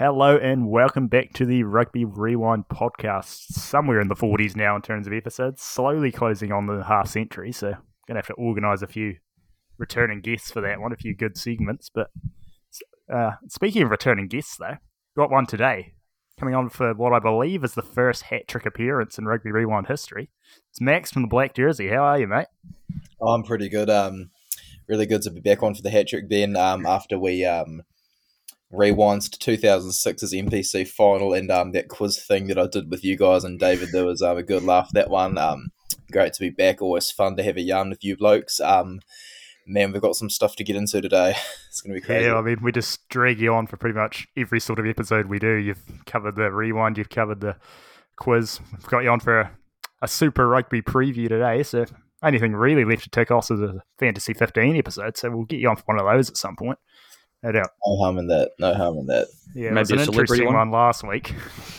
Hello and welcome back to the Rugby Rewind podcast. Somewhere in the 40s now in terms of episodes, slowly closing on the half century. So, going to have to organise a few returning guests for that one, a few good segments. But uh, speaking of returning guests, though, got one today coming on for what I believe is the first hat trick appearance in Rugby Rewind history. It's Max from the Black Jersey. How are you, mate? Oh, I'm pretty good. Um, really good to be back on for the hat trick then um, after we um, rewinds to 2006's NPC final and um, that quiz thing that I did with you guys and David. There was um, a good laugh that one. Um, great to be back. Always fun to have a yarn with you blokes. Um, man, we've got some stuff to get into today. It's going to be crazy. Yeah, I mean, we just drag you on for pretty much every sort of episode we do. You've covered the rewind, you've covered the quiz. We've got you on for a, a Super Rugby preview today. So, anything really left to tick off is a Fantasy 15 episode. So, we'll get you on for one of those at some point. No doubt. No harm in that. No harm in that. Yeah, maybe an interesting one? one last week.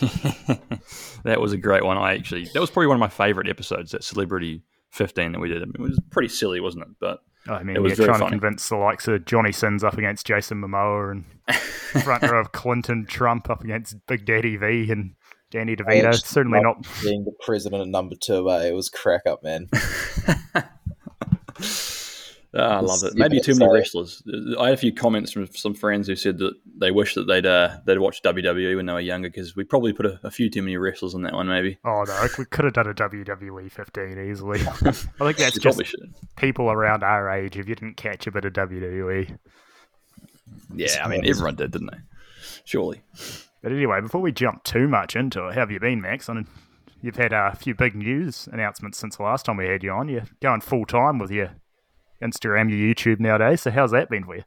that was a great one. I actually that was probably one of my favorite episodes. That celebrity 15 that we did. I mean, it was pretty silly, wasn't it? But I mean, it was yeah, trying funny. to convince the likes of Johnny Sins up against Jason Momoa and front row of Clinton Trump up against Big Daddy V and Danny DeVito. Certainly not being the president at number two. Eh? It was crack up, man. Oh, I love it. Maybe too many wrestlers. I had a few comments from some friends who said that they wish that they'd uh, they'd watched WWE when they were younger because we probably put a, a, few too many wrestlers on that one. Maybe. Oh no, we could have done a WWE 15 easily. I think that's just people around our age. If you didn't catch a bit of WWE. Yeah, I mean everyone did, didn't they? Surely. But anyway, before we jump too much into it, how have you been, Max? I mean, you've had a few big news announcements since the last time we had you on. You're going full time with your Instagram, your YouTube nowadays. So how's that been for you?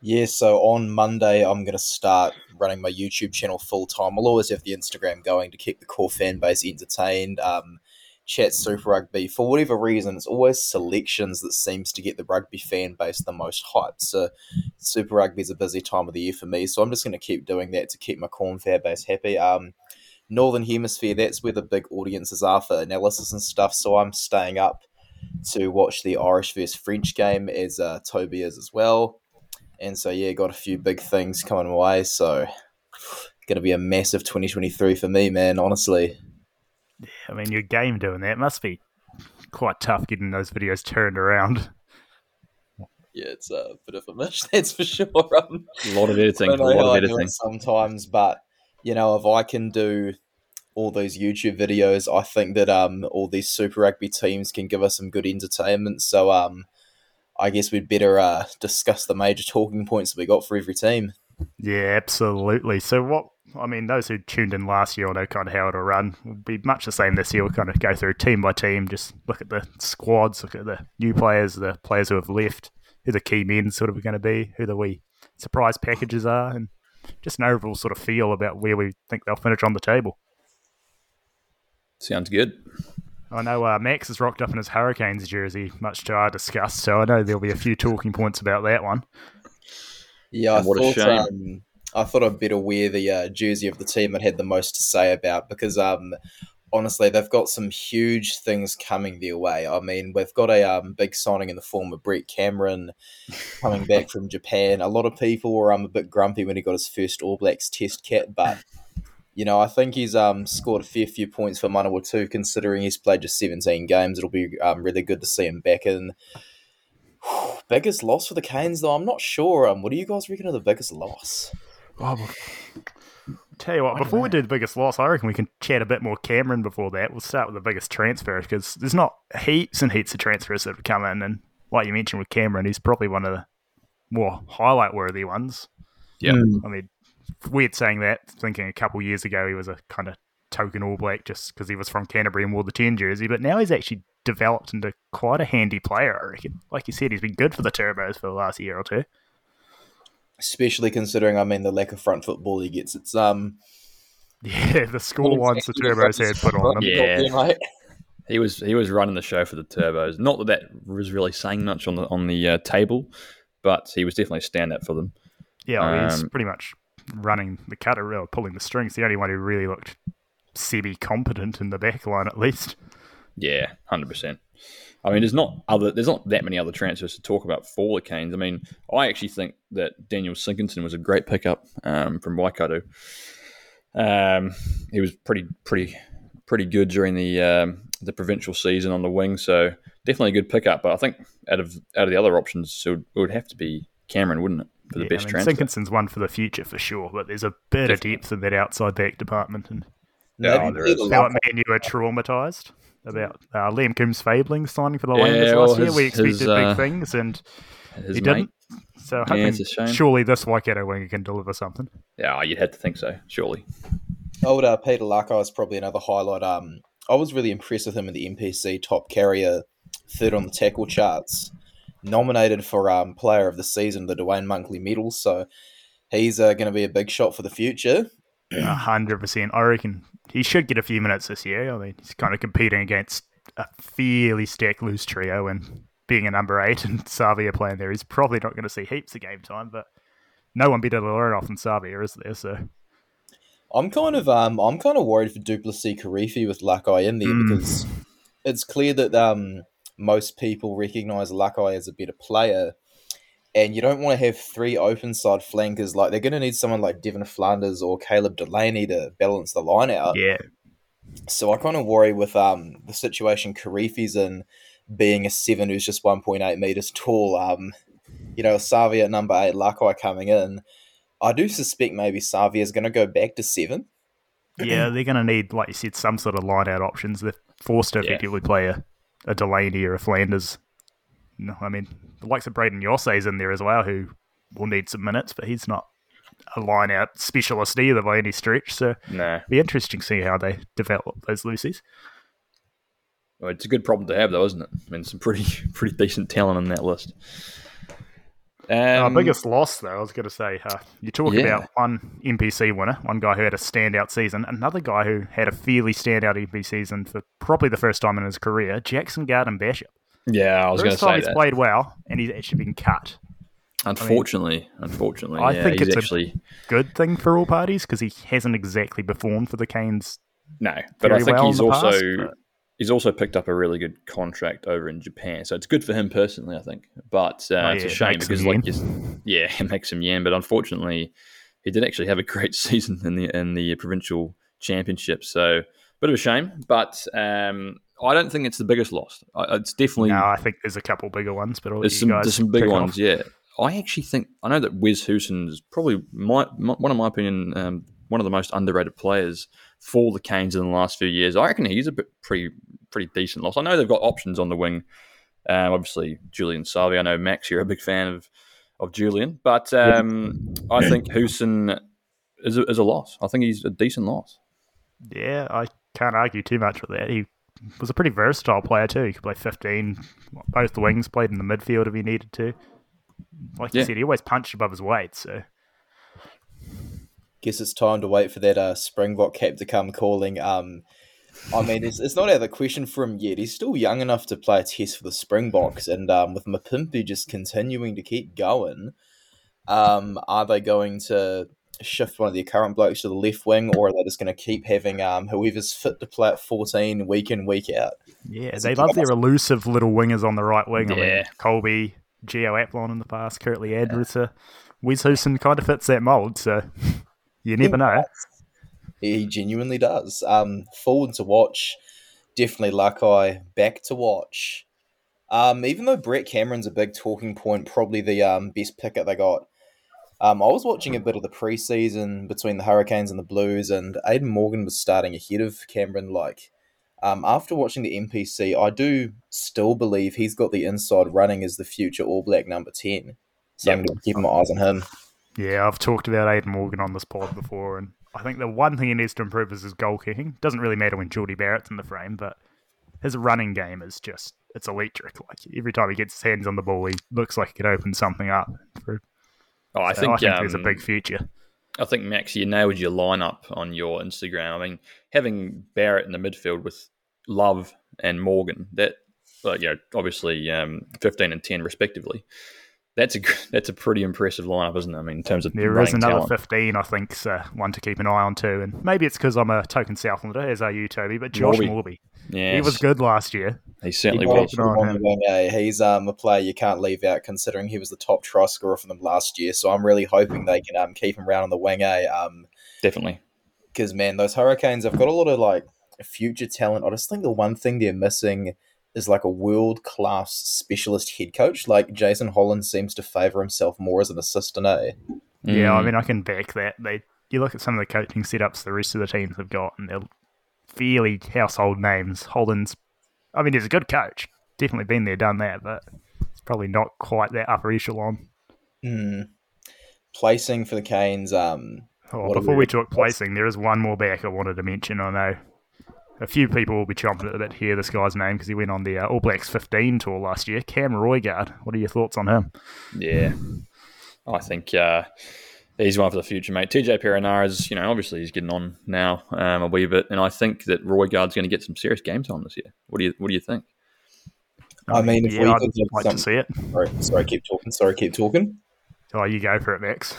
Yeah, so on Monday, I'm going to start running my YouTube channel full time. I'll always have the Instagram going to keep the core fan base entertained. Um, chat Super Rugby. For whatever reason, it's always selections that seems to get the rugby fan base the most hyped. So Super Rugby is a busy time of the year for me. So I'm just going to keep doing that to keep my corn fan base happy. Um, Northern Hemisphere, that's where the big audiences are for analysis and stuff. So I'm staying up to watch the Irish versus French game as uh, Toby is as well. And so, yeah, got a few big things coming my way. So, going to be a massive 2023 for me, man, honestly. I mean, your game doing that must be quite tough getting those videos turned around. Yeah, it's a bit of a mish, that's for sure. Um, a lot of editing, a lot of editing. Sometimes, but, you know, if I can do all these YouTube videos, I think that um all these Super Rugby teams can give us some good entertainment. So um, I guess we'd better uh, discuss the major talking points that we got for every team. Yeah, absolutely. So what? I mean, those who tuned in last year will know kind of how it'll run. Will be much the same this year. We'll kind of go through team by team, just look at the squads, look at the new players, the players who have left, who the key men sort of are going to be, who the wee surprise packages are, and just an overall sort of feel about where we think they'll finish on the table. Sounds good. I know uh, Max has rocked up in his Hurricanes jersey, much to our disgust. So I know there'll be a few talking points about that one. Yeah, I what thought, um, I thought I'd better wear the uh, jersey of the team that had the most to say about because um, honestly, they've got some huge things coming their way. I mean, we've got a um, big signing in the form of Brett Cameron coming back from Japan. A lot of people were um, a bit grumpy when he got his first All Blacks test kit, but you know, I think he's um, scored a fair few points for Manawatu, considering he's played just 17 games. It'll be um, really good to see him back in. biggest loss for the Canes, though, I'm not sure. Um, what do you guys reckon of the biggest loss? Oh, tell you what, before we do the biggest loss, I reckon we can chat a bit more Cameron before that. We'll start with the biggest transfer because there's not heaps and heaps of transfers that have come in. And like you mentioned with Cameron, he's probably one of the more highlight worthy ones. Yeah. I mean, weird saying that, thinking a couple years ago he was a kind of token All Black just because he was from Canterbury and wore the 10 jersey, but now he's actually developed into quite a handy player, I reckon. Like you said, he's been good for the Turbos for the last year or two. Especially considering, I mean, the lack of front football he gets. It's, um... Yeah, the score ones the Turbos had put on him. Yeah. He was he was running the show for the Turbos. Not that that was really saying much on the on the uh, table, but he was definitely a standout for them. Yeah, um, he's pretty much running the cutter or pulling the strings. The only one who really looked semi competent in the back line, at least. Yeah, hundred percent. I mean, there's not other there's not that many other transfers to talk about for the Canes. I mean, I actually think that Daniel Sinkinson was a great pickup um, from Waikato. Um, he was pretty pretty pretty good during the um, the provincial season on the wing, so definitely a good pickup. But I think out of out of the other options, it would, it would have to be Cameron, wouldn't it, for the yeah, best I mean, transfer? Sinkinson's one for the future for sure, but there's a bit Definitely. of depth in that outside back department, and Yeah, Maybe there see is. the felt luck- like me and you were traumatized about uh, Liam Coombes-Fabling signing for the Yeah, Lions well, last year. We expected his, big uh, things, and His he mate. didn't. So Yeah, hoping, it's a shame. surely this Waikato winger can deliver something. Yeah, you'd have to think so, surely. Old uh, Peter Lakai is probably another highlight. Um, I was really impressed with him in the NPC top carrier, third on the tackle charts, nominated for um, Player of the Season, the Duane Monkley Medal. So he's uh, going to be a big shot for the future. A hundred percent. I reckon he should get a few minutes this year. I mean, he's kind of competing against a fairly stacked loose trio, and being a number eight and Savea playing there, he's probably not going to see heaps of game time. But no one better to learn off than Savea, is there? So I'm kind of um, I'm kind of worried for Du'Plessis Kirifi with Lakai in there Mm. because it's clear that um, most people recognise Lakai as a better player. And you don't want to have three open side flankers. Like they're going to need someone like Devan Flanders or Caleb Delany to balance the line out. yeah, So I kind of worry with um the situation Kirifi's in being a seven who's just one point eight meters tall. Um, you know, Savea at number eight, Lakai coming in. I do suspect maybe Savea is going to go back to seven. yeah, they're going to need, like you said, some sort of line out options. They're forced to Yeah. effectively play a, a Delany or a Flanders. No, I mean, the likes of Brayden Iose's in there as well, who will need some minutes, but he's not a line out specialist either by any stretch. So Nah. be interesting to see how they develop those Lucies. Well, it's a good problem to have, though, isn't it? I mean, some pretty pretty decent talent on that list. Our Um, biggest loss, though, I was going to say, uh, you talk Yeah. about one NPC winner, one guy who had a standout season, another guy who had a fairly standout NPC season for probably the first time in his career, Jackson Garden Bishop. Yeah, I was going to say he's that. played well, and he's actually been cut. Unfortunately, unfortunately, I yeah, think it's a- actually Good thing for all parties because he hasn't exactly performed for the Canes. no, but I think well he's also past, but- he's also picked up a really good contract over in Japan, so it's good for him personally, I think. But uh, Oh, it's yeah, a shame because, like, yeah, it makes some yen. But unfortunately, he did actually have a great season in the in the provincial championship. So, bit of a shame. But um, I don't think it's the biggest loss. I, it's definitely No, I think there's a couple bigger ones, but there's some guys there's some big ones. off. Yeah, I actually think I know that Wes Goosen is probably my, my one of my opinion um, one of the most underrated players for the Canes in the last few years. I reckon he's a bit pretty pretty decent loss. I know they've got options on the wing. Um, obviously, Julian Savea. I know Max, you're a big fan of of Julian, but um, I think Goosen is a, is a loss. I think he's a decent loss. Yeah, I can't argue too much with that. He was a pretty versatile player too. He could play 15, both the wings, played in the midfield if he needed to. Like you Yeah. said, he always punched above his weight. So Guess it's time to wait for that uh, Springbok cap to come calling. Um, I mean, it's, it's not out of the question for him yet. He's still young enough to play a test for the Springboks, and um, with Mapimpi just continuing to keep going, um, are they going to shift one of their current blokes to the left wing, or are they just going to keep having um, whoever's fit to play at fourteen week in week out? yeah, It's they love their elusive little wingers on the right wing. I mean, Yeah. Kolbe, Gio Aplon in the past, Kurt-Lee Arendse, Wes Goosen kind of fits that mold. So you never know. He genuinely does. Um, forward to watch, definitely Lakai. Back to watch. Um, even though Brett Cameron's a big talking point, probably the um, best picker they got. Um, I was watching a bit of the preseason between the Hurricanes and the Blues, and Aidan Morgan was starting ahead of Cameron. Like, um, after watching the NPC, I do still believe he's got the inside running as the future All Black number ten. So I'm Yep. going to keep my eyes on him. Yeah, I've talked about Aidan Morgan on this pod before, and I think the one thing he needs to improve is his goal kicking. Doesn't really matter when Jordie Barrett's in the frame, but his running game is just it's electric. Like every time he gets his hands on the ball, he looks like he could open something up. For, Oh, I so think, I think there's a um, big future. I think Max, you nailed your lineup on your Instagram. I mean, having Barrett in the midfield with Love and Morgan, that uh, you know, obviously um, fifteen and ten respectively. That's a that's a pretty impressive lineup, isn't it? I mean, in terms of There running another talent. 15, I think, uh, one to keep an eye on too. And maybe it's because I'm a token Southlander, as are you, Toby, but Josh Moorby. Moorby. Yeah, He was good last year. He certainly He was. Good on on the him. wing, eh? He's um, a player you can't leave out considering he was the top try scorer for them last year. So I'm really hoping they can um, keep him around on the wing, eh? Um, Definitely. because man, those Hurricanes I've got a lot of like future talent. I just think the one thing they're missing is like a world class specialist head coach. Like Jason Holland seems to favour himself more as an assistant, eh? Yeah, I Mm. mean, I can back that. They, you look at some of the coaching setups the rest of the teams have got, and they're fairly household names. Holland's, I mean, he's a good coach. Definitely been there, done that, but it's probably not quite that upper echelon. Hmm. Placing for the Canes, um, Oh, before we weird- talk placing, there is one more back I wanted to mention. I know a few people will be chomping at the bit to hear this guy's name because he went on the uh, All Blacks 15 tour last year. Cam Roigard. What are your thoughts on him? Yeah, I think uh, he's one for the future, mate. TJ Perenara's, you know, obviously he's getting on now um, a wee bit, and I think that Roigard's going to get some serious game time this year. What do you What do you think? I mean, if yeah, we I'd could like some- to see it. sorry, sorry, keep talking. Sorry, keep talking. Oh, you go for it, Max.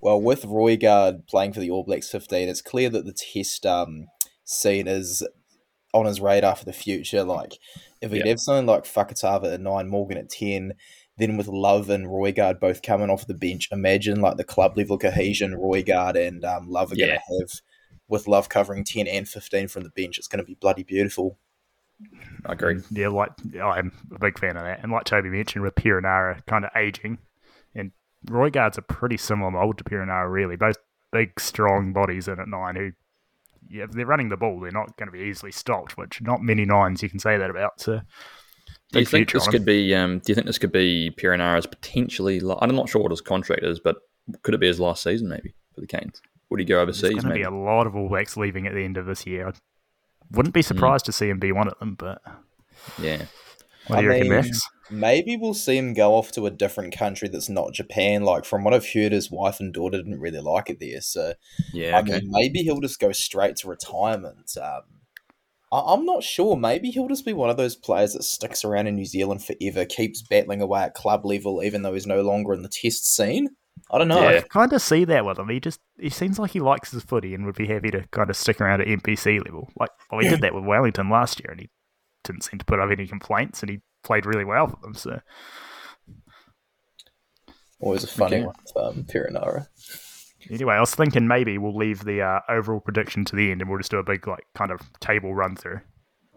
Well, with Roigard playing for the All Blacks 15, it's clear that the test um, scene as on his radar for the future. Like, if we'd have something like Fakatava at 9, Morgan at 10, then with Love and Roigard both coming off the bench, imagine like the club level cohesion Roigard and um, Love are Yeah. going to have with Love covering 10 and 15 from the bench. It's going to be bloody beautiful. I agree. Yeah, like I'm a big fan of that. And like Toby mentioned, with Perenara kind of aging, and Roigard's a pretty similar mold to Perenara, really. Both big, strong bodies in at nine who, yeah, if they're running the ball, they're not going to be easily stopped, which not many nines you can say that about. So, Do you think this could be? Um, do you think this could be Perenara's potentially? I'm not sure what his contract is, but could it be his last season maybe for the Canes? Would he go overseas? There's going to Maybe. be a lot of All Blacks leaving at the end of this year. I wouldn't be surprised to see him be one of them, but Yeah. What I do you reckon, mean, Max? Maybe we'll see him go off to a different country that's not Japan. Like, from what I've heard, his wife and daughter didn't really like it there. So, Yeah. I Okay. mean, maybe he'll just go straight to retirement. Um, I- I'm not sure. Maybe he'll just be one of those players that sticks around in New Zealand forever, keeps battling away at club level, even though he's no longer in the test scene. I don't know. Yeah. I kind of see that with him. He just he seems like he likes his footy and would be happy to kind of stick around at NPC level. Like, well, he did that with Wellington last year, and he didn't seem to put up any complaints, and he played really well for them. So, Always a funny Okay. one with um, Perenara. anyway, I was thinking maybe we'll leave the uh, overall prediction to the end, and we'll just do a big like kind of table run through.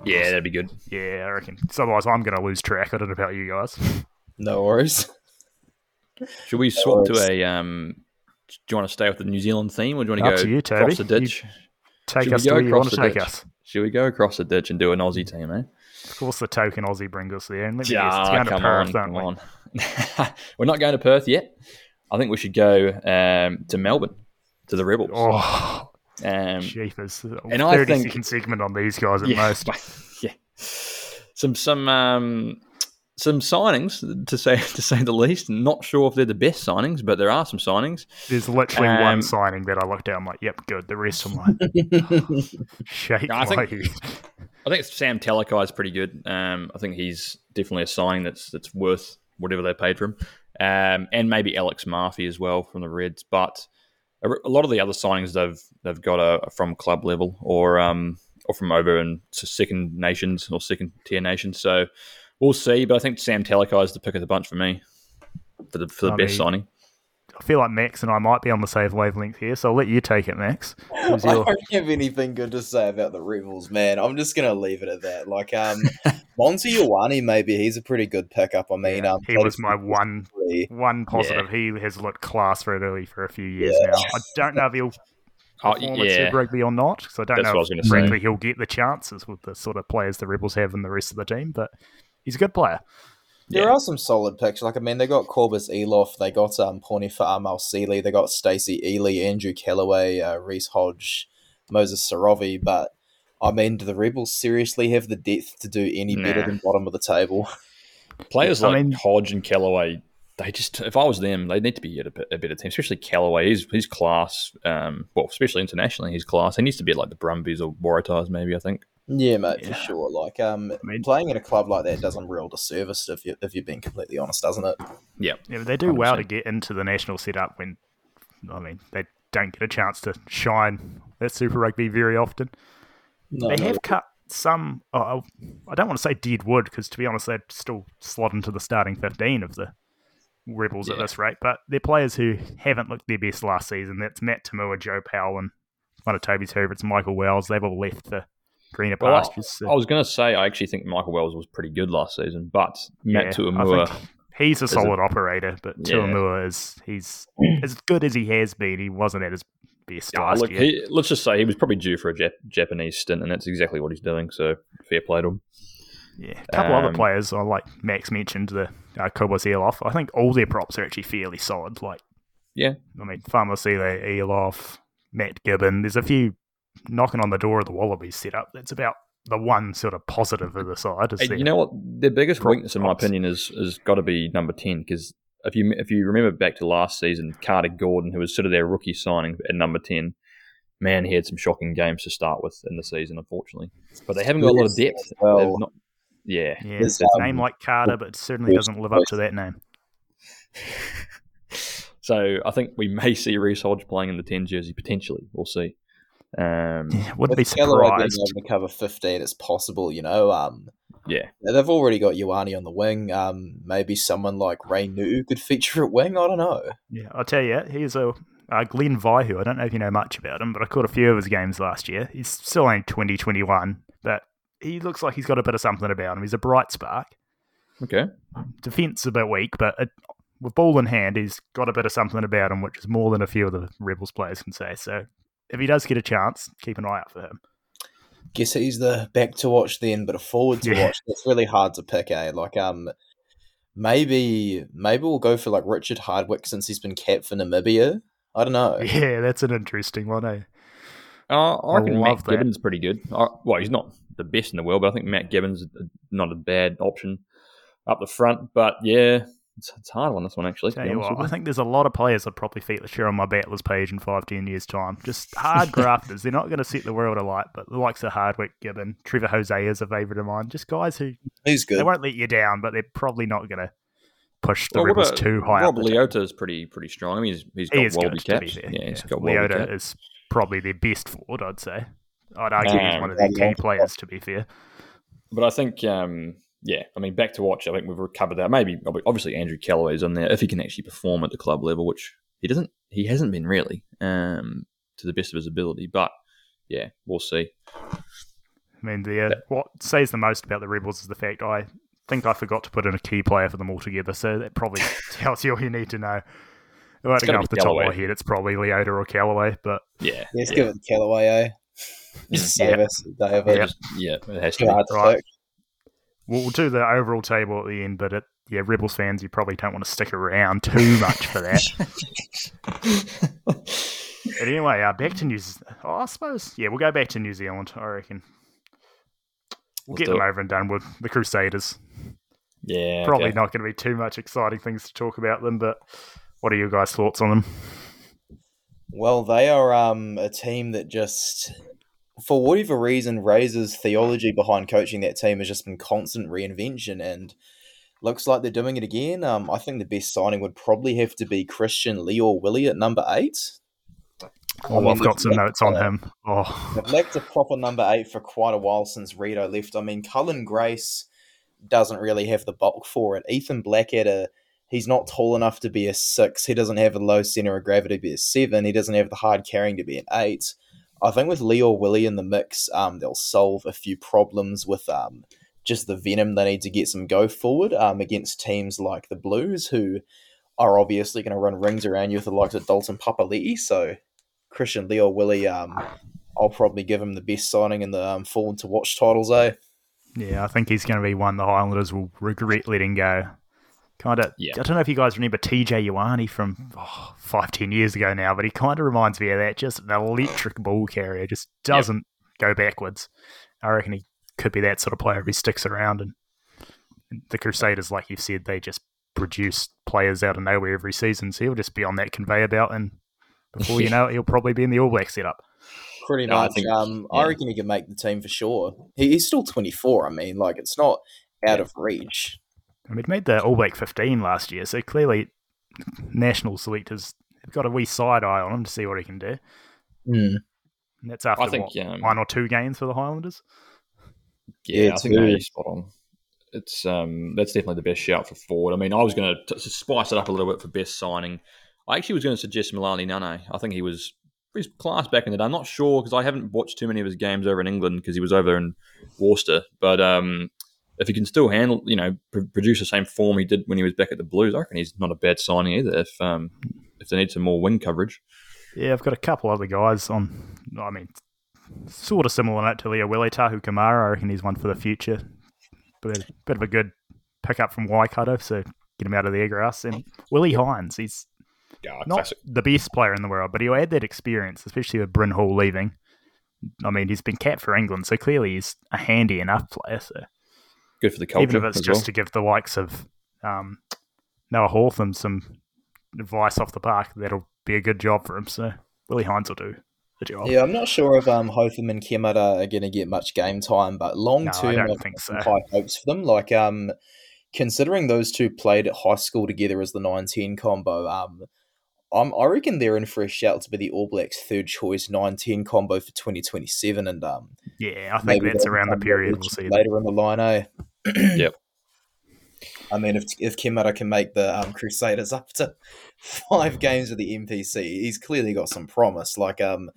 Yeah, that'd be good. Yeah, I reckon. 'Cause otherwise, I'm going to lose track. I don't know about you guys. No worries. Should we swap to a? Um, do you want to stay with the New Zealand theme, or do you want Up to to go you, Toby. across the ditch? Take Should us we to go where you want across to the take ditch? us. Should we go across the ditch and do an Aussie team, eh? Of course, the token Aussie brings us there. And let me guess, it's going to come Perth, on, come we? on. We're not going to Perth yet. I think we should go um, to Melbourne, to the Rebels. Oh, Um, jeepers. and I think- second segment on these guys at yeah, most. yeah. Some some um, some signings to say to say the least. Not sure if they're the best signings, but there are some signings. There's literally Um, one signing that I looked at. I'm like, yep, good. The rest I'm like, shake I think-. I think Sam Talakai is pretty good. Um, I think he's definitely a signing that's that's worth whatever they paid for him, um, and maybe Alex Murphy as well from the Reds. But a, a lot of the other signings they've they've got are from club level or um, or from over in second nations or second tier nations. So we'll see. But I think Sam Talakai is the pick of the bunch for me for the for the I best mean, signing. I feel like Max and I might be on the same wavelength here, so I'll let you take it, Max. Who's I don't have anything good to say about the Rebels, man. I'm just gonna leave it at that. Like, um, Monty Ioane, maybe he's a pretty good pickup. I mean, um, he was my one three. one positive. He has looked class for Italy for a few years Yeah. now. I don't know if he'll Oh perform at yeah, Super Rugby or not, because I don't That's know what I was if gonna say. frankly he'll get the chances with the sort of players the Rebels have and the rest of the team. But he's a good player. There Yeah. are some solid picks. Like, I mean, they got Cabous Eloff, they got um, Pone Fa'amausili, they got Stacey Ili, Andrew Kellaway, uh, Reese Hodge, Moses Sorovi. But I mean, do the Rebels seriously have the depth to do any better than bottom of the table? Players I like mean- Hodge and Kellaway, they just if I was them, they need to be at a, bit- a better team. Especially Kellaway, he's he's class. Um, well, especially internationally, he's class. He needs to be at like the Brumbies or Waratahs, maybe. I think. Yeah, mate, Yeah. for sure. Like, um, I mean- playing in a club like that does them real disservice if you if you're being completely honest, doesn't it? Yeah, Yeah, but they do well to get into the national setup when, I mean, they don't get a chance to shine at Super Rugby very often. No, they no. have cut some. Oh, I don't want to say dead wood because, to be honest, they'd still slot into the starting 15 of the Rebels at this rate. But they're players who haven't looked their best last season. That's Matt To'omua, Joe Powell, and one of Toby's favourites, Michael Wells. They've all left for greener Well, I- pastures. I was going to say I actually think Michael Wells was pretty good last season, but Matt Yeah, To'omua, He's a a- solid operator, but Yeah. To'omua is he's as good as he has been. He wasn't at his best Ah, last look, year. he, let's just say he was probably due for a Jap- Japanese stint, and that's exactly what he's doing. So fair play to him. Yeah, a couple Um, other players, uh, like Max mentioned, the uh, Eloff. I think all their props are actually fairly solid. Like, Yeah. I mean, Farmer Famasile, Eloff, Matt Gibbon. There's a few knocking on the door of the Wallabies setup. That's about the one sort of positive of the side. Is Hey, you know what? Their biggest weakness, in my opinion, is is got to be number ten because if you if you remember back to last season, Carter Gordon, who was sort of their rookie signing at number ten, man, he had some shocking games to start with in the season, unfortunately. But they haven't got a lot of depth. well. Not- yeah, yeah, there's, it's a um, name like Carter, but it certainly doesn't live up to that name. So I think we may see Reese Hodge playing in the ten jersey potentially. We'll see. Um, Yeah, wouldn't be With Kellaway being surprised. able to cover 15, it's possible, you know. Um, yeah, they've already got Ioane on the wing. Um, maybe someone like Ray New could feature at wing. I don't know. Yeah, I'll tell you, he's a uh, Glenn Vaihu. I don't know if you know much about him, but I caught a few of his games last year. He's still only 20, 21, but he looks like he's got a bit of something about him. He's a bright spark. okay. Defense a bit weak, but it, with ball in hand, he's got a bit of something about him, which is more than a few of the Rebels players can say. So if he does get a chance, keep an eye out for him. Guess he's the back to watch then, but a forward to Yeah. watch. It's really hard to pick, eh? Like, um, maybe maybe we'll go for like Richard Hardwick since he's been capped for Namibia. I don't know. Yeah, that's an interesting one, eh? Uh, I I reckon love Matt that. Gibbons pretty good. Uh, well, he's not the best in the world, but I think Matt Gibbons not a bad option up the front. But yeah, it's, it's hard on this one actually. Tell you what, I think there's a lot of players I'd probably feature on my battlers page in five, ten years' time. Just hard grafters. They're not going to set the world alight, but the likes of Hardwick, Gibbon, Trevor Hosea is a favourite of mine. Just guys who He's good. they won't let you down, but they're probably not going to push the Well, Rebels about too high Rob up. Leota is pretty pretty strong. I mean, he's, he's got He is Wallaby good, to be caps. fair. Yeah, he's Yeah. got Leota caps. is probably their best forward, I'd say. I'd argue he's Um, one of their key players, to be fair. But I think, um, yeah, I mean, back to watch. I think we've recovered that. Maybe obviously Andrew Kellaway's on there if he can actually perform at the club level, which he doesn't. He hasn't been really um, to the best of his ability. But yeah, we'll see. I mean, the, uh, what says the most about the Rebels is the fact I think I forgot to put in a key player for them altogether, so that probably tells you all you need to know. If I had to gotta go off the top of my head, it's probably Leota or Kellaway, but Yeah, Let's yeah, give it to Kellaway, eh? Just save Yeah. us, David. Yeah. yeah, it has to be. hard Right. Pick. we'll, we'll do the overall table at the end. But it, yeah, Rebels fans, you probably don't want to stick around too much for that. But anyway, uh, back to New Zealand. Oh, I suppose, yeah, we'll go back to New Zealand, I reckon. We'll Let's get them it. over and done with the Crusaders. yeah, Probably okay. not going to be too much exciting things to talk about them, but what are your guys' thoughts on them? Well, they are um, a team that just, for whatever reason, Razor's theology behind coaching that team has just been constant reinvention, and looks like they're doing it again. Um, I think the best signing would probably have to be Christian Lio-Willie at number eight. Oh, I've got some notes on him. Oh, They've lacked a proper number eight for quite a while since Rito left. I mean, Cullen Grace doesn't really have the bulk for it. Ethan Blackadder, he's not tall enough to be a six. He doesn't have a low center of gravity to be a seven. He doesn't have the hard carrying to be an eight. I think with Lio-Willie in the mix, um, they'll solve a few problems with um, just the venom they need to get some go forward um, against teams like the Blues, who are obviously going to run rings around you with the likes of Dalton Papali'i. So Christian Lio-Willie, um, I'll probably give him the best signing in the um, forward to watch titles, eh? yeah, I think he's going to be one the Highlanders will regret letting go. Kind of, Yeah. I don't know if you guys remember TJ Ioane from oh, five, ten years ago now, but he kind of reminds me of that. Just an electric ball carrier, just doesn't go backwards. I reckon he could be that sort of player if he sticks around. And the Crusaders, like you've said, they just produce players out of nowhere every season, so he'll just be on that conveyor belt, and before you know it, he'll probably be in the All Black setup. Pretty No, I much. think- um, yeah. I reckon he can make the team for sure. He, he's still 24. I mean, like, it's not out of reach. I mean, he made the All Black 15 last year, so clearly national selectors have got a wee side eye on him to see what he can do. And that's after I think what, um, one or two games for the Highlanders. Yeah, Yeah, I think that is spot on. It's um, that's definitely the best shout for forward. I mean, I was going to spice it up a little bit for best signing. I actually was going to suggest Melani Nanai. I think he was his class back in the day. I'm not sure because I haven't watched too many of his games over in England because he was over in Worcester. But um, if he can still handle, you know, pr- produce the same form he did when he was back at the Blues, I reckon he's not a bad signing either. If um, if they need some more wing coverage, Yeah, I've got a couple other guys on. I mean, sort of similar note to Leo Willie Taha Kemara. I reckon he's one for the future. But a bit of a good pickup from Waikato, so get him out of the grass. And Willi Heinz, he's yeah, not classic. the best player in the world, but he'll add that experience, especially with Bryn Hall leaving. I mean, he's been capped for England, so clearly he's a handy enough player. So Good for the culture even if it's as just well. to give the likes of um, Noah Hotham some advice off the park, that'll be a good job for him. So Willi Heinz will do the job. Yeah, I'm not sure if um, Hotham and Kemara are going to get much game time, but long No, I term, don't I've think some so. high hopes for them. Like, um, considering those two played at high school together as the 9-10 combo, um, I'm, I reckon they're in for a shout to be the All Blacks' third choice 9-10 combo for 2027, and um, Yeah, I think that's around the period we'll see. them. later in the line. Eh? Yep. I mean, if if Kemara can make the um, Crusaders up to five games of the NPC, he's clearly got some promise. Like, um,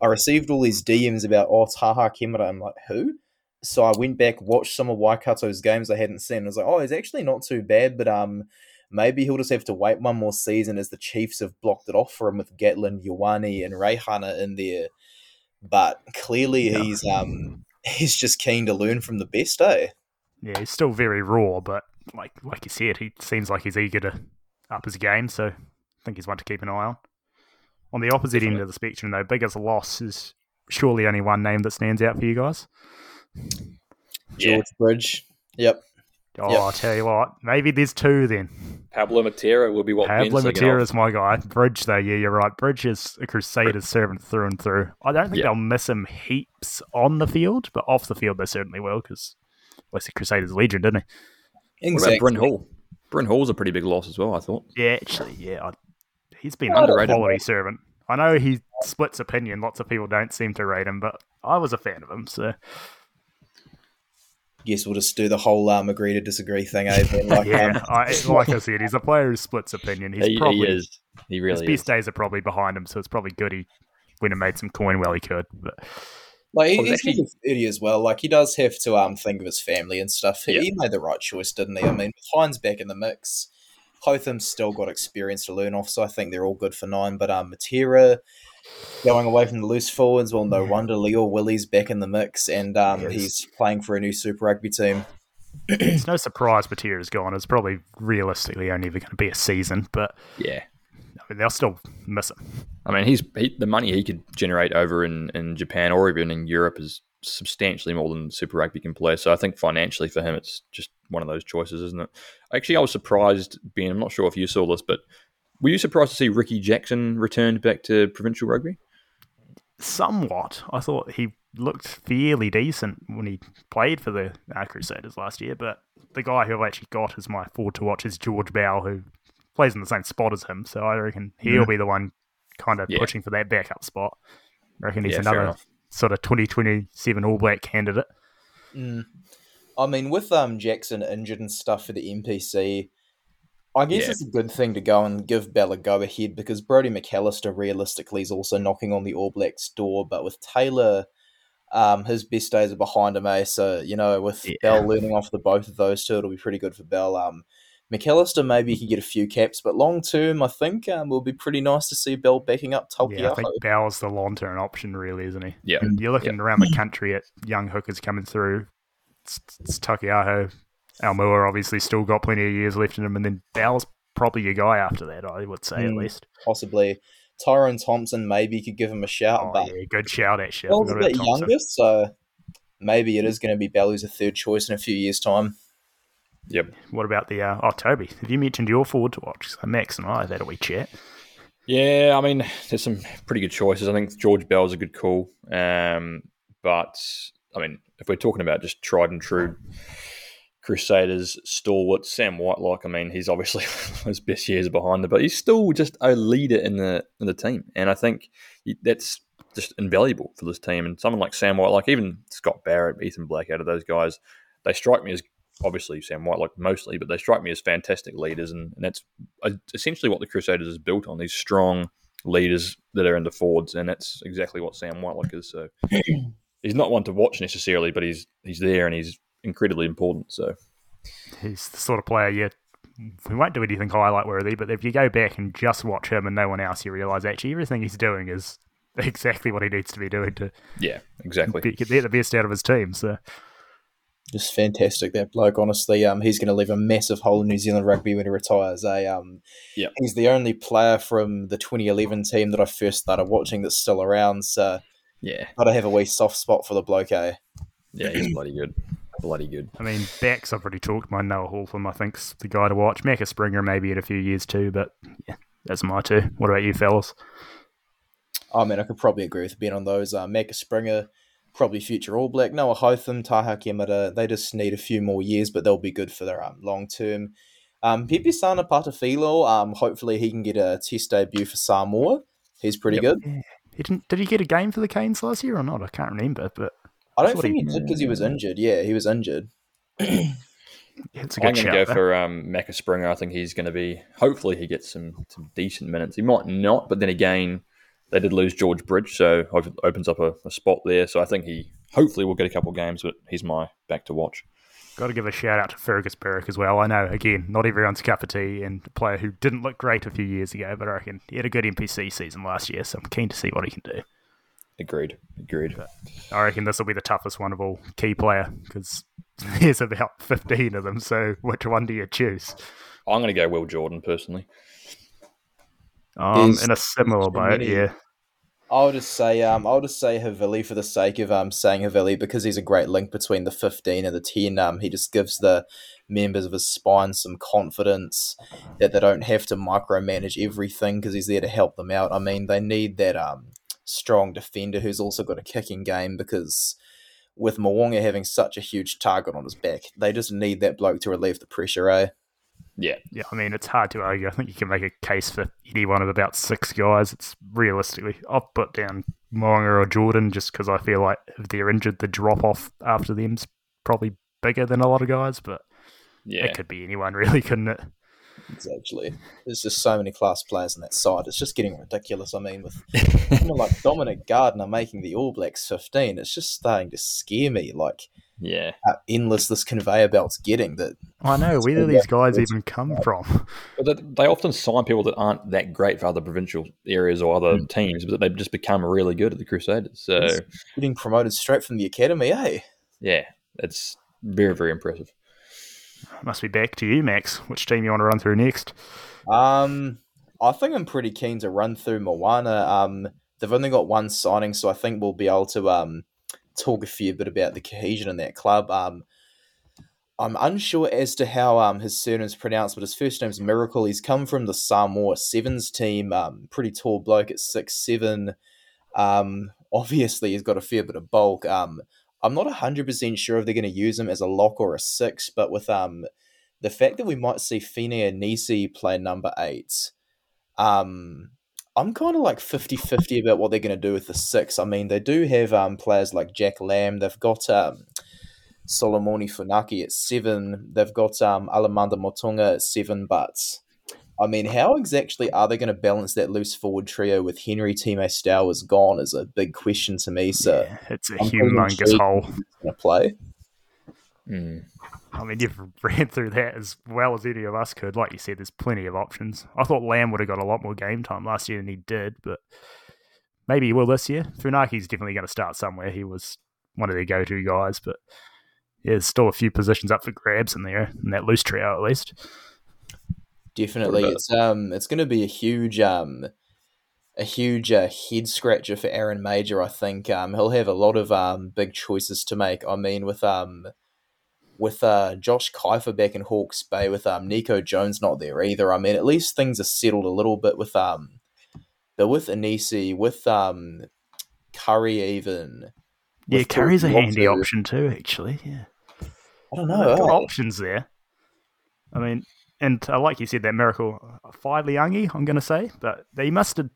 I received all these DMs about oh Taha Kemara. I'm like, who? So I went back, watched some of Waikato's games I hadn't seen. I was like, oh, he's actually not too bad, but um, maybe he'll just have to wait one more season as the Chiefs have blocked it off for him with Gatland, Ioane, and Reihana in there. But clearly, he's um, he's just keen to learn from the best, eh? Yeah, he's still very raw, but like like you said, he seems like he's eager to up his game. So I think he's one to keep an eye on. On the opposite end of the spectrum, though, biggest loss is surely only one name that stands out for you guys. Yeah. George Bridge. Yep. Oh, Yep. I'll tell you what, maybe there's two then. Pablo Matera will be what Pablo Ben's Matera is my guy. Bridge, though, yeah, you're right. Bridge is a Crusaders servant through and through. I don't think Yeah. they'll miss him heaps on the field, but off the field they certainly will because, well, he's a Crusaders Legion, didn't he? What about Bryn Hall? Bryn Hall's a pretty big loss as well. I thought. Yeah, actually, yeah. I, he's been I a Underrated. quality servant. I know he splits opinion. Lots of people don't seem to rate him, but I was a fan of him. So Guess we'll just do the whole um, agree to disagree thing, eh? Like, yeah, um, I, like I said, he's a player who splits opinion. He's he, probably he is. He his really best is. days are probably behind him, so it's probably good he went and made some coin while he could. But like he, I was he's actually- actually, 30 as well. Like he does have to um think of his family and stuff. He, Yeah. he made the right choice, didn't he? I mean, with Heinz back in the mix. Hotham's still got experience to learn off, so I think they're all good for nine. But um, Matera going away from the loose forwards, well, no wonder Lio-Willie's back in the mix, and um, Yes. he's playing for a new Super Rugby team. it's no surprise Matera's gone. It's probably realistically only going to be a season, but Yeah. I they'll still miss him. I mean, he's he, the money he could generate over in, in Japan or even in Europe is substantially more than Super Rugby can play. So I think financially for him, it's just one of those choices, isn't it? Actually, I was surprised, Ben. I'm not sure if you saw this, but were you surprised to see Ricky Jackson returned back to provincial rugby? somewhat. I thought he looked fairly decent when he played for the uh, Crusaders last year, but the guy who I've actually got as my forward to watch is George Bell, who plays in the same spot as him. So I reckon he'll be the one kind of Yeah. pushing for that backup spot. I reckon he's Yeah, another sort of 2027 All Black candidate. Mm. I mean, with um Jackson injured and stuff for the NPC, I guess Yeah. it's a good thing to go and give Bell a go ahead because Brody McAllister realistically is also knocking on the All Blacks door, but with Taylor, um, his best days are behind him, eh? So you know, with. Bell learning off the both of those two, it'll be pretty good for Bell. Um, McAllister maybe he can get a few caps, but long term, I think um, will be pretty nice to see Bell backing up Yeah, I Taukei'aho. think Bell's the long term option, really, isn't he? Yeah. And you're looking around the country at young hookers coming through. It's, it's Taukei'aho. Aumua obviously still got plenty of years left in him, and then Bell's probably your guy after that, I would say, at Mm. least. Possibly Tyrone Thompson maybe could give him a shout, Oh, but yeah, good shout, actually. I Bell's a forgot bit Thompson. younger, so maybe it is going to be Bell who's a third choice in a few years' time. Yep. What about the. Uh, oh, Toby, have you mentioned your forward to watch? So Max and I had a wee chat. Yeah, I mean, there's some pretty good choices. I think George Bell's a good call. Um, but, I mean, if we're talking about just tried and true Crusaders stalwart, Sam Whitelock, I mean, he's obviously his best years behind him, but he's still just a leader in the in the team. And I think that's just invaluable for this team. And someone like Sam White, like even Scott Barrett, Ethan Black, out of those guys, they strike me as obviously Sam White, like mostly, but they strike me as fantastic leaders, and, and that's uh, essentially what the Crusaders is built on. These strong leaders that are in the forwards, and that's exactly what Sam White is. So he's not one to watch necessarily, but he's he's there and he's incredibly important. So he's the sort of player you we won't do anything highlight worthy, but if you go back and just watch him and no one else, you realise actually everything he's doing is exactly what he needs to be doing to yeah exactly get the best out of his team. So just fantastic that bloke. Honestly, um, he's going to leave a massive hole in New Zealand rugby when he retires. Eh? Um, yeah, he's the only player from the 2011 team that I first started watching that's still around. So yeah, I have a wee soft spot for the bloke. Eh? Yeah, he's bloody good. Bloody good. I mean, backs I've already talked. My Noah Hotham, I think's the guy to watch. Macca Springer maybe in a few years too, but yeah, that's my two. What about you, fellas? I mean, I could probably agree with Ben on those. Uh, Macca Springer probably future All Black. Noah Hotham, Taha Kemara, they just need a few more years, but they'll be good for their um, long term. Um, Sana Patafilo, um, hopefully he can get a test debut for Samoa. He's pretty yep. good. He didn't. Did he get a game for the Canes last year or not? I can't remember, but I don't think he, he did because he was injured. Yeah, he was injured. It's a good I'm going to go for um, Macca Springer. I think he's going to be. Hopefully, he gets some some decent minutes. He might not, but then again, they did lose George Bridge, so opens up a, a spot there. So I think he hopefully will get a couple of games, but he's my back to watch. Got to give a shout out to Fergus Perrick as well. I know, again, not everyone's cup of tea and a player who didn't look great a few years ago, but I reckon he had a good NPC season last year, so I'm keen to see what he can do. Agreed. Agreed. But I reckon this will be the toughest one of all. Key player, because there's about 15 of them, so which one do you choose? I'm going to go Will Jordan, personally. Um, in a similar boat, yeah. I'll just say um, I'll just say Havili for the sake of um, saying Havili because he's a great link between the 15 and the 10. Um, he just gives the members of his spine some confidence that they don't have to micromanage everything because he's there to help them out. I mean, they need that um, strong defender who's also got a kicking game because with Mo'unga having such a huge target on his back, they just need that bloke to relieve the pressure, eh? Yeah. Yeah, I mean, it's hard to argue. I think you can make a case for any one of about six guys. It's realistically, I'll put down Mo'unga or Jordan just because I feel like if they're injured, the drop off after them's probably bigger than a lot of guys, but yeah. it could be anyone, really, couldn't it? It's actually there's just so many class players on that side. It's just getting ridiculous. I mean, with someone like Dominic Gardiner making the All Blacks 15, it's just starting to scare me. Like, yeah, how endless this conveyor belt's getting. That I know where do these guys even come from? But they often sign people that aren't that great for other provincial areas or other mm. teams, but they've just become really good at the Crusaders. So it's getting promoted straight from the academy, eh? Yeah, it's very very impressive. Must be back to you, Max. Which team you want to run through next? Um, I think I'm pretty keen to run through Moana. Um, they've only got one signing, so I think we'll be able to um talk a fair bit about the cohesion in that club. Um, I'm unsure as to how um his surname's pronounced, but his first name's Miracle. He's come from the Samoa Sevens team. Um, pretty tall bloke at six seven. Um, obviously he's got a fair bit of bulk. Um, I'm not 100% sure if they're going to use him as a lock or a six, but with um the fact that we might see Fine Nisi play number eight, um, I'm kind of like 50 50 about what they're going to do with the six. I mean, they do have um, players like Jack Lamb, they've got um, Solomoni Funaki at seven, they've got um, Alamanda Motuga at seven, but I mean, how exactly are they going to balance that loose forward trio with Henry Time Stow is gone is a big question to me. So yeah, it's a I'm humongous hole. Going to play. Mm. I mean, you've ran through that as well as any of us could. Like you said, there's plenty of options. I thought Lamb would have got a lot more game time last year than he did, but maybe he will this year. Funaki's definitely going to start somewhere. He was one of their go-to guys, but yeah, there's still a few positions up for grabs in there in that loose trio at least. Definitely, it's um, it's going to be a huge um, a huge uh, head scratcher for Aaron Mauger, I think um, he'll have a lot of um big choices to make. I mean, with um, with uh Josh Kaifa back in Hawke's Bay, with um Nico Jones not there either. I mean, at least things are settled a little bit with um, but with Inisi, with um, Curry even. Yeah, Curry's a handy option too. Actually, yeah. I don't know. Got options there. I mean, and uh, like you said, that miracle, uh, Fai Liangi, I'm going to say, but they must have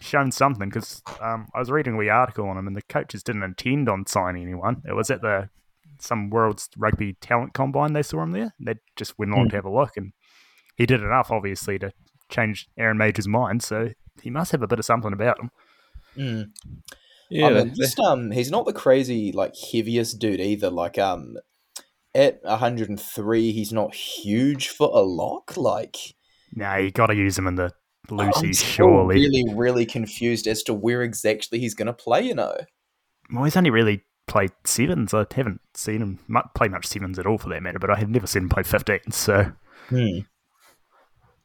shown something because um, I was reading a wee article on him, and the coaches didn't intend on signing anyone. It was at the some World's Rugby Talent Combine they saw him there. They just went along Hmm. to have a look, and he did enough, obviously, to change Aaron Mauger's mind. So he must have a bit of something about him. Mm. Yeah, I mean, just um, he's not the crazy like heaviest dude either. Like um, at 103, he's not huge for a lock. Like No, you got to use him in the I'm Lucy's, still surely. really, really confused as to where exactly he's going to play. You know, Well, he's only really played sevens. I haven't seen him play much sevens at all, for that matter. But I have never seen him play 15. So Hmm.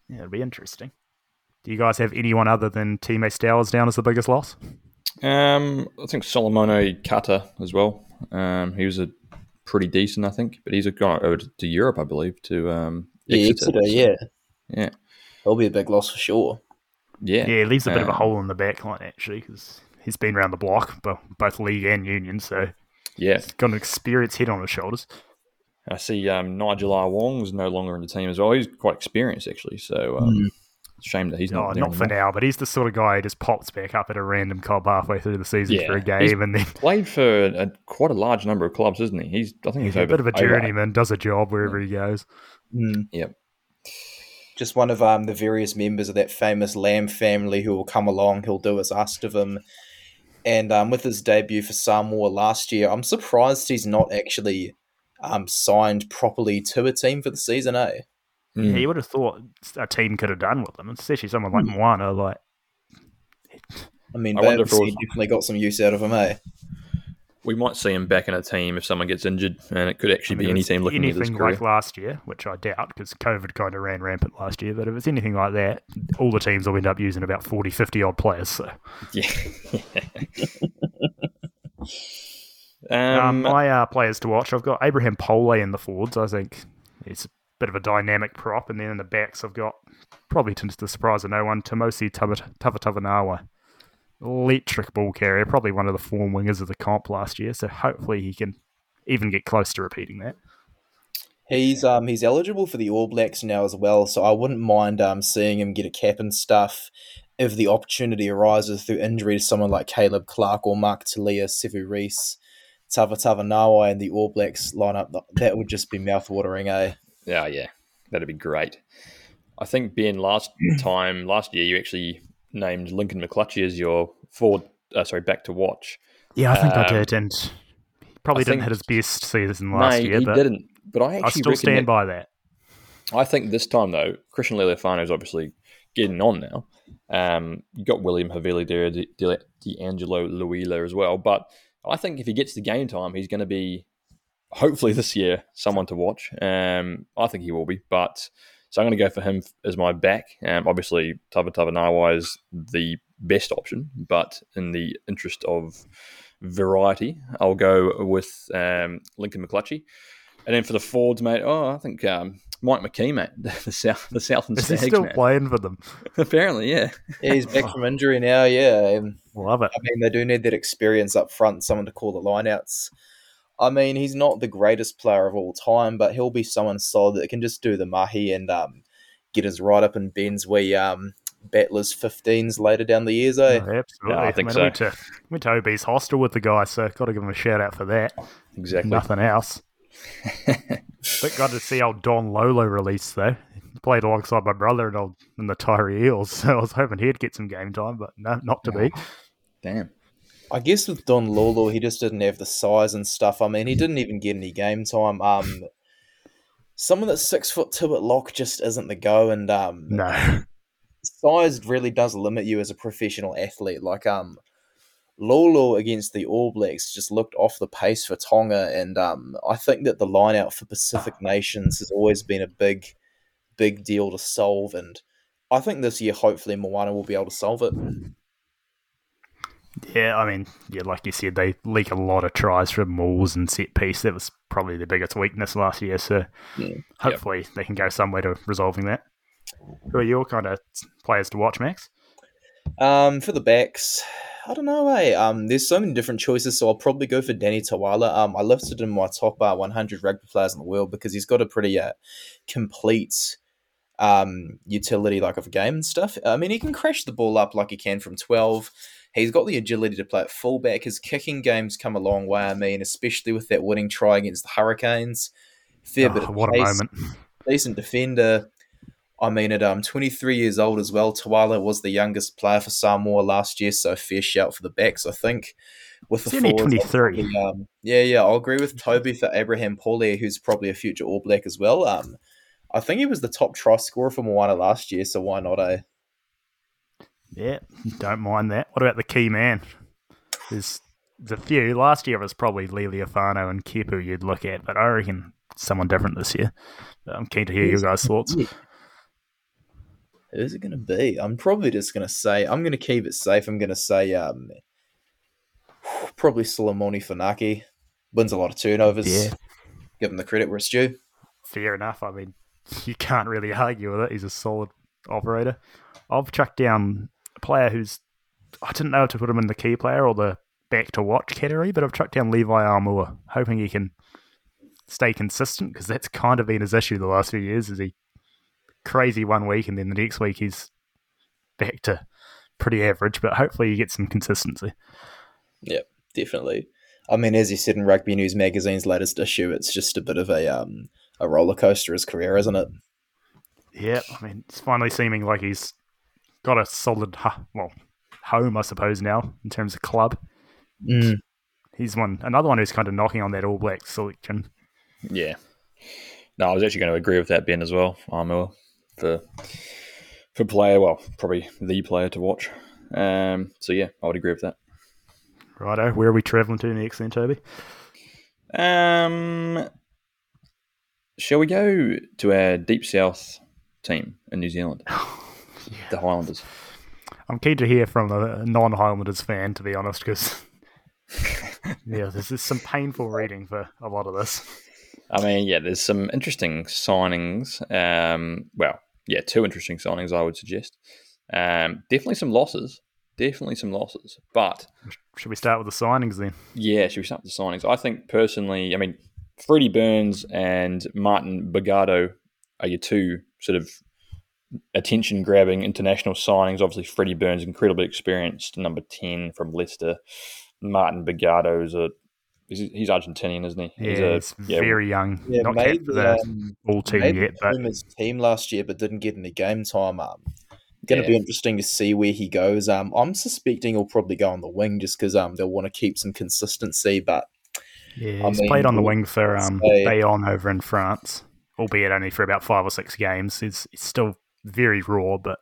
yeah, it'll be interesting. Do you guys have anyone other than Teammate Stowers down as the biggest loss? Um, I think Solomone Kata as well. Um, he was a pretty decent, I think, but he's gone over to Europe, I believe, to um, yeah, Exeter. Exeter, yeah, yeah, he'll be a big loss for sure. yeah, Yeah, it leaves a bit of a Um, hole in the back line, actually, because he's been around the block, bo- both league and union. So yeah. he's got an experienced head on his shoulders. I see um, Nigel R. Wong is no longer in the team as well. He's quite experienced, actually. So um, Mm. shame that he's Oh, not there not for now, but he's the sort of guy who just pops back up at a random club halfway through the season Yeah, for a he's- game and then Played for a, quite a large number of clubs, isn't he? He's I think he's, he's a over, bit of a journeyman, does a job wherever he goes. Mm. Yep. Just one of um, the various members of that famous Lamb family who will come along. He'll do as asked of him. And um, with his debut for Samoa last year, I'm surprised he's not actually um, signed properly to a team for the season, eh? Mm. Yeah, you would have thought a team could have done with him, especially someone like Moana. Like, I mean, I wonder if was- definitely got some use out of him, eh? We might see him back in a team if someone gets injured, and it could actually I be any team looking at his anything like last year, which I doubt because COVID kind of ran rampant last year. But if it's anything like that, all the teams will end up using about 40, 50 odd players. So, Yeah. um, um, my uh, players to watch, I've got Abraham Pole in the forwards. I think he's a bit of a dynamic prop, and then in the backs, I've got probably to the surprise of no one, Timoci Tavatavanawa. Electric ball carrier, probably one of the form wingers of the comp last year. So hopefully he can even get close to repeating that. He's um he's eligible for the All Blacks now as well, so I wouldn't mind um seeing him get a cap and stuff if the opportunity arises through injury to someone like Caleb Clarke or Mark Telea, Sevu Reece, Tava Tava Tavanawa and the All Blacks lineup. That would just be mouthwatering, eh? Yeah, yeah, that'd be great. I think Ben, last time last year you actually named Lincoln McClutchie as your forward. Uh, sorry, back to watch. Yeah, I think I Um, did, and he probably I didn't hit his best season last no, year, he but didn't. But I actually I still stand that- by that. I think this time though, Christian Lealiafano is obviously getting on now. Um, you got William Havili there, D'Angelo Leuila as well. But I think if he gets the game time, he's going to be hopefully this year someone to watch. Um, I think he will be. But so I'm going to go for him as my back. Um, obviously, Tavatavanawa is the best option, but in the interest of variety, I'll go with um, Lincoln McClutchie. And then for the forwards, mate, oh, I think um, Mike McKee, mate, the South, the Southern Is he Stags, still man. playing for them? Apparently, yeah. Yeah, he's back from injury now, yeah. And, Love it. I mean, they do need that experience up front, someone to call the lineouts. I mean, he's not the greatest player of all time, but he'll be someone solid that can just do the mahi and um, get us right up in Ben's wee um, battlers 15s later down the years, eh? Oh, absolutely. Yeah, I think mean, so. went to, went to OB's hostel with the guy, so got to give him a shout out for that. Exactly. Nothing else. but got to see old Don Lolo release though. He played alongside my brother and old in the Tyree Eels, so I was hoping he'd get some game time, but no, not to be. Damn. I guess with Don Lolo, he just didn't have the size and stuff. I mean, he didn't even get any game time. Um, someone that's six foot two at lock just isn't the go, and um, No. size really does limit you as a professional athlete. Like um, Lolo against the All Blacks just looked off the pace for Tonga, and um, I think that the line out for Pacific nations has always been a big, big deal to solve, and I think this year hopefully Moana will be able to solve it. Yeah, I mean, yeah, like you said, they leak a lot of tries from mauls and set piece. That was probably their biggest weakness last year. So Yeah. hopefully they can go somewhere to resolving that. Who are your kind of players to watch, Max? Um, for the backs, I don't know. Eh? Um, there's so many different choices, so I'll probably go for Danny Toala. Um, I listed him in my top uh, 100 rugby players in the world because he's got a pretty uh, complete um, utility like of a game and stuff. I mean, he can crash the ball up like he can from 12. He's got the agility to play at fullback. His kicking game's come a long way. I mean, especially with that winning try against the Hurricanes. Fair Oh, bit of what a pace, moment. decent defender. I mean, at um 23 years old as well, Toala was the youngest player for Samoa last year, so fair shout for the backs, I think. With the only 23. um, yeah, yeah, I'll agree with Toby for Abraham Paulier, who's probably a future All Black as well. Um, I think he was the top try scorer for Moana last year, so why not? Eh? Yeah, don't mind that. What about the key man? There's, there's a few. Last year it was probably Lealiafano and Kepu you'd look at, but I reckon someone different this year. But I'm keen to hear your guys' thoughts. Who's it going to be? I'm probably just going to say, I'm going to keep it safe. I'm going to say, um, probably Solomone Funaki. Wins a lot of turnovers. Yeah. Give him the credit where it's due. Fair enough. I mean, you can't really argue with it. He's a solid operator. I've chucked down player who's I didn't know to put him in the key player or the back to watch category, but I've chucked down Levi Aumua, hoping he can stay consistent because that's kind of been his issue the last few years. Is he crazy one week and then the next week he's back to pretty average, but hopefully he gets some consistency. Yep, definitely. I mean, as you said in Rugby News Magazine's latest issue, it's just a bit of a um a roller coaster his career, isn't it? Yeah, I mean, it's finally seeming like he's got a solid, well, home, I suppose, now in terms of club. Mm. He's one another one who's kind of knocking on that All Black selection. Yeah. No, I was actually going to agree with that, Ben, as well. Aumua for for player, well, probably the player to watch. Um, so yeah, I would agree with that. Righto, where are we travelling to next then, Toby? Um, shall we go to our deep south team in New Zealand, the Highlanders? I'm keen to hear from a non-Highlanders fan, to be honest, because yeah, this is some painful reading for a lot of this. I mean, yeah, there's some interesting signings. Um, well, yeah, two interesting signings, I would suggest. Um, definitely some losses. Definitely some losses. But Should we start with the signings then? yeah, should we start with the signings? I think personally, I mean, Freddie Burns and Martin Bogado are your two sort of attention grabbing international signings. Obviously, Freddie Burns, incredibly experienced, number 10 from Leicester. Martin Bogado's a. He's, he's Argentinian, isn't he? Yeah, he's a, it's very young, Yeah, not made capped for the, the um, all team made yet, the but team team last year, but didn't get any game time. Um, going to Yeah. be interesting to see where he goes. Um, I'm suspecting he'll probably go on the wing just because um they'll want to keep some consistency. But yeah, I he's mean, played on the wing for let's um, say- Bayonne over in France, albeit only for about five or six games. He's, he's still very raw, but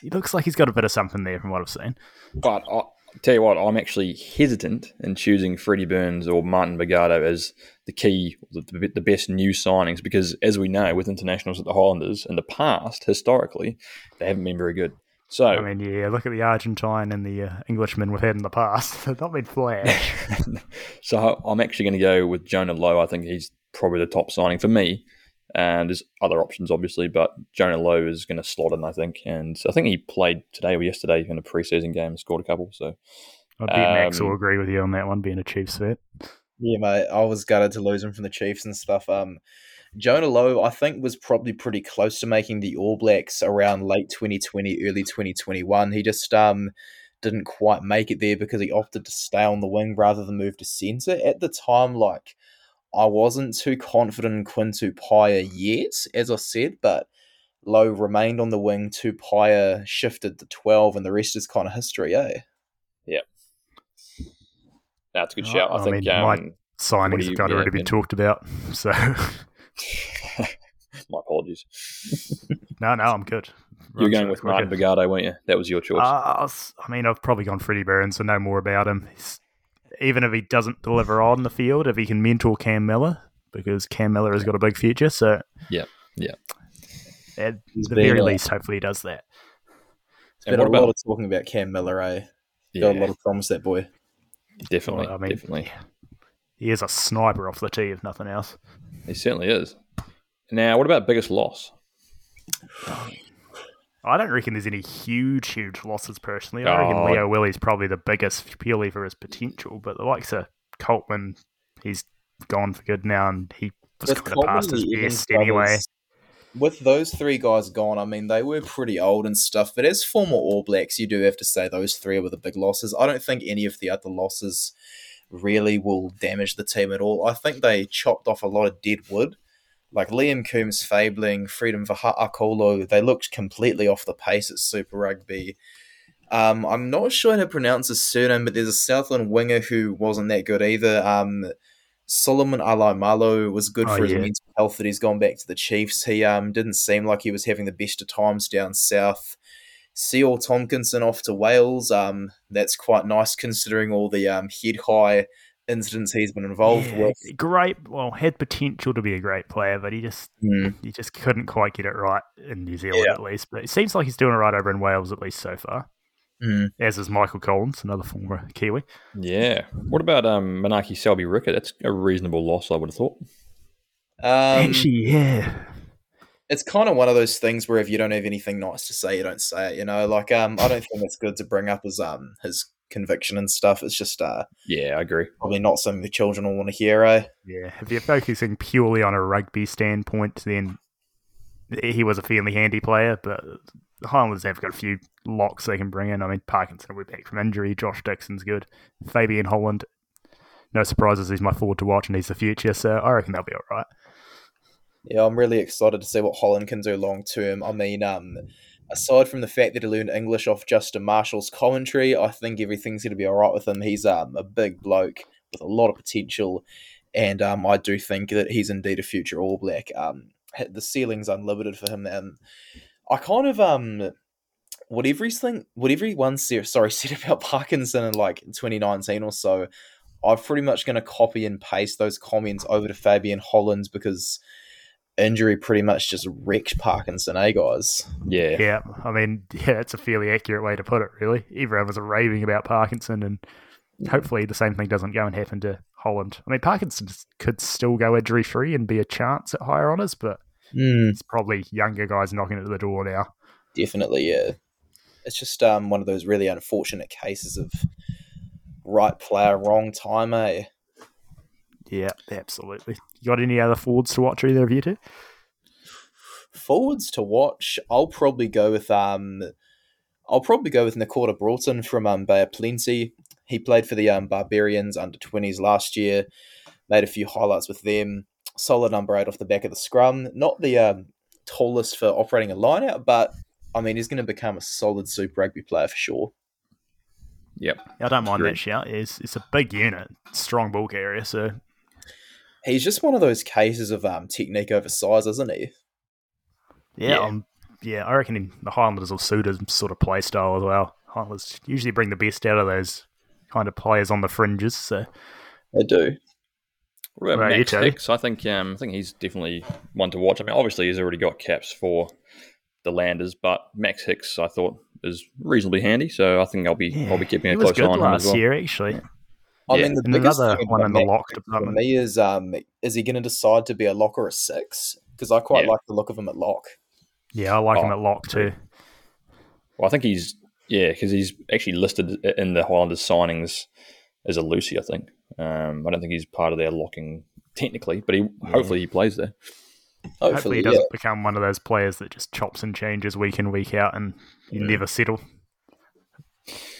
he looks like he's got a bit of something there from what I've seen. But I tell you what, I'm actually hesitant in choosing Freddie Burns or Martin Bogado as the key, the, the best new signings because, as we know, with internationals at the Highlanders in the past, historically, they haven't been very good. So, I mean, yeah, look at the Argentine and the uh, Englishman we've had in the past. They've not been flash. so I'm actually going to go with Jonah Lowe. I think he's probably the top signing for me. And there's other options, obviously, but Jonah Lowe is going to slot in, I think. And I think he played today or yesterday in a preseason game and scored a couple. So, I bet Max Um, will agree with you on that one, being a Chiefs fan. yeah, mate, I was gutted to lose him from the Chiefs and stuff. Um, Jonah Lowe, I think, was probably pretty close to making the All Blacks around late 2020, early 2021. He just um didn't quite make it there because he opted to stay on the wing rather than move to centre. At the time, like I wasn't too confident in Quinn Tupaea yet, as I said, but Lowe remained on the wing. Tupaea shifted to 12, and the rest is kind of history, eh? Yeah. That's a good Oh, shout. I, I think mean, my- um, Signings you- have got yeah, already been Ben? talked about. So, my apologies. no, no, I'm good. You're Runs going with quicker. Martin Bogado, weren't you? That was your choice. Uh, I was- I mean, I've probably gone Freddie Burns, so know more about him. He's, even if he doesn't deliver on the field, if he can mentor Cam Miller, because Cam Miller has got a big future. So, Yeah, yeah. At He's the very a- least, hopefully he does that. Been and what a lot about of talking about Cam Miller, eh? Got a lot of promise, that boy. definitely, Well, I mean, definitely. He is a sniper off the tee, if nothing else. He certainly is. Now, what about biggest loss? I don't reckon there's any huge, huge losses personally. I reckon Oh. Lio-Willie's probably the biggest purely for his potential, but the likes of Coltman, he's gone for good now, and he was With kind of past his and the best anyway. with those three guys gone, I mean, they were pretty old and stuff, but as former All Blacks, you do have to say those three were the big losses. I don't think any of the other losses really will damage the team at all. I think they chopped off a lot of dead wood. Like Liam Coombes-Fabling, Freedom Vahaakolo, they looked completely off the pace at Super Rugby. Um, I'm not sure how to pronounce his surname, but there's a Southland winger who wasn't that good either. Um, Solomon Alaimalo was good Oh, for his yeah. mental health that he's gone back to the Chiefs. He um, didn't seem like he was having the best of times down south. Sio Tomkinson off to Wales. Um, that's quite nice considering all the um, head high incidents he's been involved Yeah, with. great. Well, had potential to be a great player, but he just Mm. he just couldn't quite get it right in New Zealand Yeah. at least. But it seems like he's doing it right over in Wales at least so far. Mm. As is Michael Collins, another former Kiwi. Yeah. What about um, Manaaki Selby-Rickit? That's a reasonable loss, I would have thought. Um, Actually, yeah, it's kind of one of those things where if you don't have anything nice to say, you don't say it. You know, like um, I don't think it's good to bring up his um his conviction and stuff. It's just uh Yeah, I agree. probably not something the children will want to hear. Eh? yeah. If you're focusing purely on a rugby standpoint, then he was a fairly handy player. But the Highlanders have got a few locks they can bring in. I mean, Parkinson will be back from injury. Josh Dixon's good. Fabian Holland, no surprises. He's my forward to watch, and he's the future. So I reckon they'll be all right. Yeah, I'm really excited to see what Holland can do long term. I mean, um, aside from the fact that he learned English off Justin Marshall's commentary, I think everything's going to be all right with him. He's um, a big bloke with a lot of potential, and um, I do think that he's indeed a future All Black. Um, the ceiling's unlimited for him, and I kind of um, what everything, what everyone said, sorry said about Parkinson in like 2019 or so. I'm pretty much going to copy and paste those comments over to Fabian Hollands because injury pretty much just wrecked Parkinson, eh, guys? Yeah. Yeah, I mean, yeah, that's a fairly accurate way to put it, really. Everyone was raving about Parkinson, and hopefully the same thing doesn't go and happen to Holland. I mean, Parkinson could still go injury free and be a chance at higher honours, but Mm, it's probably younger guys knocking at the door now. definitely, yeah. It's just um, one of those really unfortunate cases of right player, wrong time, eh? Yeah, absolutely. You got any other forwards to watch either of you two? Forwards to watch, I'll probably go with um, I'll probably go with Nikora Broughton from um, Bay of Plenty. He played for the um, Barbarians under twenties last year. Made a few highlights with them. Solid number eight off the back of the scrum. Not the um, tallest for operating a line out, but I mean he's going to become a solid Super Rugby player for sure. Yep. I don't mind Agreed. that shout. It's, it's a big unit, strong bulk area, so He's just one of those cases of um, technique over size, isn't he? yeah, Yeah. um, yeah, I reckon in the Highlanders will suit his sort of play style as well. Highlanders usually bring the best out of those kind of players on the fringes, so They do. What about Right, you Max two? Hicks? I think um, I think he's definitely one to watch. I mean, obviously he's already got caps for the Landers, but Max Hicks I thought is reasonably handy, so I think I'll be yeah, I'll be keeping a close eye on him as last well. year, actually. I Yeah. mean, the And biggest thing one in the lock for me is um, is he going to decide to be a lock or a six? Because I quite Yeah. like the look of him at lock. Yeah, I like him Oh, at lock too. Well, I think he's yeah because he's actually listed in the Highlanders signings as a Lucy. I think. Um, I don't think he's part of their locking technically, but he hopefully he plays there. Hopefully, Hopefully, he doesn't become one of those players that just chops and changes week in, week out, and you Yeah. never settle.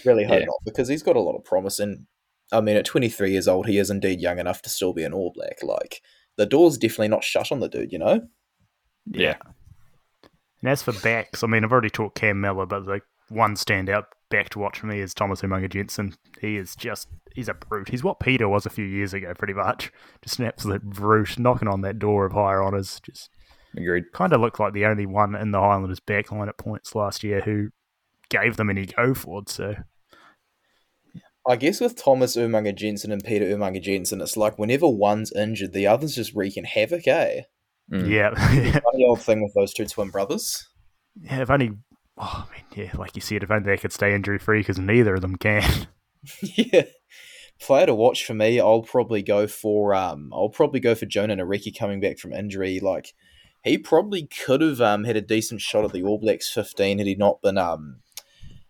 Really hope Yeah. not, because he's got a lot of promise. And I mean, at 23 years old, he is indeed young enough to still be an All Black. Like the door's definitely not shut on the dude, you know. Yeah. And as for backs, I mean, I've already talked Cam Miller, but the one standout back to watch for me is Thomas Umaga-Jensen. He is just, he's a brute. He's what Peter was a few years ago, pretty much. Just an absolute brute, knocking on that door of higher honours. Just Agreed. kind of looked like the only one in the Highlanders backline at points last year who gave them any go forward. So, I guess with Thomas Umaga-Jensen and Peter Umaga-Jensen, it's like whenever one's injured, the other's just wreaking havoc, eh? Mm. yeah. Funny old thing with those two twin brothers. yeah, if only, oh, I mean, yeah, like you said, if only they could stay injury free because neither of them can. yeah. Player to watch for me, I'll probably go for um I'll probably go for Jona Nareki coming back from injury. Like he probably could have um had a decent shot at the All Blacks fifteen had he not been um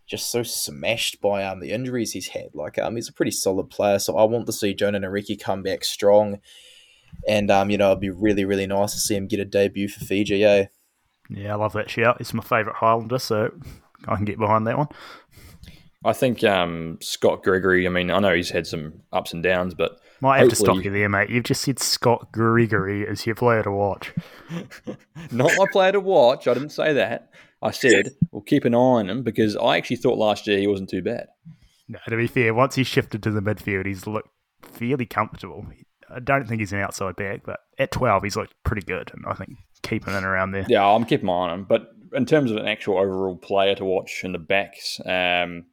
just so smashed by um the injuries he's had. Like um he's a pretty solid player, so I want to see Jona Nareki come back strong. And um, you know, it'd be really, really nice to see him get a debut for Fiji, eh? Yeah, I love that shout. He's my favourite Highlander, so I can get behind that one. I think um, Scott Gregory. I mean, I know he's had some ups and downs, but Might have to stop you there, mate. You've just said Scott Gregory as your player to watch. not my player to watch. I didn't say that. I said we'll keep an eye on him because I actually thought last year he wasn't too bad. No, to be fair, once he's shifted to the midfield, he's looked fairly comfortable. I don't think he's an outside back, but at 12, he's looked pretty good, and I think keeping it around there. Yeah, I'm keeping my eye on him. But in terms of an actual overall player to watch in the backs, um,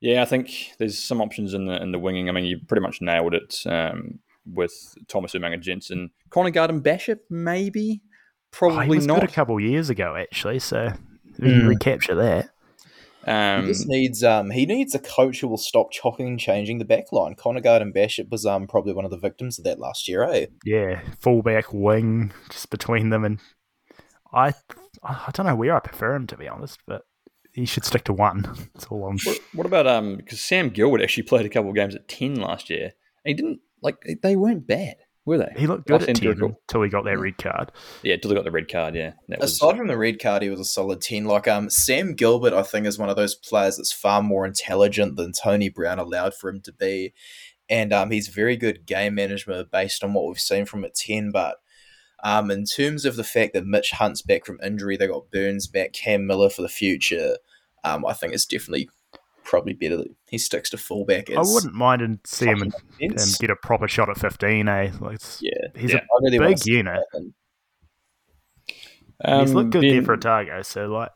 yeah, I think there's some options in the in the winging. I mean, you pretty much nailed it um, with Thomas Umaga-Jensen, Connor Garden-Bishop, maybe, probably he was not. good a couple of years ago, actually, so we Mm. can recapture that. He Um, just needs um he needs a coach who will stop chopping and changing the back line. Connor and Bishop was um probably one of the victims of that last year, eh? Yeah, fullback, wing, just between them, and I, I don't know where I prefer him to be honest, but he should stick to one. That's all I'm. what, what about um? Because Sam Gilbert actually played a couple of games at ten last year. And he didn't like they weren't bad, were they? He looked good Last at injury ten report. until he got that red card. Yeah, until he got the red card. Yeah, that was, Aside from the red card, he was a solid ten. Like um Sam Gilbert, I think, is one of those players that's far more intelligent than Tony Brown allowed for him to be. And um he's very good game management based on what we've seen from at ten, but um, in terms of the fact that Mitch Hunt's back from injury, they got Burns back, Cam Miller for the future. Um, I think it's definitely probably better that he sticks to fullback. I wouldn't mind and see him and, and get a proper shot at fifteen. Eh, like Yeah, he's Yeah. I really a big unit. that happen. he's looked good there Ben- for Otago, so like,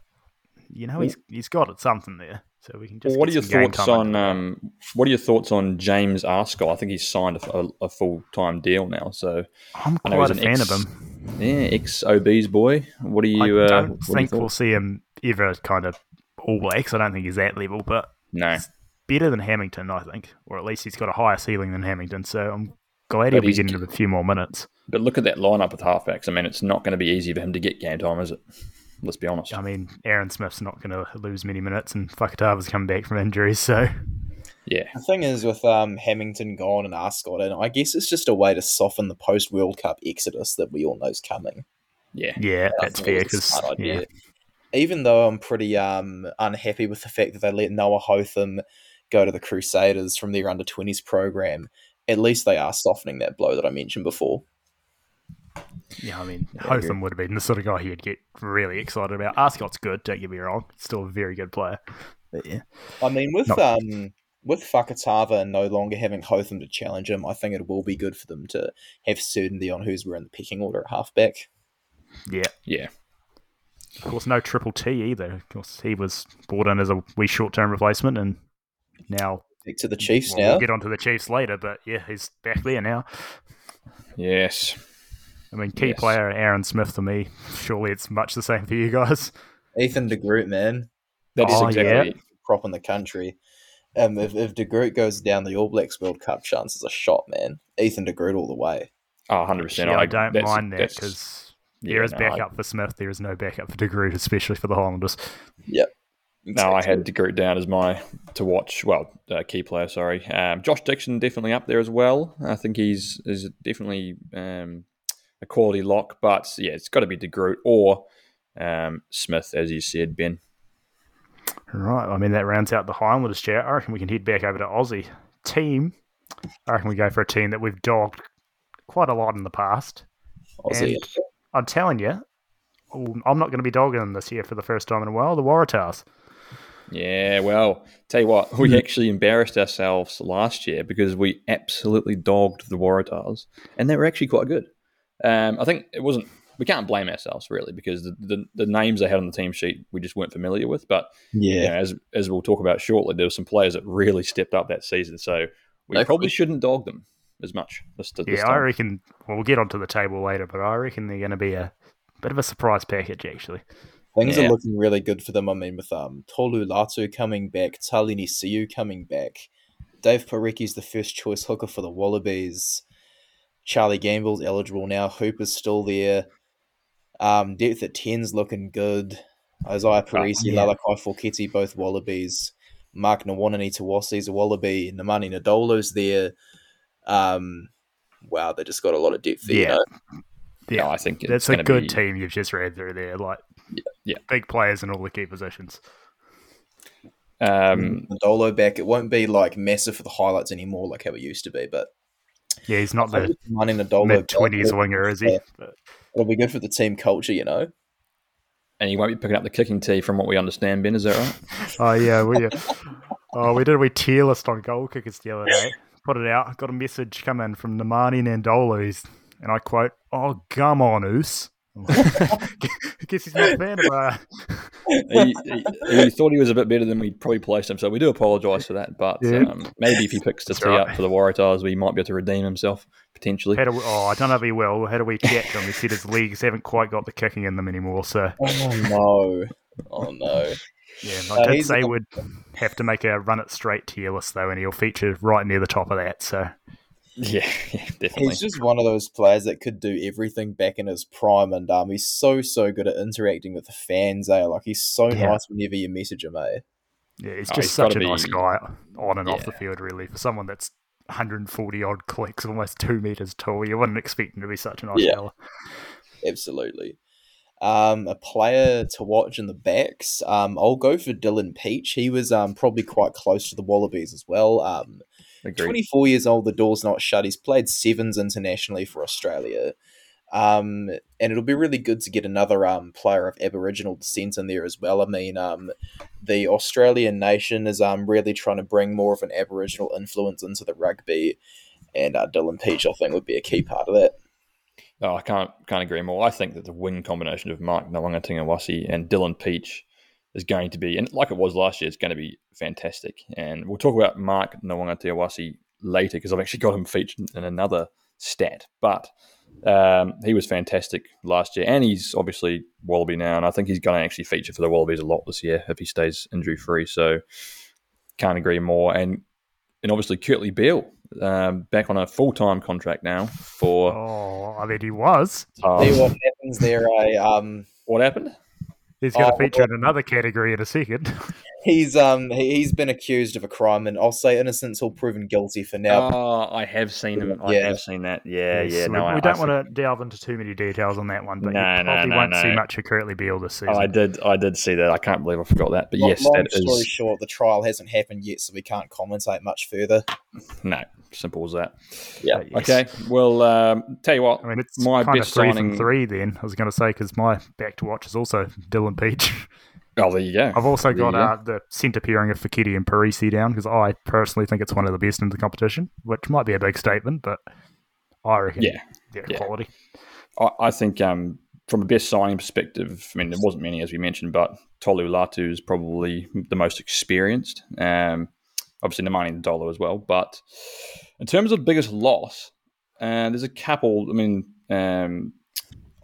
you know, he's he's got it something there. So we can just. Well, what are your thoughts on um, what are your thoughts on James Arscott? I think he's signed a, a, a full time deal now. So I'm quite a fan ex- of him. yeah, ex OB's boy. What do you? I uh, don't what are think your we'll see him ever kind of all blacks. I don't think he's that level, but No, better than Hamilton, I think, or at least he's got a higher ceiling than Hamilton. So I'm glad But he'll be he's- getting a few more minutes. but look at that lineup with halfbacks. I mean, it's not going to be easy for him to get game time, is it? Let's be honest. I mean, Aaron Smith's not going to lose many minutes, and Fakatava's come back from injury, so Yeah, The thing is with um, Hamilton gone and Arscott, and I guess it's just a way to soften the post World Cup exodus that we all know is coming. yeah. yeah, I that's fair because yeah, Even though I'm pretty um, unhappy with the fact that they let Noah Hotham go to the Crusaders from their under 20s program, at least they are softening that blow that I mentioned before. yeah. I mean, I agree. Hotham would have been the sort of guy he'd get really excited about. Arscott's good, don't get me wrong, still a very good player. But yeah, I mean, with Not- um, with Fakatava no longer having Hotham to challenge him, I think it will be good for them to have certainty on who's wearing the pecking order at halfback. yeah. Yeah, Of course, no Triple T either. Of course, he was brought in as a wee short-term replacement, and now Back to the Chiefs well, now. we'll get onto the Chiefs later. But yeah, he's back there now. yes. I mean, key Yes. player Aaron Smith for me. Surely it's much the same for you guys. Ethan de Groot, man, That is Oh, exactly. prop in the country. Um, if, if de Groot goes down, the All Blacks World Cup chances are shot, man. Ethan de Groot all the way. Oh, 100 percent. Yeah, I don't mind that because there is no, I- backup for Smith. There is no backup for De Groot, especially for the Highlanders. Yep. No, I had De Groot down as my to watch. Well, uh, key player. Sorry, um, Josh Dixon definitely up there as well. I think he's is definitely um, a quality lock. But yeah, it's got to be De Groot or um, Smith, as you said, Ben. Right. I mean, that rounds out the Highlanders chat. I reckon we can head back over to Aussie. Team. I reckon we go for a team that we've dogged quite a lot in the past. Aussie. And I'm telling you, I'm not going to be dogging them this year for the first time in a while. The Waratahs. Yeah, well, tell you what, we actually embarrassed ourselves last year because we absolutely dogged the Waratahs, and they were actually quite good. Um, I think it wasn't. We can't blame ourselves really because the, the, the names they had on the team sheet we just weren't familiar with. But you Yeah. know, as as we'll talk about shortly, there were some players that really stepped up that season. So we They- probably shouldn't dog them as much this, this Yeah, I reckon. Well, we'll get onto the table later, but I reckon they're going to be a bit of a surprise package, actually. Things Yeah. are looking really good for them. I mean, with um, Tolu Latu coming back, Talini Siu coming back, Dave Porecki's the first choice hooker for the Wallabies. Charlie Gamble's eligible now. Hooper's still there. Um, depth at 10's looking good. Izaia Perese, yeah. Lalakai Foketi, both Wallabies. Mark Nawaqanitawase's a Wallaby. Nemani Nadolo's there. Um, wow, they just got a lot of depth there. Yeah. You know? Yeah, No, I think That's it's a good be, team you've just read through there. Like Yeah. big players in all the key positions. Um, Dolo back. It won't be like massive for the highlights anymore, like how it used to be. But Yeah, he's not the money Nadolo mid twenties winger, is he? Yeah. But It'll be good for the team culture, you know. and you won't be picking up the kicking tee, from what we understand. Ben, is that right? oh yeah, we oh we did a wee tier list on goal kickers the other day. Put it out. I got a message come in from Nemani Nadolo, who's- and I quote, "Oh, come on, Oos." Guess he's not a fan of uh, he, he, he thought he was a bit better than we probably placed him, so we do apologise for that. But Yeah. um, maybe if he picks the That's tee right. up for the Waratahs, we might be able to redeem himself potentially. A, oh, I don't know if he will. How do we catch him. He said his leagues haven't quite got the kicking in them anymore. So Oh no! Oh no! Yeah, Uh, I did say not- would have to make a run it straight tier list though, and he'll feature right near the top of that. So Yeah, yeah, definitely. He's just one of those players that could do everything back in his prime, and um, he's so so good at interacting with the fans. Eh? Like he's so Yeah. nice whenever you message him. Eh? yeah, he's Oh, just he's such a gotta nice guy on and off the field. Really, for someone that's 140 odd clicks, almost two meters tall, you wouldn't expect him to be such a nice Yeah. fella. Absolutely. Um, a player to watch in the backs. Um, I'll go for Dylan Pietsch. He was um probably quite close to the Wallabies as well. Um, Agreed. 24 years old, the door's not shut. He's played sevens internationally for Australia. Um, and it'll be really good to get another um, player of Aboriginal descent in there as well. I mean, um, the Australian nation is um, really trying to bring more of an Aboriginal influence into the rugby. And uh, Dylan Pietsch, I think, would be a key part of that. Oh, I can't can't agree more. I think that the wing combination of Mark Nawanga and Dylan Pietsch is going to be, and like it was last year, it's going to be fantastic. And we'll talk about Mark Nawanga later because I've actually got him featured in another stat. But um, he was fantastic last year, and he's obviously Wallaby now, and I think he's going to actually feature for the Wallabies a lot this year if he stays injury free. So can't agree more. And and obviously Kurtley Beale um, back on a full time contract now for. Oh, I mean, he was. um, See what happens there. I um, what happened? He's going to Oh, feature in another category in a second. he's um, he, he's been accused of a crime, and I'll say innocent till proven guilty for now. Oh, I have seen him. I Yeah. have seen that. Yeah, Yes, yeah. we, I, we don't I, want to delve into too many details on that one, but No, you probably no, won't see much of Kurtley Beale this season. Oh, I did. I did see that. I can't believe I forgot that. But Long- yes, long that story is short, the trial hasn't happened yet, so we can't commentate much further. no simple as that. Yeah. Yes. Okay. Well, um, tell you what. I mean, it's My kind of best three signing- from three. Then I was going to say because my back to watch is also Dylan Pietsch. Oh, there you go. I've also There got you go. uh, the centre pairing of Foketi and Perese down because I personally think it's one of the best in the competition, which might be a big statement, but I reckon Yeah. they're Yeah. quality. I, I think um, from a best signing perspective, I mean, there wasn't many as we mentioned, but Tolu Latu is probably the most experienced. Um, obviously, Nemani Nadolo as well. But in terms of biggest loss, uh, there's a couple. I mean, um,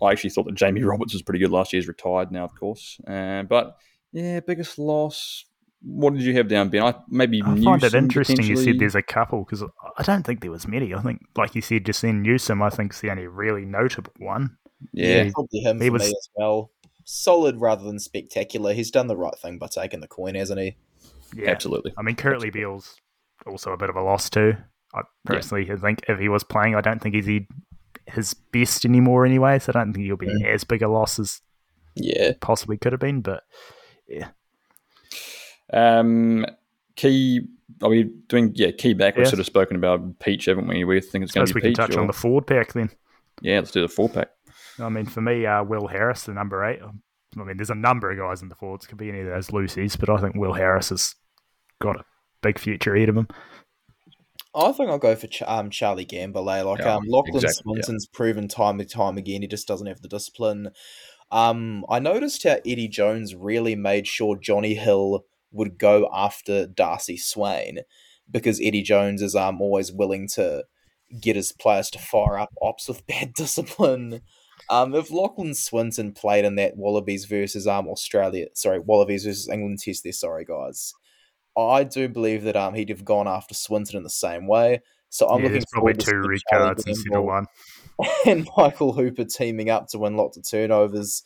I actually thought that Jamie Roberts was pretty good last year. He's retired now, of course. Uh, but yeah, biggest loss. What did you have down, Ben? I maybe I find it interesting you said there's a couple because I don't think there was many. I think, like you said just then, Newsom I think is the only really notable one. yeah, probably him He for was- me as well. Solid rather than spectacular. He's done the right thing by taking the coin, hasn't he? Yeah, absolutely. I mean, Kurtley Beale's also a bit of a loss too. I personally think if he was playing, I don't think he's he- his best anymore anyway. So I don't think he'll be Mm. as big a loss as Yeah. possibly could have been. But yeah. Um, key. Are we doing? Yeah, key back. We've Yeah. sort of spoken about Pietsch, haven't we? We think it's going to we be can Pietsch. touch or- on the forward pack then. yeah, let's do the four pack. I mean, for me, uh, Will Harris, the number eight. um, I mean, there's a number of guys in the forwards. Could be any of those Lucy's, but I think Will Harris has got a big future ahead of him. I think I'll go for Ch- um, Charlie Gamble. Eh? Like Yeah, um, Lachlan exactly, yeah. Swinton's proven time and time again, he just doesn't have the discipline. Um, I noticed how Eddie Jones really made sure Jonny Hill would go after Darcy Swain because Eddie Jones is um always willing to get his players to fire up ops with bad discipline. Um, if Lachlan Swinton played in that Wallabies versus um Australia, sorry, Wallabies versus England test there, sorry guys, I do believe that um he'd have gone after Swinton in the same way. So I'm yeah, looking there's probably forward to two see red Charlie cards instead of one. and Michael Hooper teaming up to win lots of turnovers.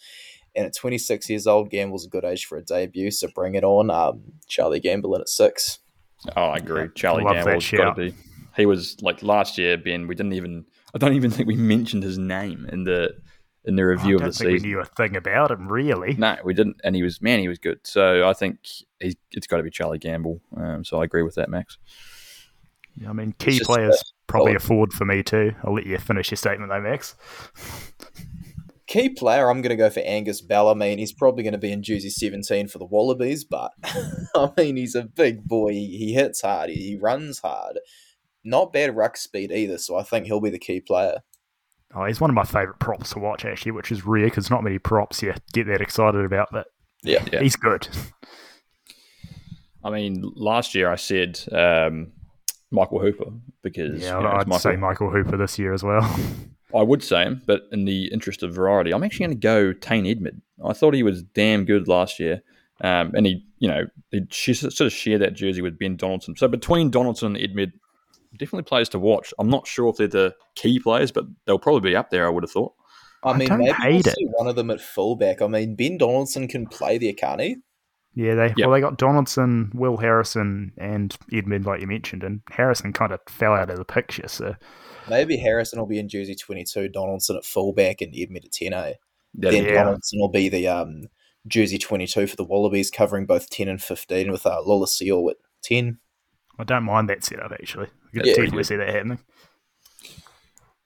And at 26 years old, Gamble's a good age for a debut, so bring it on. Um, Charlie Gamble in at six. Oh, I agree. Charlie love Gamble's got to be. He was like last year, Ben. We didn't even. I don't even think we mentioned his name in the in the review I don't of the think season. we knew a thing about him, really. No, we didn't, and he was man, he was good. So I think he's, it's got to be Charlie Gamble. Um, so I agree with that, Max. Yeah, I mean, key just players probably solid. a forward for me too. I'll let you finish your statement though, Max. Key player, I'm going to go for Angus Bell. I mean, he's probably going to be in jersey 17 for the Wallabies, but I mean, he's a big boy. He, he hits hard, he, he runs hard. Not bad ruck speed either, so I think he'll be the key player. Oh, he's one of my favourite props to watch actually, which is rare because not many props you get that excited about, but Yeah. Yeah. he's good. I mean, last year I said um, Michael Hooper because Yeah, you know, I'd Michael, say Michael Hooper this year as well. I would say him, but in the interest of variety, I'm actually going to go Tane Edmed. I thought he was damn good last year, um, and he, you know, he she sort of shared that jersey with Ben Donaldson. So between Donaldson and Edmed, definitely players to watch. I'm not sure if they're the key players, but they'll probably be up there. I would have thought. I I mean, don't maybe we'll it. see one of them at fullback. I mean, Ben Donaldson can play there, can't he? yeah, they Yep. well they got Donaldson, Will Harrison, and Edmed like you mentioned, and Harrison kind of fell out of the picture. So Maybe Harrison will be in jersey 22, Donaldson at fullback, and Edmed at 10 A. That'd Then Yeah. Donaldson will be the um, jersey 22 for the Wallabies, covering both 10 and 15 with uh, Lolesio at 10. I don't mind that setup actually. I could Yeah, definitely yeah. see that happening.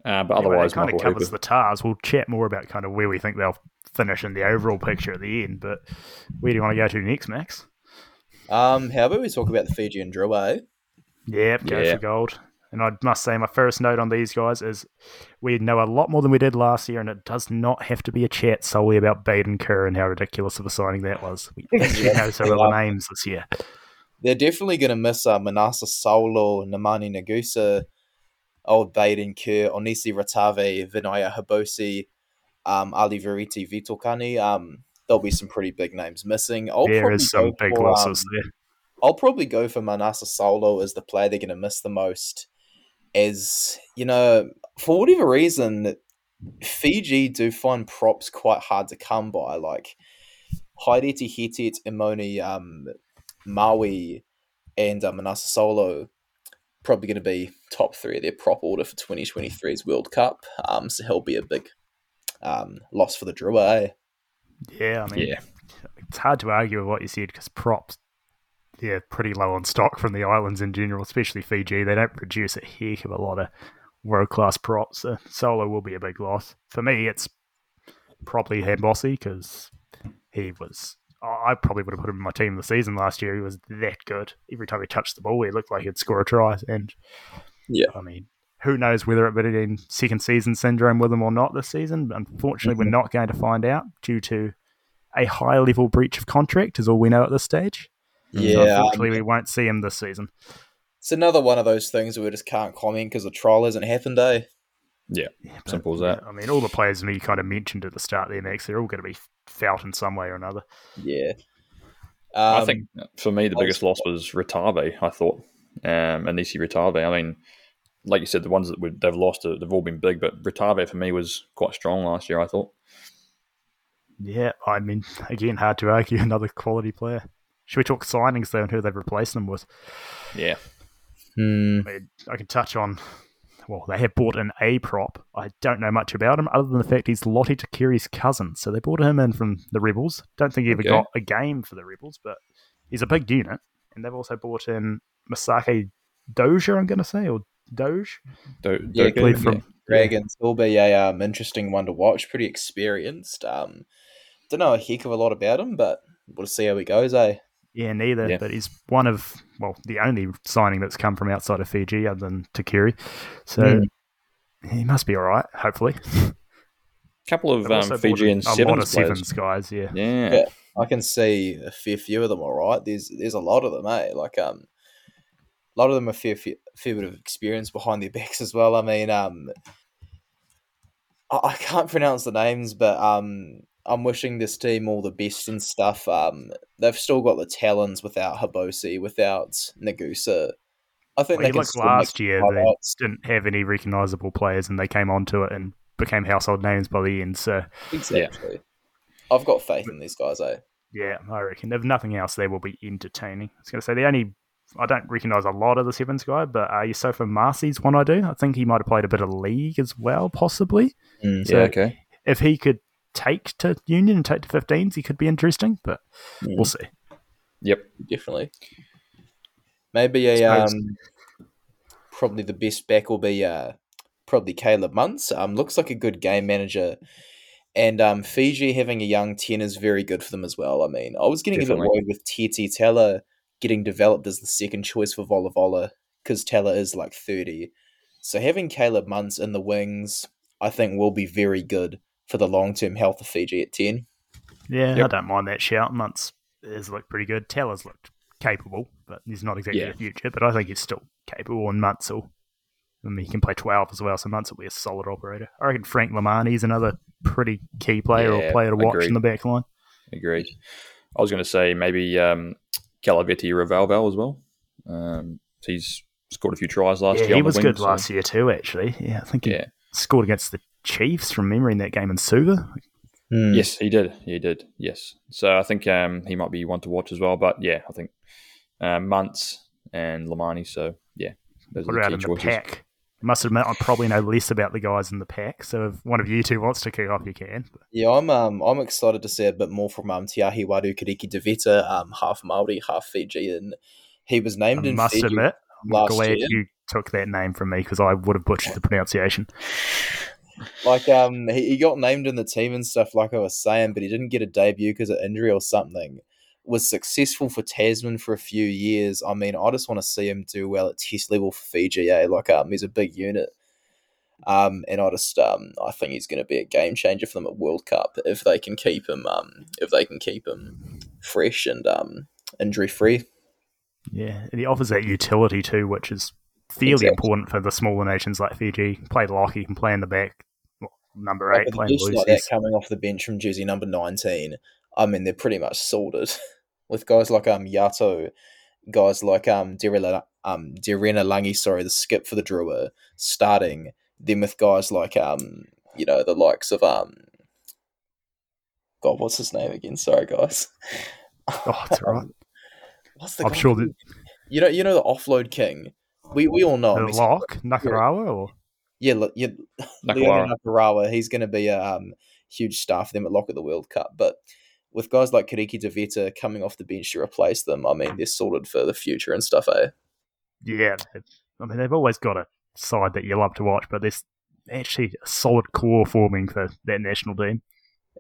Uh, but Anyway, otherwise, that kind of covers Hooper. the tars. We'll chat more about kind of where we think they'll finish in the overall picture at the end. But where do you want to go to next, Max? Um, how about we talk about the Fijian Drua, eh? Yep, go Yeah. for gold. And I must say, my first note on these guys is we know a lot more than we did last year, and it does not have to be a chat solely about Baden Kerr and how ridiculous of a signing that was. We actually know some of the names this year. They're definitely going to miss uh, Manasa Saulo, Nemani Nagusa, Old Baden Kerr, Onisi Ratave, Vinaya Habosi, um, Ali Veriti Vitokani. Um, there'll be some pretty big names missing. I'll there is some big for, losses um, there. I'll probably go for Manasa Saulo as the player they're going to miss the most. As you know, for whatever reason, Fiji do find props quite hard to come by. Like Haideti Hetit, Imoni, um, Maui, and uh, Manasa Saulo probably going to be top three of their prop order for 2023's World Cup. Um, so he'll be a big um, loss for the Drua. Eh? Yeah, I mean, Yeah, it's hard to argue with what you said because props, yeah, pretty low on stock from the islands in general, especially Fiji. They don't produce a heck of a lot of world class props. So Saulo will be a big loss. For me, it's probably Habosi because he was. I I probably would have put him in my team the season last year. He was that good. Every time he touched the ball, he looked like he'd score a try. And Yeah. I mean, who knows whether it would have been second season syndrome with him or not this season? But Unfortunately, we're not going to find out due to a high level breach of contract, is all we know at this stage. So Yeah, unfortunately, um, we won't see him this season. it's another one of those things where we just can't comment because the trial hasn't happened. Eh? Yeah, but, simple as that. I mean, all the players we kind of mentioned at the start there, Max, they're all going to be felt in some way or another. Yeah. Um, I think for me the biggest loss was Ratave. I thought, um, Anisi Ratave. I mean, like you said, the ones that we, they've lost, uh, they've all been big, but Ratave for me was quite strong last year. I thought. Yeah, I mean, again, hard to argue another quality player. Should we talk signings though and who they've replaced them with? Yeah, hmm, I, mean, I can touch on. Well, they have bought an A prop. I don't know much about him other than the fact he's Lottie Takiri's cousin. So they brought him in from the Rebels. Don't think he ever Okay. got a game for the Rebels, but he's a big unit. And they've also bought in Mesake Doge, I'm going to say, or Doge. Do, Yeah, do- played yeah. from Dragons will be a um, interesting one to watch. Pretty experienced. Um, don't know a heck of a lot about him, but we'll see how he goes. Eh? Yeah, neither. Yeah. But he's one of well, the only signing that's come from outside of Fiji other than Takiri. So Hmm. he must be all right. Hopefully. A couple of They've also um, bought Fijian a lot sevens of sevens guys. Yeah. Yeah. Yeah. I can see a fair few of them. All right, there's there's a lot of them. Eh? Like um, a lot of them a fair fair, fair bit of experience behind their backs as well. I mean um, I, I can't pronounce the names, but um. I'm wishing this team all the best and stuff. Um, they've still got the talons without Habosi, without Nagusa. I think Well, they you can look still last year, highlights. they didn't have any recognisable players, and they came onto it and became household names by the end. So Exactly. I've got faith in these guys, eh? yeah, I reckon if nothing else, they will be entertaining. I was going to say the only. I don't recognise a lot of the Sevens guy, but uh, Yusufa Marcy's one I do. I think he might have played a bit of league as well, possibly. Mm. So yeah. Okay. if he could take to Union and take to 15s, he could be interesting, but Mm. we'll see. Yep. definitely. Maybe a um, probably the best back will be uh, probably Caleb Muntz. Um, looks like a good game manager, and um, Fiji having a young ten is very good for them as well. I mean, I was getting a bit worried with Teti Tela getting developed as the second choice for Volavola because Tela is like thirty. So having Caleb Muntz in the wings, I think, will be very good for the long term health of Fiji at ten. Yeah, I don't mind that shout. Muntz has looked pretty good. Tela's looked capable, but he's not exactly Yeah. the future. But I think he's still capable, and Muntz will. I mean, he can play 12 as well, so Muntz will be a solid operator. I reckon Frank Lomani is another pretty key player or player to watch agreed. in the back line. Agreed. I was going to say maybe um, Kalaveti Ravouvou as well. Um, he's scored a few tries last Yeah, year. he was wing, good so- last year too, actually. Yeah, I think he Yeah. scored against the Chiefs from memory in that game in Suva. Hmm. Yes, he did. He did. Yes. So I think um, he might be one to watch as well. But yeah, I think um, Muntz and Lomani. So yeah, those What are about the in key the pack? I must admit, I probably know less about the guys in the pack. So if one of you two wants to kick off, you can. Yeah, I'm um I'm excited to see a bit more from um Tiahi Wadu Kariki Devita, um half Maori, half Fijian. He was named I in must Fiji admit, I'm last glad year. you took that name from me because I would have butchered the pronunciation. Like um he, he got named in the team and stuff like I was saying, but he didn't get a debut because of injury or something. Was successful for Tasman for a few years. I mean, I just want to see him do well at test level for Fiji. Eh? Like um he's a big unit. Um, and I just um, I think he's going to be a game changer for them at World Cup if they can keep him um, if they can keep him fresh and um, injury free. Yeah, and he offers that utility too, which is fairly Exactly. important for the smaller nations like Fiji. Play the lock, he can play in the back. Number eight, Like, playing like that coming off the bench from jersey number nineteen, I mean they're pretty much sorted. With guys like um Yato, guys like um Derena um Derenalagi, sorry, the skip for the Drua starting. Then with guys like um you know the likes of um God, what's his name again? Sorry, guys. Oh, it's all right. What's the I'm sure that you know you know the offload king. We we all know the lock, Nakarawa, or Yeah, look, yeah. Leone Nakarawa, he's going to be a um, huge star for them at lock at the World Cup. But with guys like Kariki Deveta coming off the bench to replace them, I mean, they're sorted for the future and stuff, eh? yeah, I mean they've always got a side that you love to watch, but there's actually a solid core forming for that national team.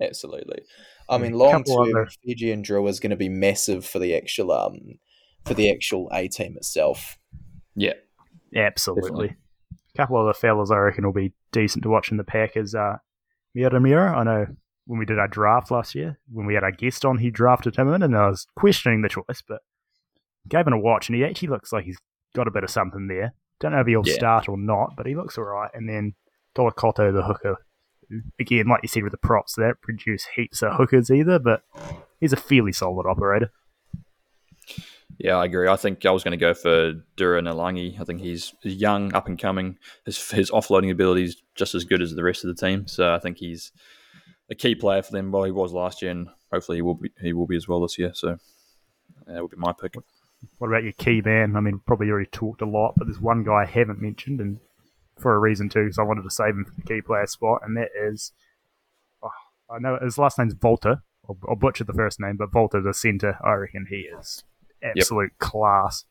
Absolutely. I mean, long term, Fiji and Drua is going to be massive for the actual um for the actual A team itself. Yeah. Absolutely. Definitely. A couple of the fellas I reckon will be decent to watch in the pack is uh, Miramira. I know when we did our draft last year, when we had our guest on, he drafted him in, and I was questioning the choice, but gave him a watch, and he actually looks like he's got a bit of something there. Don't know if he'll Yeah. start or not, but he looks all right. And then Dolokoto, the hooker, again, like you said with the props, they don't produce heaps of hookers either, but he's a fairly solid operator. Yeah, I agree. I think I was going to go for Dura Nalangi. I think he's young, up and coming. His his offloading ability is just as good as the rest of the team. So I think he's a key player for them. Well, he was last year, and hopefully he will be he will be as well this year. So that would be my pick. What about your key man? I mean, probably already talked a lot, but there's one guy I haven't mentioned, and for a reason too, because I wanted to save him for the key player spot, and that is, oh, I know his last name's Volta. I'll butcher the first name, but Volta, the centre, I reckon he is absolute class.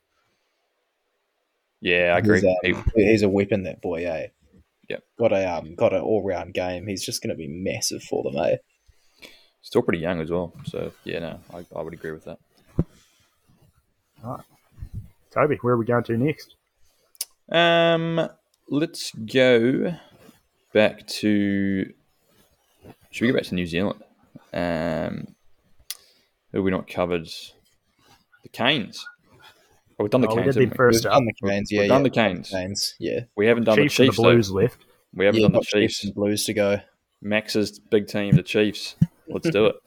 Yeah, I agree. He's, um, he's a weapon, that boy, eh? Yep. Got a um, got an all round game. He's just going to be massive for them, eh? Still pretty young as well. So yeah, no, I, I would agree with that. All right, Toby, where are we going to next? Um, let's go back to. Should we go back to New Zealand? Um, who have we not covered? The Canes. Oh, we've done the Oh, we Canes. did them we? first We've up. done the Canes, yeah. We've done yeah. the Canes. Canes, yeah. We haven't done Chiefs, the and Chiefs. the Blues though. left. We haven't yeah, done the Chiefs Chiefs. and Blues to go. Max's big team, the Chiefs. Let's do it.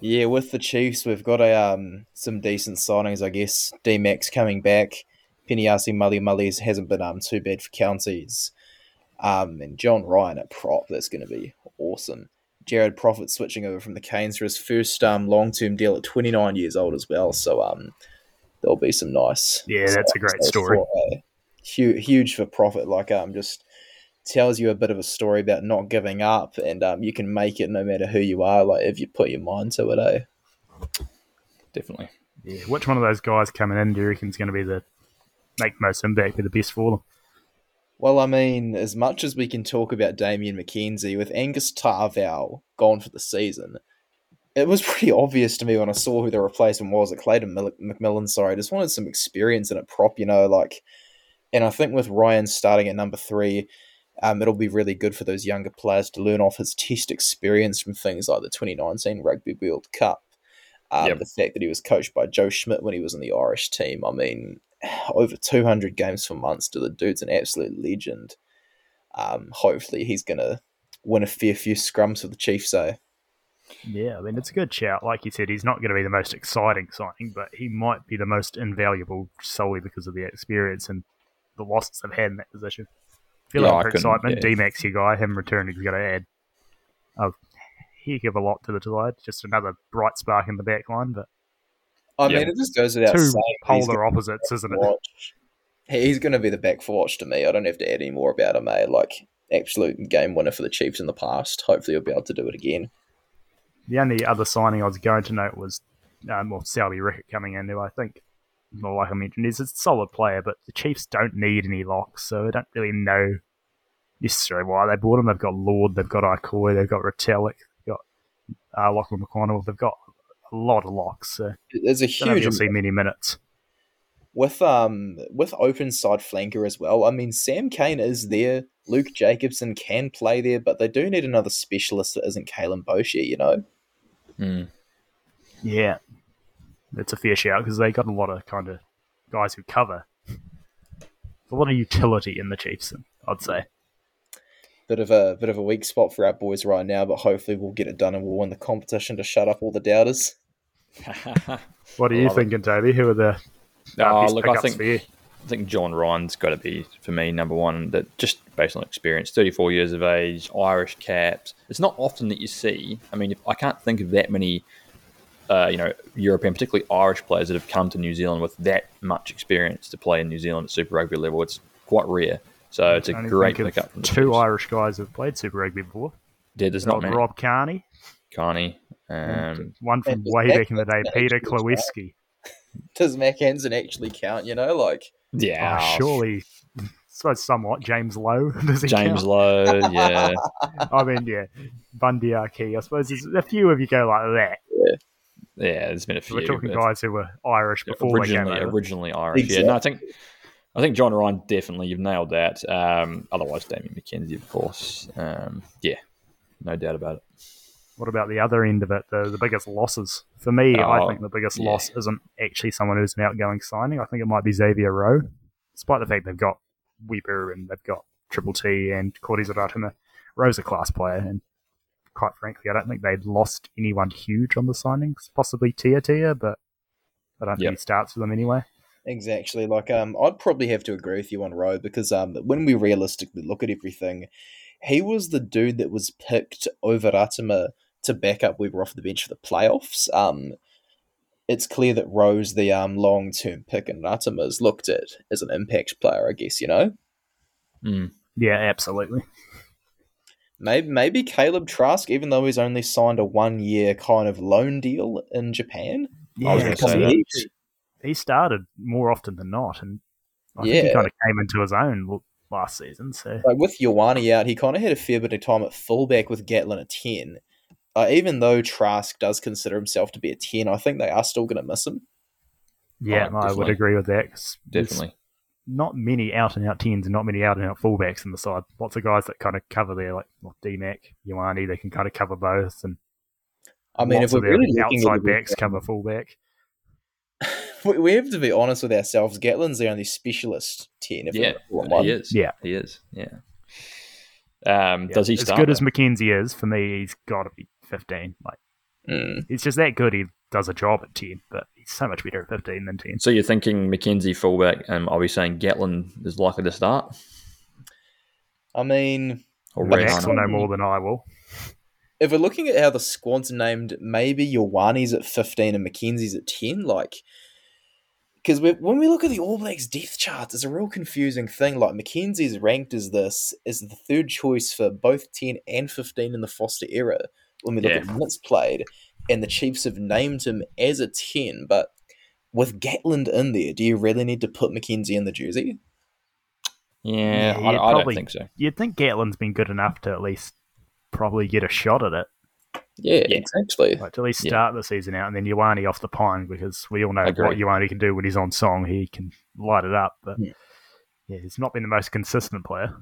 Yeah, with the Chiefs, we've got a um some decent signings, I guess. D Max coming back. Piniasi Mully Mullies hasn't been um too bad for counties. Um and John Ryan at prop, that's gonna be awesome. Jared Proffit switching over from the Canes for his first um long term deal at twenty nine years old as well. So um there'll be some nice Yeah, that's a great story. for, uh, huge huge for Proffit, like um just tells you a bit of a story about not giving up, and um, you can make it no matter who you are. Like if you put your mind to it, eh? Definitely. Yeah. Which one of those guys coming in do you reckon is going to be the make most impact, be the best for them? Well, I mean, as much as we can talk about Damian McKenzie, with Angus Ta'avao gone for the season, it was pretty obvious to me when I saw who the replacement was at Clayton McMillan. Sorry, I just wanted some experience in a prop, you know, like, and I think with Ryan starting at number three, um, it'll be really good for those younger players to learn off his test experience from things like the 2019 Rugby World Cup. Um, yep. The fact that he was coached by Joe Schmidt when he was in the Irish team. I mean, over 200 games for Munster. The dude's an absolute legend. Um, hopefully, he's going to win a fair few scrums for the Chiefs, so. Yeah, I mean, it's a good shout. Like you said, he's not going to be the most exciting signing, but he might be the most invaluable solely because of the experience and the losses they've had in that position. Feel yeah, like for excitement, yeah. D-Max, your guy, him returning is going to add a heck of a lot to the side. Just another bright spark in the back line, but I yeah. mean, it just goes without Two saying. polar opposites, isn't it? Watch. He's going to be the back for watch to me. I don't have to add any more about him, mate. Eh? Like, absolute game winner for the Chiefs in the past. Hopefully, he'll be able to do it again. The only other signing I was going to note was, um, well, Selby Rickett coming in, who I think, well, like I mentioned, is a solid player, but the Chiefs don't need any locks, so I don't really know necessarily why they bought him. They've got Lord, they've got Ikoi, they've got Retallick, they've got uh, Laghlan McWhannell, they've got a lot of locks. So There's a huge. You'll see many minutes with um with open side flanker as well. I mean, Sam Cane is there. Luke Jacobson can play there, but they do need another specialist that isn't Kaylum Boshier, you know. Mm. Yeah, that's a fair shout because they got a lot of kind of guys who cover. a lot of utility in the Chiefs, I'd say. Bit of a bit of a weak spot for our boys right now, but hopefully we'll get it done and we'll win the competition to shut up all the doubters. what are you thinking, Toby? Who are the uh, look, I think I think John Ryan's got to be for me number one. That just based on experience, thirty four years of age, Irish caps. It's not often that you see. I mean, I can't think of that many. Uh, you know, European, particularly Irish players that have come to New Zealand with that much experience to play in New Zealand at Super Rugby level. It's quite rare. So it's a great pickup. two Irish guys have played Super Rugby before. Yeah, there's not many. Rob Kearney. Kearney. Um, one from way back in the day, Peter Kloweski does Mack Hansen actually count? You know, like yeah, oh, surely. So somewhat James Lowe does he James count? Lowe, yeah. I mean, yeah, Bundee Aki. I suppose there's a few of you go like that. Yeah, yeah. There's been a few. We're talking guys who were Irish before originally, originally Irish. Exactly. Yeah, no, I think I think John Ryan definitely you've nailed that. Um, otherwise, Damian McKenzie, of course. Um, yeah, no doubt about it. What about the other end of it, the, the biggest losses? For me, oh, I think the biggest yeah. loss isn't actually someone who's an outgoing signing. I think it might be Xavier Roe, despite the fact they've got Weber and they've got Triple T and Cortez Ratima. Roe's a class player, and quite frankly, I don't think they'd lost anyone huge on the signings. Possibly Tia Tia, but I don't yep. think he starts for them anyway. Exactly. Like, um, I'd probably have to agree with you on Roe because um, when we realistically look at everything, he was the dude that was picked over Atima to back up Weber off the bench for the playoffs. Um, it's clear that Rose, the um, long term pick, and is looked at as an impact player, I guess, you know? Mm. Yeah, absolutely. Maybe, maybe Kaleb Trask, even though he's only signed a one year kind of loan deal in Japan. Yeah, he, he started more often than not, and I yeah. think he kind of came into his own last season. So, like with Ioane out, he kind of had a fair bit of time at fullback with Gatland at ten, uh, even though Trask does consider himself to be a 10, I think they are still going to miss him. Yeah, oh, I would agree with that. Definitely. Not many out and out 10s and not many out and out fullbacks in the side. Lots of guys that kind of cover there, like well, DMAC, Ioane, they can kind of cover both. And I mean, if we're really outside backs cover fullback. we have to be honest with ourselves. Gatland's the only specialist 10. yeah, he is. Yeah. He is. Yeah. Um, yeah. Does he as good as McKenzie is? For me, he's got to be 15. Like, mm. he's just that good. He does a job at 10, but he's so much better at 15 than 10. So you're thinking McKenzie fullback, and I'll be saying Gatland is likely to start? I mean, or Max will know more than I will. If we're looking at how the squad's are named, maybe Ioane's at 15 and McKenzie's at 10. Like, because when we look at the All Blacks depth charts, it's a real confusing thing. Like McKenzie's ranked as this is the third choice for both ten and fifteen in the Foster era. When we look Yeah. at minutes played, and the Chiefs have named him as a ten, but with Gatland in there, do you really need to put McKenzie in the jersey? Yeah, Yeah, I, I probably- don't think so. You'd think Gatland's been good enough to at least probably get a shot at it. Yeah, Yeah. exactly. Like to at least Yeah. start the season out, and then Ioane off the pine because we all know Agree. what Ioane can do when he's on song. He can light it up, but Yeah. yeah, he's not been the most consistent player.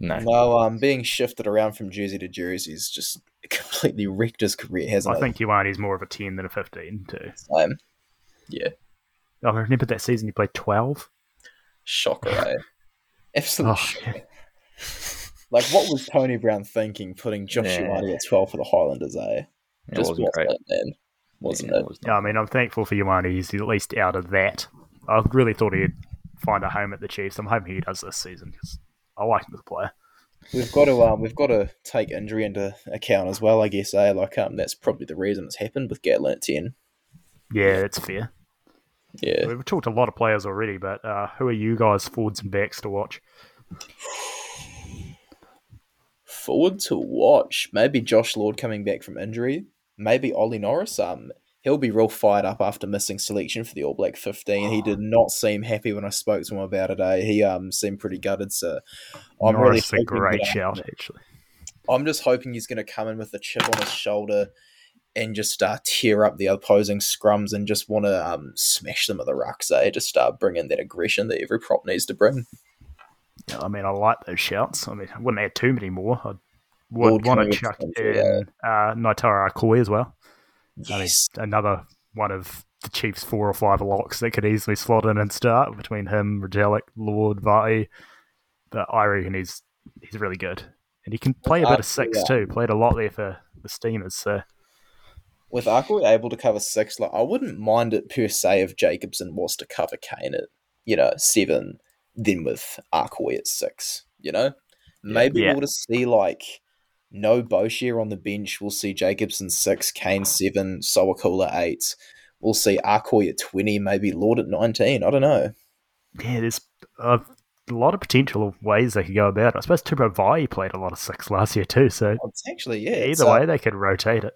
No. No, um, being shifted around from jersey to jersey is just completely wrecked his career, hasn't I it? think Ioane's more of a ten than a fifteen too. Um, yeah, I remember that season he played twelve. shocker, eh? Absolute Oh, shocker. Like, what was Tony Brown thinking putting Josh Yeah. Ioane at 12 for the Highlanders, eh? It Just wasn't great. it, man. Wasn't Yeah, it? was Yeah. I mean, I'm thankful for Ioane. He's at least out of that. I really thought he'd find a home at the Chiefs. I'm hoping he does this season because I like him as a player. We've got to um, we've got to take injury into account as well, I guess. Eh? Like um, that's probably the reason it's happened with Gatland at ten. Yeah, that's fair. Yeah, We've talked a lot of players already, but uh, who are you guys forwards and backs to watch? forward to watch. Maybe Josh Lord coming back from injury. Maybe Ollie Norris. Um, he'll be real fired up after missing selection for the All Black 15. He did not seem happy when I spoke to him about it. Eh? He um seemed pretty gutted. So I'm really Norris, a great shout, actually. I'm just hoping he's going to come in with a chip on his shoulder and just uh, tear up the opposing scrums and just want to um, smash them at the rucks. Eh? Just start bringing that aggression that every prop needs to bring. Yeah, I mean, I like those shouts. I mean, I wouldn't add too many more. I Lord would want to chuck in uh, Naitara Akoi as well. I mean, another one of the Chiefs' four or five locks that could easily slot in and start between him, Rajelic, Lord, Vati. But I reckon he's he's really good. And he can play a bit of six yeah. too. Played a lot there for the Steamers. So with Arkwood able to cover six, like I wouldn't mind it per se if Jacobson was to cover Kane at you know seven, then with Arkwood at six. You know, maybe Yeah. we'll just see like no Boshier on the bench. We'll see Jacobson six, Kane seven, Sowakula eight. We'll see Arkwood at twenty, maybe Lord at nineteen. I don't know. yeah, there's a lot of potential ways they could go about it. I suppose Tupou Vaa'i played a lot of six last year too. So oh, It's actually yeah. Either way, they could rotate it.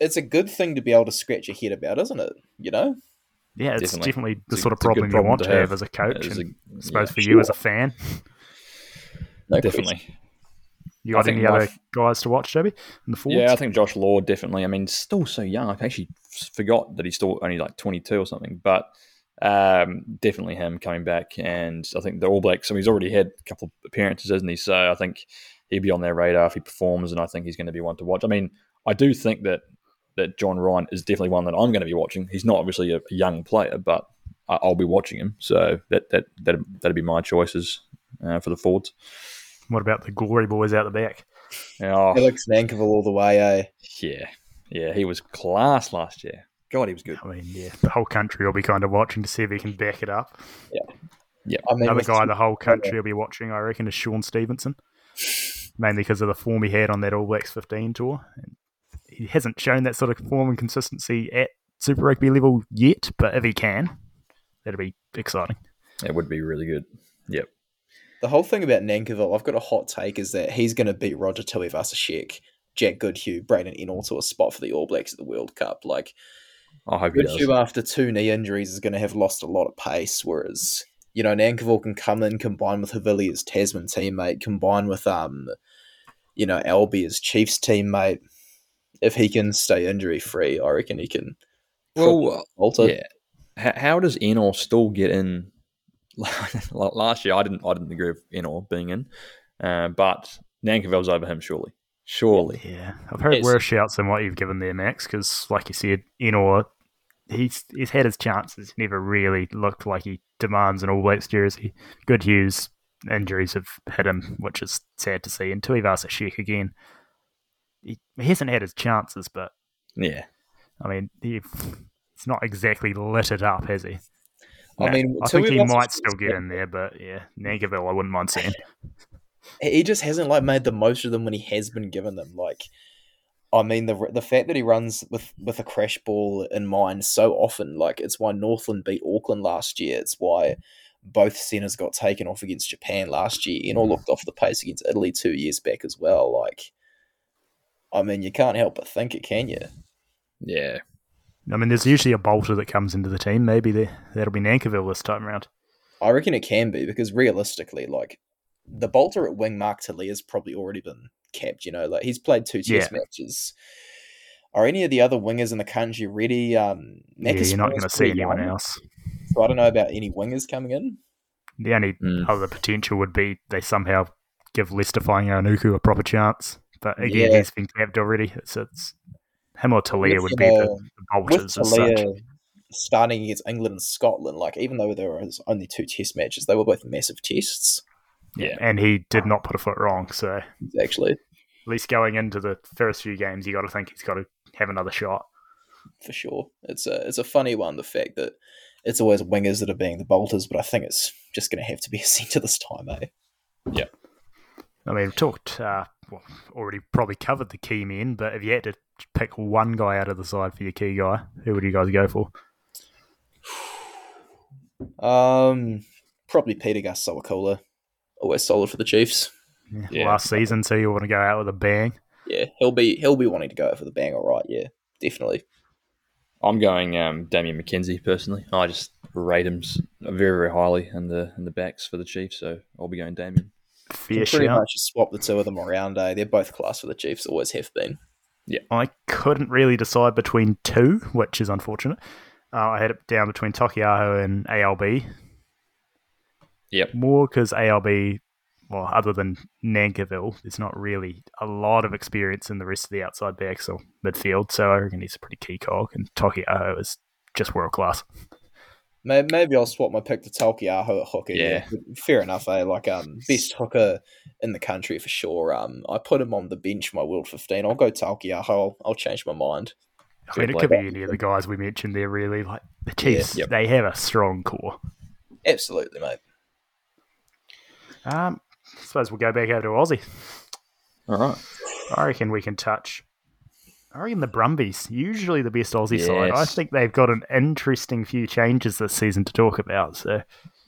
it's a good thing to be able to scratch your head about, isn't it? You know. Yeah, it's Definitely. definitely, the It's sort of a good problem you want to to have, have. as a coach. It's and a- I suppose yeah, for you as a fan, No Definitely. You I got think any other f- guys to watch, Debbie? In the forwards? Yeah, I think Josh Lord definitely. I mean, still so young. I actually forgot that he's still only like 22 or something. But um, definitely him coming back. And I think the All Blacks, so he's already had a couple of appearances, hasn't he? So I think he'd be on their radar if he performs. And I think he's going to be one to watch. I mean, I do think that that John Ryan is definitely one that I'm going to be watching. He's not obviously a, young player, but I'll be watching him. So that that that that'd be my choices uh, for the forwards. What about the glory boys out the back? Oh, Alex Nankivell all the way, eh? yeah, yeah, he was class last year. God, he was good. I mean, yeah, the whole country will be kind of watching to see if he can back it up. I mean, Another guy the whole country will be watching, I reckon, is Shaun Stevenson. Mainly because of the form he had on that All Blacks 15 tour. And he hasn't shown that sort of form and consistency at Super Rugby level yet, but if he can, that'll be exciting. It would be really good. Yep. The whole thing about Nankivell, I've got a hot take, is that he's going to beat Roger Tuivasa-Sheck, Jack Goodhue, Braden Ennor to a spot for the All Blacks at the World Cup. Like, I hope. Goodhue after two knee injuries is going to have lost a lot of pace, whereas, you know, Nankivell can come in, combine with Havili as Tasman teammate, combine with, um, you know, Albie as Chiefs teammate. If he can stay injury free, I reckon he can. Well, alter. yeah. How, how does Ennor still get in? Last year, I didn't. I didn't agree with Ennor being in, uh, but Nankivell's over him. Surely, surely. Yeah, I've heard Yes. worse shouts than what you've given there, Max, because, like you said, Ennor, he's, he's had his chances. Never really looked like he demands an All Blacks jersey. Goodhue's injuries have hit him, which is sad to see. And Tuivasa Sheck again, he, he hasn't had his chances, but Yeah. I mean, he, it's not exactly lit it up, has he? I mean, I think he might still get in there, but yeah, Nankivell, I wouldn't mind seeing. he just hasn't like made the most of them when he has been given them. Like, I mean, the the fact that he runs with with a crash ball in mind so often, like it's why Northland beat Auckland last year. It's why both centers got taken off against Japan last year, and all mm. looked off the pace against Italy two years back as well. Like, I mean, you can't help but think it, can you? Yeah. I mean, there's usually a bolter that comes into the team. Maybe they, that'll be Nankivell this time around. I reckon it can be because realistically, like the bolter at wing Mark Telea has probably already been capped. You know, like he's played two test Yeah. matches. Are any of the other wingers in the country ready? Um, Yeah, you're not going to see anyone young, else. So I don't know about any wingers coming in. The only Mm. other potential would be they somehow give Leicester Nuku a proper chance. But again, Yeah. he's been capped already. It's, it's him or Telea With, would be the, uh, the With bolters as such. Starting against England and Scotland, like even though there was only two test matches, they were both massive tests. Yeah. And he did not put a foot wrong. So actually, at least going into the first few games, you got to think he's got to have another shot. for sure, it's a it's a funny one. The fact that it's always wingers that are being the bolters, but I think it's just going to have to be a centre this time, eh? I mean, we've talked, uh, well, already probably covered the key men, but if you had to pick one guy out of the side for your key guy, who would you guys go for? Um, probably Pita Gus Sowakula. Always solid for the Chiefs. Yeah. Last season, so you want to go out with a bang. Yeah, he'll be he'll be wanting to go out for the bang. All right, yeah, definitely. I'm going um, Damian McKenzie personally. I just rate him very, very highly in the in the backs for the Chiefs, so I'll be going Damien. Fair pretty shout. much swap the two of them around. Eh? They're both class for the Chiefs. Always have been. Yeah, I couldn't really decide between two, which is unfortunate. Uh, I had it down between Taukei'aho and ALB. Yep. More because ALB, well, other than Nankivell, there's not really a lot of experience in the rest of the outside backs or midfield, so I reckon he's a pretty key cog, and Taukei'aho is just world class. Maybe, maybe I'll swap my pick to Taukei'aho at hooker. Yeah. Yeah. fair enough. Eh? Like um, best hooker in the country for sure. Um, I put him on the bench my World 15. I'll go Taukei'aho. I'll, I'll change my mind. I mean, it could be any of the guys we mentioned there, really. Like the Chiefs, Yep. they have a strong core. Absolutely, mate. Um, I suppose we'll go back over to Aussie. All right. I reckon we can touch. I reckon the Brumbies, usually the best Aussie side. I think they've got an interesting few changes this season to talk about. So,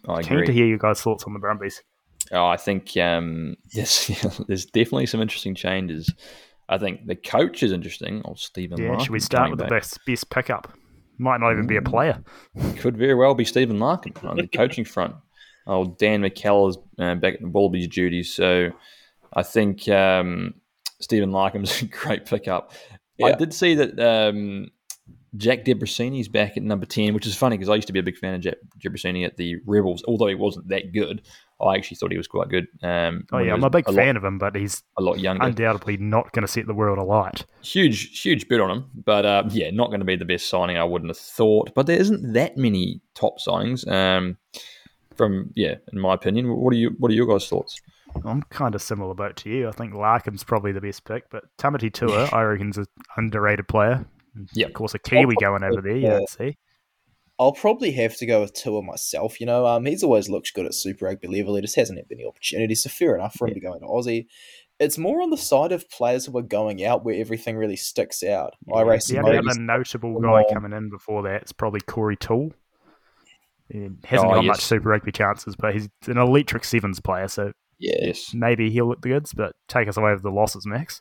I keen to hear you guys' thoughts on the Brumbies. Oh, I think um, yes, there's definitely some interesting changes. I think the coach is interesting. Oh, Stephen. Yeah, should we start with the best best pickup? Might not even be a player. Could very well be Stephen Larkham on the coaching front. Oh, Dan McKellar's uh, back at the Wallabies duties, so I think um, Stephen Larkham's a great pickup. I did see that um, Jack Debreczeni's back at number ten, which is funny because I used to be a big fan of Jack Debreczeni at the Rebels, although he wasn't that good. I actually thought he was quite good. Um, Oh yeah, I'm a big lot, fan of him, but he's a lot younger. undoubtedly not going to set the world alight. huge, huge bid on him, but uh, yeah, not going to be the best signing. I wouldn't have thought. But there isn't that many top signings. Um, from yeah, in my opinion, what are you? What are your guys' thoughts? I'm kind of similar boat to you. I think Larkham's probably the best pick, but Tamati Tua, I reckon, is an underrated player. Yeah, Of course, a Kiwi going over there. You yeah. don't see. I'll probably have to go with Tua myself. You know, um, he's always looked good at Super Rugby level. He just hasn't had any opportunity, so fair enough for him to go into Aussie. It's more on the side of players who are going out where everything really sticks out. I race The some other notable guy coming in before that is probably Corey Toole. He hasn't Oh, got yes. much Super Rugby chances, but he's an electric sevens player, so Yeah, Yes, maybe he'll look the goods. But take us away with the losses, Max.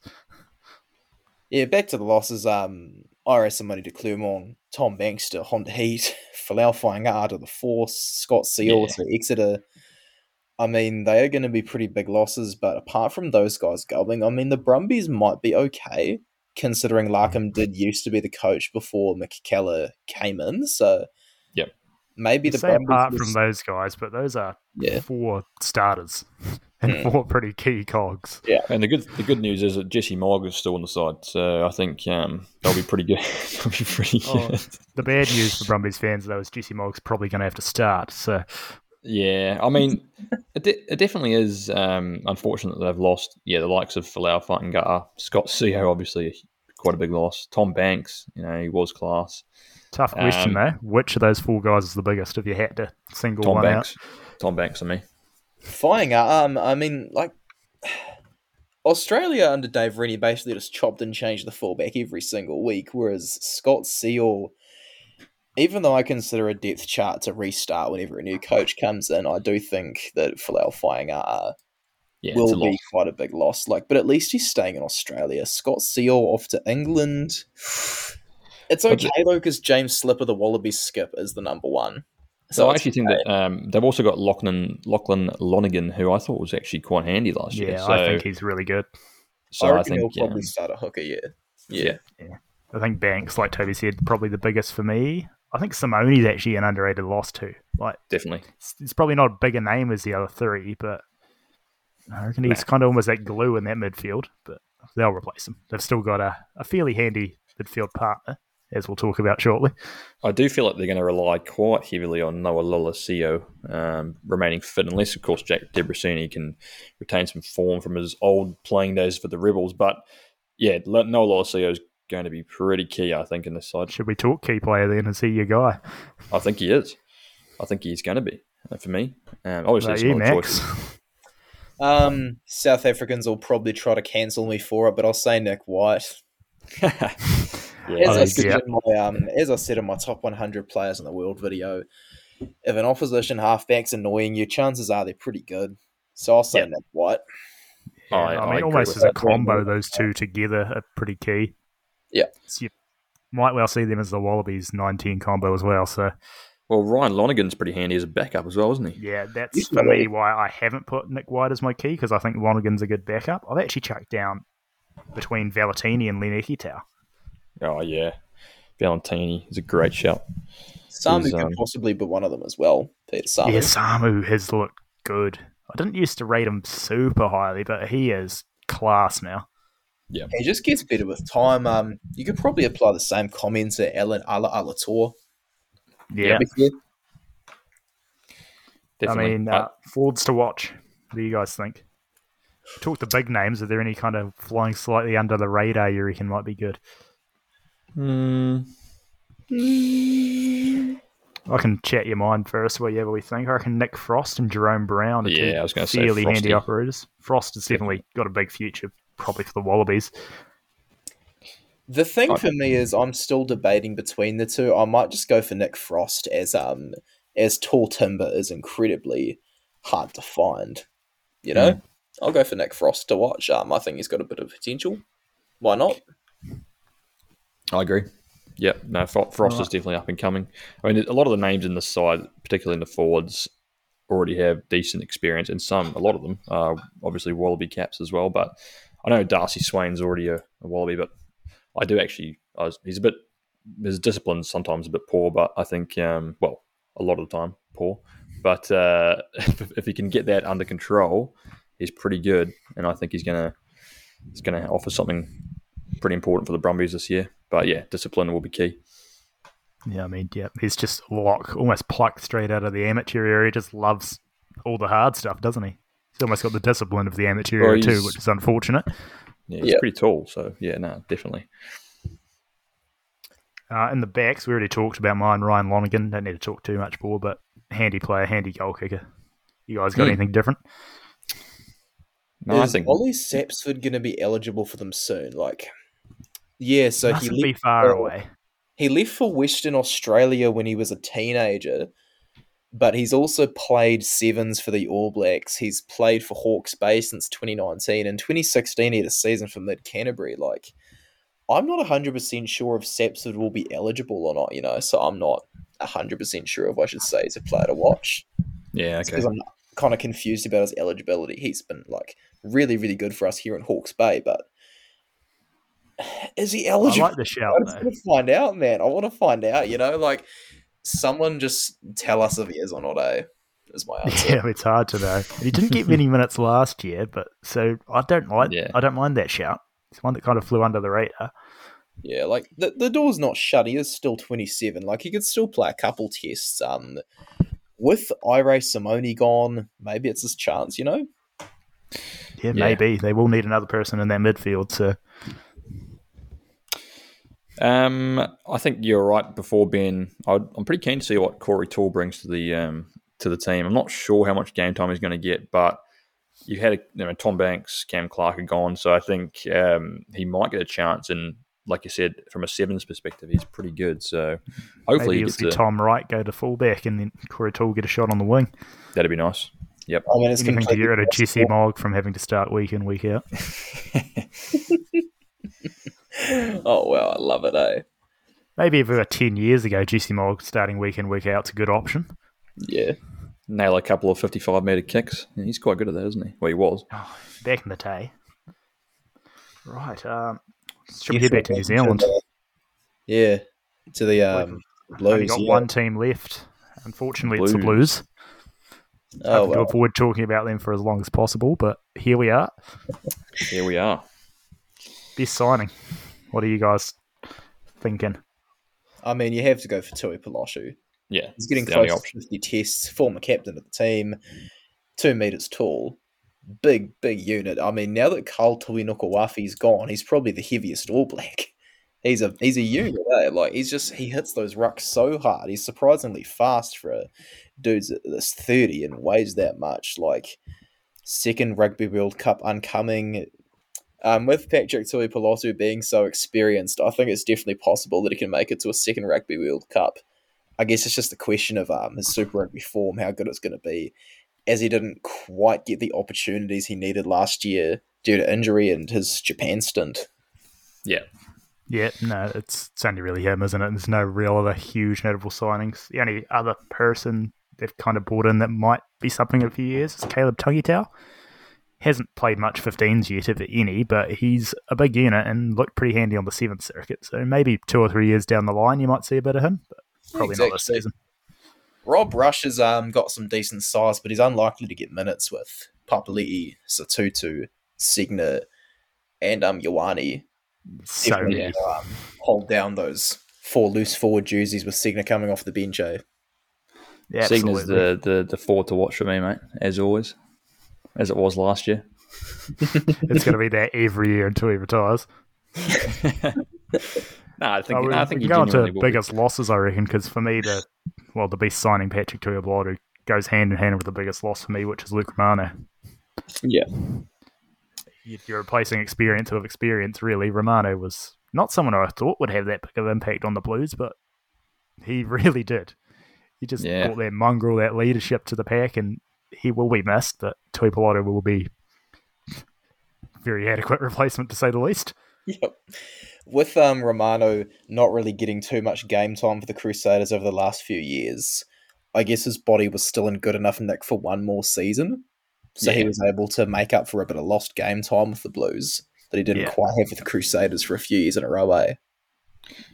yeah. Back to the losses. Um, I some money to Clermont, Tom Banks to Honda Heat, Folau Fainga'a to the Force, Scott Sio Yeah. to Exeter. I mean, they are going to be pretty big losses, but apart from those guys going, I mean, the Brumbies might be okay, considering Larkham did used to be the coach before McKellar came in. So, Yep. maybe You the say Brumbies. apart was- from those guys, but those are Yeah. four starters and Hmm. four pretty key cogs. Yeah, and the good the good news is that Jesse Mogg is still on the side, so I think um, they'll be pretty good. they'll be pretty Oh. good. The bad news for Brumbies fans, though, is Jesse Mogg's probably going to have to start. So Yeah, I mean, it, de- it definitely is um, unfortunate that they've lost. Yeah, the likes of Falau fighting Gutta, Scott Sio, obviously quite a big loss. Tom Banks, you know, he was class. tough question, Um, though. Which of those four guys is the biggest if you had to single Tom one Banks, Tom Banks, and me. Flying out, um, I mean, like, Australia under Dave Rennie basically just chopped and changed the fullback every single week, whereas Scott Sio, even though I consider a depth chart to restart whenever a new coach comes in, I do think that Folau Fainga'a Yeah, it's will lot. be quite a big loss. Like, but at least he's staying in Australia. Scott Sio off to England. It's okay though, because James Slipper, the Wallaby skip, is the number one. So I actually think that um, they've also got Lachlan Lachlan Lonergan, who I thought was actually quite handy last year. Yeah, So, I think he's really good. so I I, think he'll probably um, start a hooker. Yeah, yeah. yeah. I think Banks, like Toby said, probably the biggest for me. I think Simone's actually an underrated loss too. Like definitely. it's, it's probably not a bigger name as the other three, but I reckon he's kind of almost that glue in that midfield. But they'll replace him. They've still got a, a fairly handy midfield partner, as we'll talk about shortly. I do feel like they're going to rely quite heavily on Noah Lolesio um, remaining fit, unless, of course, Jack Debreczeni can retain some form from his old playing days for the Rebels. But yeah, Noah Lolesio is going to be pretty key, I think, in this side. Should we talk key player then? Is he your guy? I think he is. I think he's going to be uh, for me. Um, obviously, About some you, other Um, South Africans will probably try to cancel me for it, but I'll say Nick White. yeah, As, Oh, I said yeah. in my, um, as I said in my top 100 players in the world video, if an opposition halfback's annoying you, chances are they're pretty good. So I'll say Yeah. Nick White. I, I, I mean, agree almost as a that. combo, those two together are pretty key. Yeah. So you might well see them as the Wallabies 19 combo as well. So, Well, Ryan Lonergan's pretty handy as a backup as well, isn't he? yeah, that's He's for me really- why I haven't put Nick White as my key because I think Lonergan's a good backup. I've actually chucked down between Valentini and Len Ikitau. Oh, yeah. Valentini is a great shout. Samu He's, could um, possibly be one of them as well. Peter Samu. Yeah, Samu has looked good. I didn't used to rate him super highly, but he is class now. Yeah, he just gets better with time. Um, you could probably apply the same comment to Allan Alaalatoa. Yeah, Yeah. Definitely. I mean, uh, Fords to watch. What do you guys think? Talk the big names. Are there any kind of flying slightly under the radar you reckon might be good? Hmm. I can chat your mind first, whatever we think. I reckon Nick Frost and Jerome Brown are Yeah, two I was gonna say fairly handy operators. Frost has definitely got a big future, probably for the Wallabies. The thing I- for me is I'm still debating between the two. I might just go for Nick Frost as um as tall timber is incredibly hard to find. You know? Hmm. I'll go for Nick Frost to watch. Um I think he's got a bit of potential. Why not? I agree. Yeah, No, Fro- Frost is definitely up and coming. I mean, a lot of the names in the side, particularly in the forwards, already have decent experience, and some, a lot of them, are obviously Wallaby caps as well. But I know Darcy Swain's already a, a Wallaby, but I do actually. I was, he's a bit. His discipline sometimes a bit poor, but I think, um, well, a lot of the time poor. But uh, if, if he can get that under control, he's pretty good, and I think he's gonna he's gonna offer something pretty important for the Brumbies this year. But yeah, discipline will be key. Yeah, I mean, yeah, he's just lock, almost plucked straight out of the amateur area. Just loves all the hard stuff, doesn't he? He's almost got the discipline of the amateur Well, area too, which is unfortunate. Yeah, he's Yeah. pretty tall, so yeah, no, definitely. Uh, in the backs, we already talked about mine, Ryan Lonergan. Don't need to talk too much more, but handy player, handy goal kicker. You guys got Hmm. anything different? No, I is think Ollie Sapsford gonna be eligible for them soon? Like Yeah, so he Mustn't be far for- away. He left for Western Australia when he was a teenager, but he's also played sevens for the All Blacks. He's played for Hawke's Bay since 2019. In 2016, he had a season for Mid Canterbury. Like, I'm not 100% sure if Sapsford will be eligible or not, you know, so I'm not 100% sure if I should say he's a player to watch. yeah, okay. Because I'm kind of confused about his eligibility. He's been, like, really, really good for us here in Hawke's Bay, but is he eligible? I like the shout I just want to find out, man. I want to find out. You know, like someone just tell us if he is or not. Eh? Is my answer. Yeah, it's hard to know. He didn't get many minutes last year, but so I don't like. Yeah. I don't mind that shout. It's one that kind of flew under the radar. Yeah, like the the door's not shut. He is still twenty seven. Like he could still play a couple tests. Um, with Irae Simone gone, maybe it's his chance. You know. Yeah, Yeah. maybe they will need another person in that midfield. So Um, I think you're right. Before Ben, I'd, I'm pretty keen to see what Corey Toole brings to the um, to the team. I'm not sure how much game time he's going to get, but you had a, you know, Tom Banks, Cam Clark are gone, so I think um, he might get a chance. And like you said, from a sevens perspective, he's pretty good. So hopefully, Maybe he you'll gets see to, Tom Wright go to fullback and then Corey Toole get a shot on the wing. that'd be nice. Yep. I mean, it's Anything to completely get rid of Jesse possible. Mogg from having to start week in, week out. Oh wow, I love it, eh? Maybe if it were 10 years ago, Jesse Mogg starting week in, week out's a good option. Yeah. Nail a couple of fifty-five meter kicks. Yeah, he's quite good at that, isn't he? Well, he was. Oh, back in the day. Right. Um, should we head back to New Zealand? Yeah, to the um, Only Blues. got yeah. one team left. Unfortunately, it's the Blues. Blues. Oh, Hoping to avoid talking about them for as long as possible, but here we are. Here we are. Best signing. What are you guys thinking? I mean, you have to go for Tuipulotu. Yeah, He's getting it's the only close to 50 tests, former captain of the team, two metres tall, big, big unit. I mean, now that Karl Tu'inukuafe's gone, he's probably the heaviest All Black. He's a he's a unit, eh? Like he's just he hits those rucks so hard. He's surprisingly fast for a dude that's thirty and weighs that much. Like second Rugby World Cup uncoming. Um, with Patrick Tuipulotu being so experienced, I think it's definitely possible that he can make it to a second Rugby World Cup. I guess it's just a question of um, his Super Rugby form, how good it's going to be, as he didn't quite get the opportunities he needed last year due to injury and his Japan stint. Yeah, Yeah, no, it's, it's only really him, isn't it? There's no real other huge notable signings. The only other person they've kind of brought in that might be something in a few years is Caleb Tangitau. Hasn't played much 15s yet, if any, but he's a big unit and looked pretty handy on the 7th circuit. So maybe two or three years down the line, you might see a bit of him, but probably not this Exactly. season. Rob Rush has um, got some decent size, but he's unlikely to get minutes with Papali'i, Sotutu, Segner, and um, Ioane. So Definitely, many. um, hold down those four loose forward jerseys with Segner coming off the bench. Eh? Yeah, Segner's absolutely. the, the the forward to watch for me, mate. As always, as it was last year. It's going to be there every year until he retires. No, I think Oh, we, no, I think can go on genuinely to will be. biggest losses, I reckon, because for me, the well, the best signing Patrick Tuipulotu goes hand in hand with the biggest loss for me, which is Luke Romano. Yeah. You- You're replacing experience with experience, really. Romano was not someone I thought would have that big of impact on the Blues, but he really did. He just Yeah. brought that mongrel, that leadership to the pack, and he will be missed, but Tuipulotu will be very adequate replacement, to say the least. Yep. With um, Romano not really getting too much game time for the Crusaders over the last few years, I guess his body was still in good enough nick for one more season. So he was able to make up for a bit of lost game time with the Blues that he didn't Yeah. quite have with the Crusaders for a few years in a row. Eh?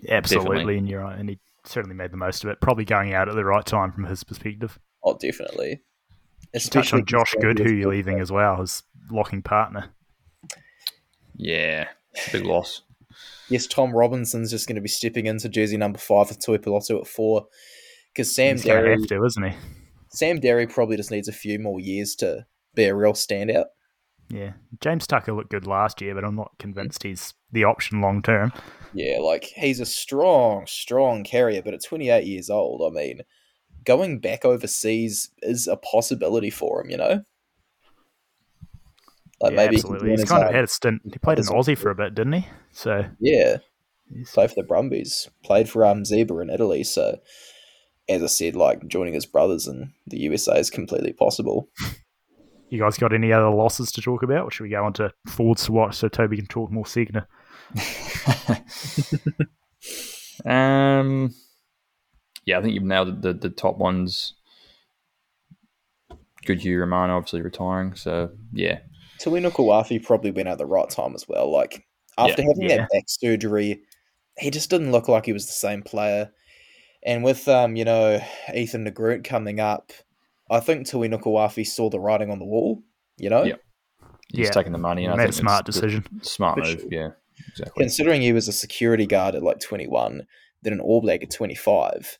Absolutely, Definitely. and you're right, and he certainly made the most of it. Probably going out at the right time from his perspective. Oh, definitely. Touch on Josh Good, who you're leaving as well, his locking partner. Yeah, big loss. Yes, Tom Robinson's just going to be stepping into jersey number five with Tuipulotu at four. Because Sam He's Derry, have to, isn't he? Sam Darry probably just needs a few more years to be a real standout. Yeah. James Tucker looked good last year, but I'm not convinced he's the option long term. Yeah, like he's a strong, strong carrier, but at 28 years old, I mean, going back overseas is a possibility for him, you know? Like yeah, maybe absolutely. join He's kind of had a stint. He played in Aussie for a bit, didn't he? So Yeah, he's, played for the Brumbies, played for um Zebre in Italy. So, as I said, like joining his brothers in the USA is completely possible. you guys got any other losses to talk about? Or should we go on to forwards to watch so Toby can talk more Segner? Um, yeah, I think you've nailed the, the, the top ones. Goodhue Romano obviously retiring, so yeah, Tu'inukuafe probably went at the right time as well. Like after Yeah, having yeah. that back surgery, he just didn't look like he was the same player. And with um, you know, Ethan DeGroot coming up, I think Tu'inukuafe saw the writing on the wall. You know, Yeah. he's Yeah. taking the money. And I Made a smart it's decision. Smart For move, sure. yeah, exactly. considering he was a security guard at like twenty one, then an All Black at twenty five,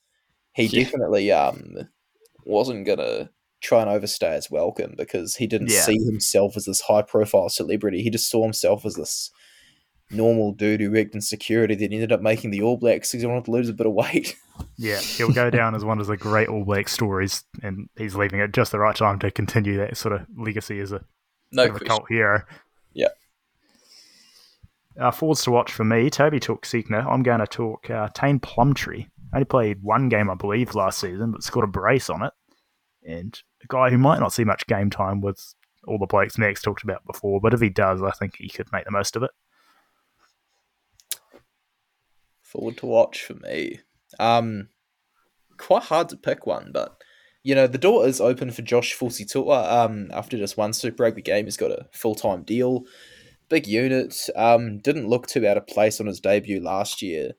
he Yeah. definitely um wasn't gonna try and overstay his welcome because he didn't Yeah. see himself as this high profile celebrity. He just saw himself as this normal dude who worked in security that ended up making the All Blacks because he wanted to lose a bit of weight. Yeah, he'll go down as one of the great All Black stories, and he's leaving at just the right time to continue that sort of legacy as a No of a cult hero. Yeah. Uh, forwards to watch for me. Toby took Segner. I'm going to talk uh, Taine Plumtree. Only played one game, I believe, last season, but scored a brace on it. And a guy who might not see much game time with all the blokes Max talked about before, but if he does, I think he could make the most of it. Forward to watch for me. Um, quite hard to pick one, but you know the door is open for Josh Fusitu'a. Um, after just one Super Rugby game, he's got a full time deal. Big unit. Um, didn't look too out of place on his debut last year.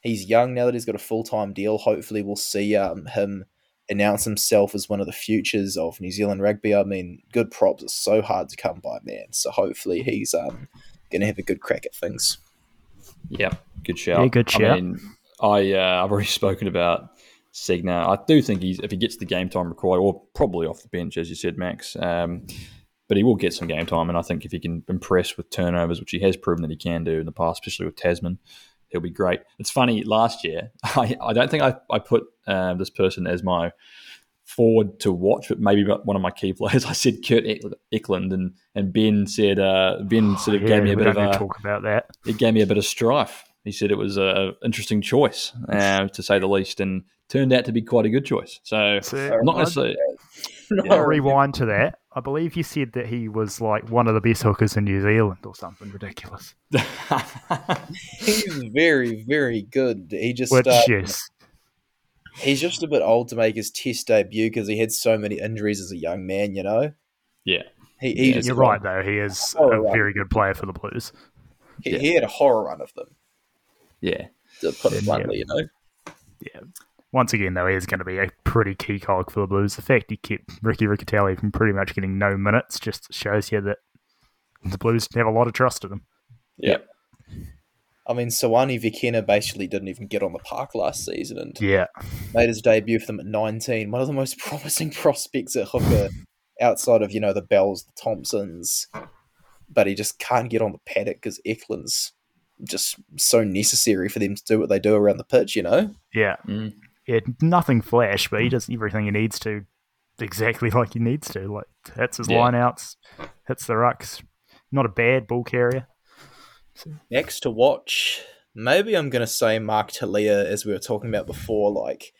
He's young now that he's got a full time deal. Hopefully, we'll see um, him announce himself as one of the futures of New Zealand rugby. I mean, good props are so hard to come by, man. So hopefully, he's um, going to have a good crack at things. Yeah, good shout. Yeah, good I shout. mean, I uh, I've already spoken about Segner. I do think he's if he gets the game time required, or probably off the bench, as you said, Max. Um, but he will get some game time, and I think if he can impress with turnovers, which he has proven that he can do in the past, especially with Tasman, he'll be great. It's funny. Last year, I, I don't think I, I put uh, this person as my forward to watch, but maybe one of my key players. I said Kurt Eck- Eklund, and and Ben said uh, Ben sort of Yeah, gave me a bit of a talk about that. it gave me a bit of strife. He said it was an interesting choice, uh, to say the least, and turned out to be quite a good choice. So So, I'm not going to I'll rewind to that. I believe you said that he was like one of the best hookers in New Zealand or something ridiculous. He's very, very good. He just Which, uh, yes, he's just a bit old to make his Test debut because he had so many injuries as a young man. You know, yeah, he, he Yeah, just you're right though. He is Oh, a right. very good player for the Blues. He, he had a horror run of them. yeah, To put it Yeah. bluntly, you know. Once again, though, he is going to be a pretty key cog for the Blues. The fact he kept Ricky Riccitelli from pretty much getting no minutes just shows you that the Blues have a lot of trust in him. Yeah. I mean, Soane Vikena basically didn't even get on the park last season and Yeah, made his debut for them at 19. One of the most promising prospects at hooker outside of, you know, the Bells, the Thompsons. But he just can't get on the paddock because Eklund's just so necessary for them to do what they do around the pitch, you know? yeah, Mm. Yeah. Nothing flash, but he does everything he needs to exactly like he needs to. Like hits his Yeah. lineouts, hits the rucks. Not a bad ball carrier. Next to watch, maybe I'm going to say Mark Telea, as we were talking about before. Like,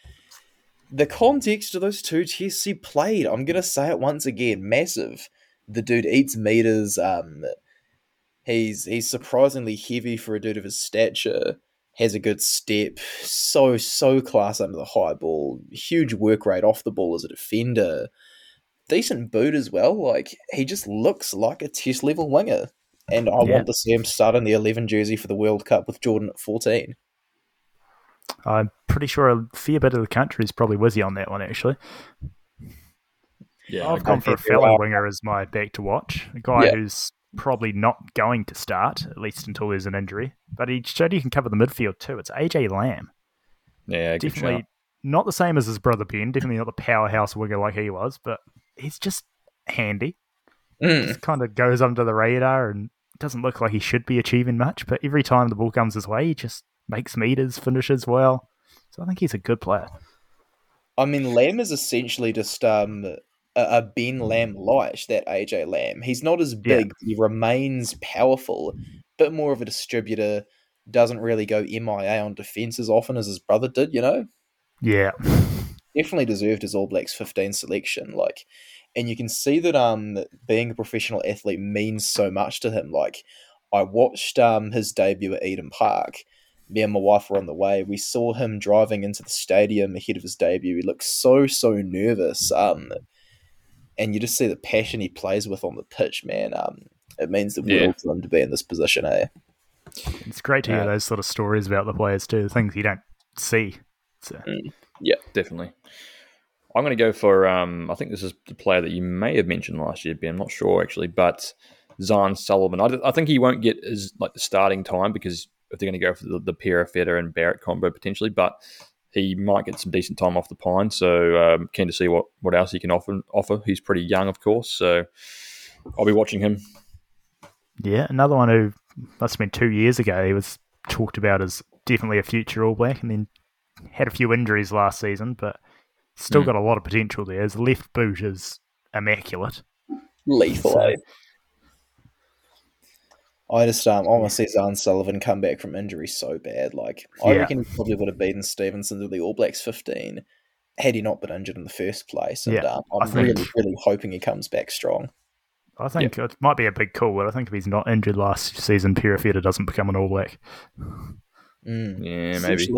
the context of those two tests he played, I'm going to say it once again massive. The dude eats meters. Um, he's he's surprisingly heavy for a dude of his stature. Has a good step. So so class under the high ball. Huge work rate off the ball as a defender. Decent boot as well. Like he just looks like a test level winger and I Yeah. want to see him start in the 11 jersey for the World Cup with Jordan at 14. I'm pretty sure a fair bit of the country is probably with you on that one, actually. yeah. I've I gone for a think fellow winger as my back to watch. A guy Yeah. who's probably not going to start, at least until there's an injury. But he showed he can cover the midfield too. It's AJ Lam. yeah, Definitely not the same as his brother Ben. Definitely not the powerhouse winger like he was, but he's just handy. Mm. Just kind of goes under the radar and doesn't look like he should be achieving much. But every time the ball comes his way, he just makes meters, finishes well. So I think he's a good player. I mean, Lam is essentially just um, a, Ben Lam light, that AJ Lam. He's not as big, but he remains powerful, bit more of a distributor, doesn't really go MIA on defence as often as his brother did, you know? Yeah. definitely deserved his All Blacks 15 selection. Like, and you can see that um being a professional athlete means so much to him. Like, I watched um his debut at Eden Park. Me and my wife were on the way. We saw him driving into the stadium ahead of his debut. He looked so so nervous. Um, and you just see the passion he plays with on the pitch, man. Um, it means the Yeah. world to him to be in this position, eh? It's great to hear Yeah. those sort of stories about the players too, the things you don't see. So, Yeah, definitely. I'm going to go for. Um, I think this is the player that you may have mentioned last year, Ben. I'm not sure actually, but Zarn Sullivan. I, I think he won't get as like the starting time because if they're going to go for the, the Perofeta and Barrett combo potentially, but he might get some decent time off the pine. So um, keen to see what, what else he can offer. Offer. He's pretty young, of course, so I'll be watching him. yeah, another one who must have been two years ago. He was talked about as definitely a future All Black, and then had a few injuries last season, but still Hmm. got a lot of potential there. His left boot is immaculate. Lethal, So- eh? I just um, I want to see Zarn Sullivan come back from injury so bad. Like I Yeah. reckon he probably would have beaten Stevenson to the All Blacks 15 had he not been injured in the first place. And Yeah, um, I I'm think- really, really hoping he comes back strong. I think it might be a big call, but I think if he's not injured last season, Perofeta doesn't become an All Black. Mm. Yeah, maybe.